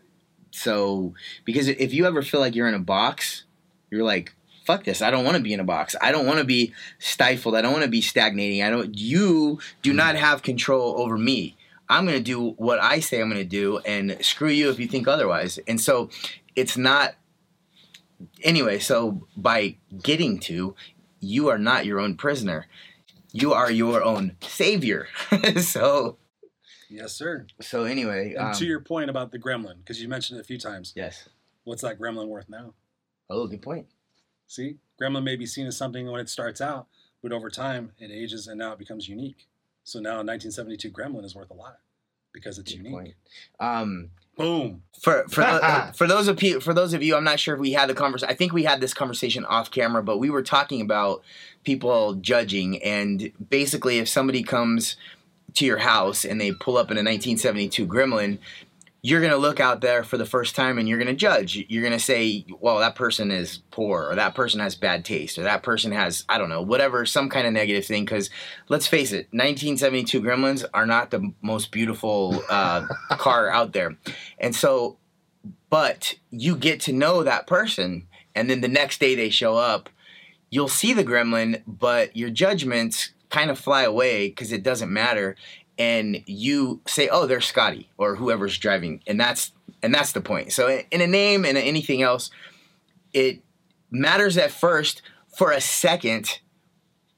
so because if you ever feel like you're in a box, you're like, fuck this. I don't want to be in a box. I don't want to be stifled. I don't want to be stagnating. I don't you do mm-hmm. not have control over me. I'm going to do what I say I'm going to do, and screw you if you think otherwise. And so it's not. Anyway, so by getting to, you are not your own prisoner. You are your own savior. so. Yes, sir. So anyway, and um, to your point about the gremlin, because you mentioned it a few times. Yes. What's that gremlin worth now? Oh, good point. See, gremlin may be seen as something when it starts out, but over time it ages and now it becomes unique. So now 1972 Gremlin is worth a lot because it's Good unique. point. Um, Boom. for for tho- for those of you for those of you, I'm not sure if we had the conversation. I think we had this conversation off camera, but we were talking about people judging, and basically, if somebody comes to your house and they pull up in a 1972 Gremlin, you're gonna look out there for the first time and you're gonna judge. You're gonna say, "Well, that person is poor, or that person has bad taste, or that person has I don't know whatever some kind of negative thing." Because let's face it, 1972 Gremlins are not the most beautiful uh, car out there, and so, but you get to know that person, and then the next day they show up, you'll see the Gremlin, but your judgments kind of fly away because it doesn't matter and you say, "Oh, there's Scotty," or whoever's driving, and that's and that's the point. So in a name and anything else, it matters at first for a second,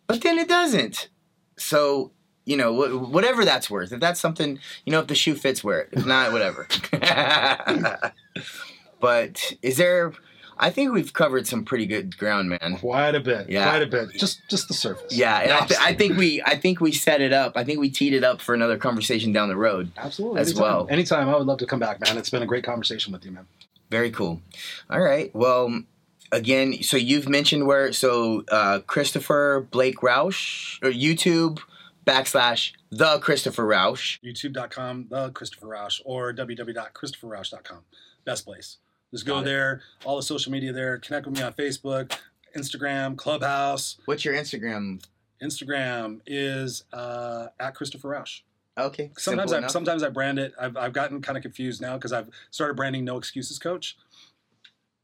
but then it doesn't. So you know, wh- whatever that's worth. If that's something, you know, if the shoe fits, wear it. If not, whatever. but is there? I think we've covered some pretty good ground, man. Quite a bit. Yeah. Quite a bit. Just just the surface. Yeah, and I, th- I think we, I think we set it up. I think we teed it up for another conversation down the road. Absolutely. as Anytime. well. Anytime. I would love to come back, man. It's been a great conversation with you, man. Very cool. All right. Well, again, so you've mentioned where so uh, Christopher Blake Roush or YouTube backslash the Christopher Roush. YouTube.com, the Christopher Roush, or www.christopherroush.com. Best place. Just go there, all the social media there. Connect with me on Facebook, Instagram, Clubhouse. What's your Instagram? Instagram is uh, at Christopher Roush. Okay. Sometimes I enough. sometimes I brand it. I've, I've gotten kind of confused now because I've started branding No Excuses Coach.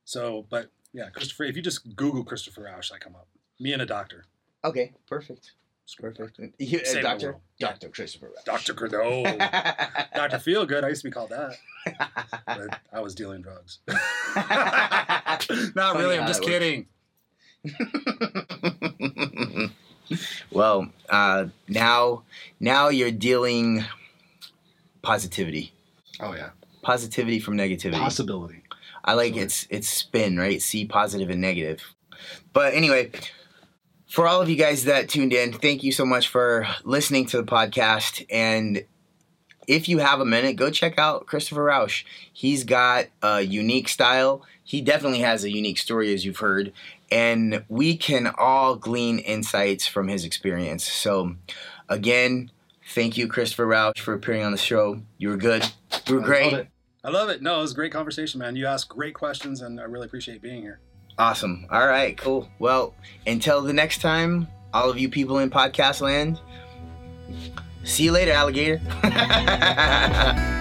So, but yeah, Christopher. If you just Google Christopher Roush, I come up. Me and a doctor. Okay. Perfect. Perfect. You, uh, Save doctor. Doctor Christopher. Doctor Cordo. Doctor Feel Good. I used to be called that, but I was dealing drugs. Not really. I'm just that kidding. well, uh, now now you're dealing positivity. Oh yeah, Positivity from negativity. possibility. I like Sure. it's it's spin, right? See positive and negative. But anyway, for all of you guys that tuned in, thank you so much for listening to the podcast. And if you have a minute, go check out Christopher Roush. He's got a unique style. He definitely has a unique story, as you've heard. And we can all glean insights from his experience. So, again, thank you, Christopher Roush, for appearing on the show. You were good. You were I great. love it. I love it. No, it was a great conversation, man. You asked great questions, and I really appreciate being here. Awesome. All right, cool. Well, until the next time, all of you people in podcast land, see you later, alligator.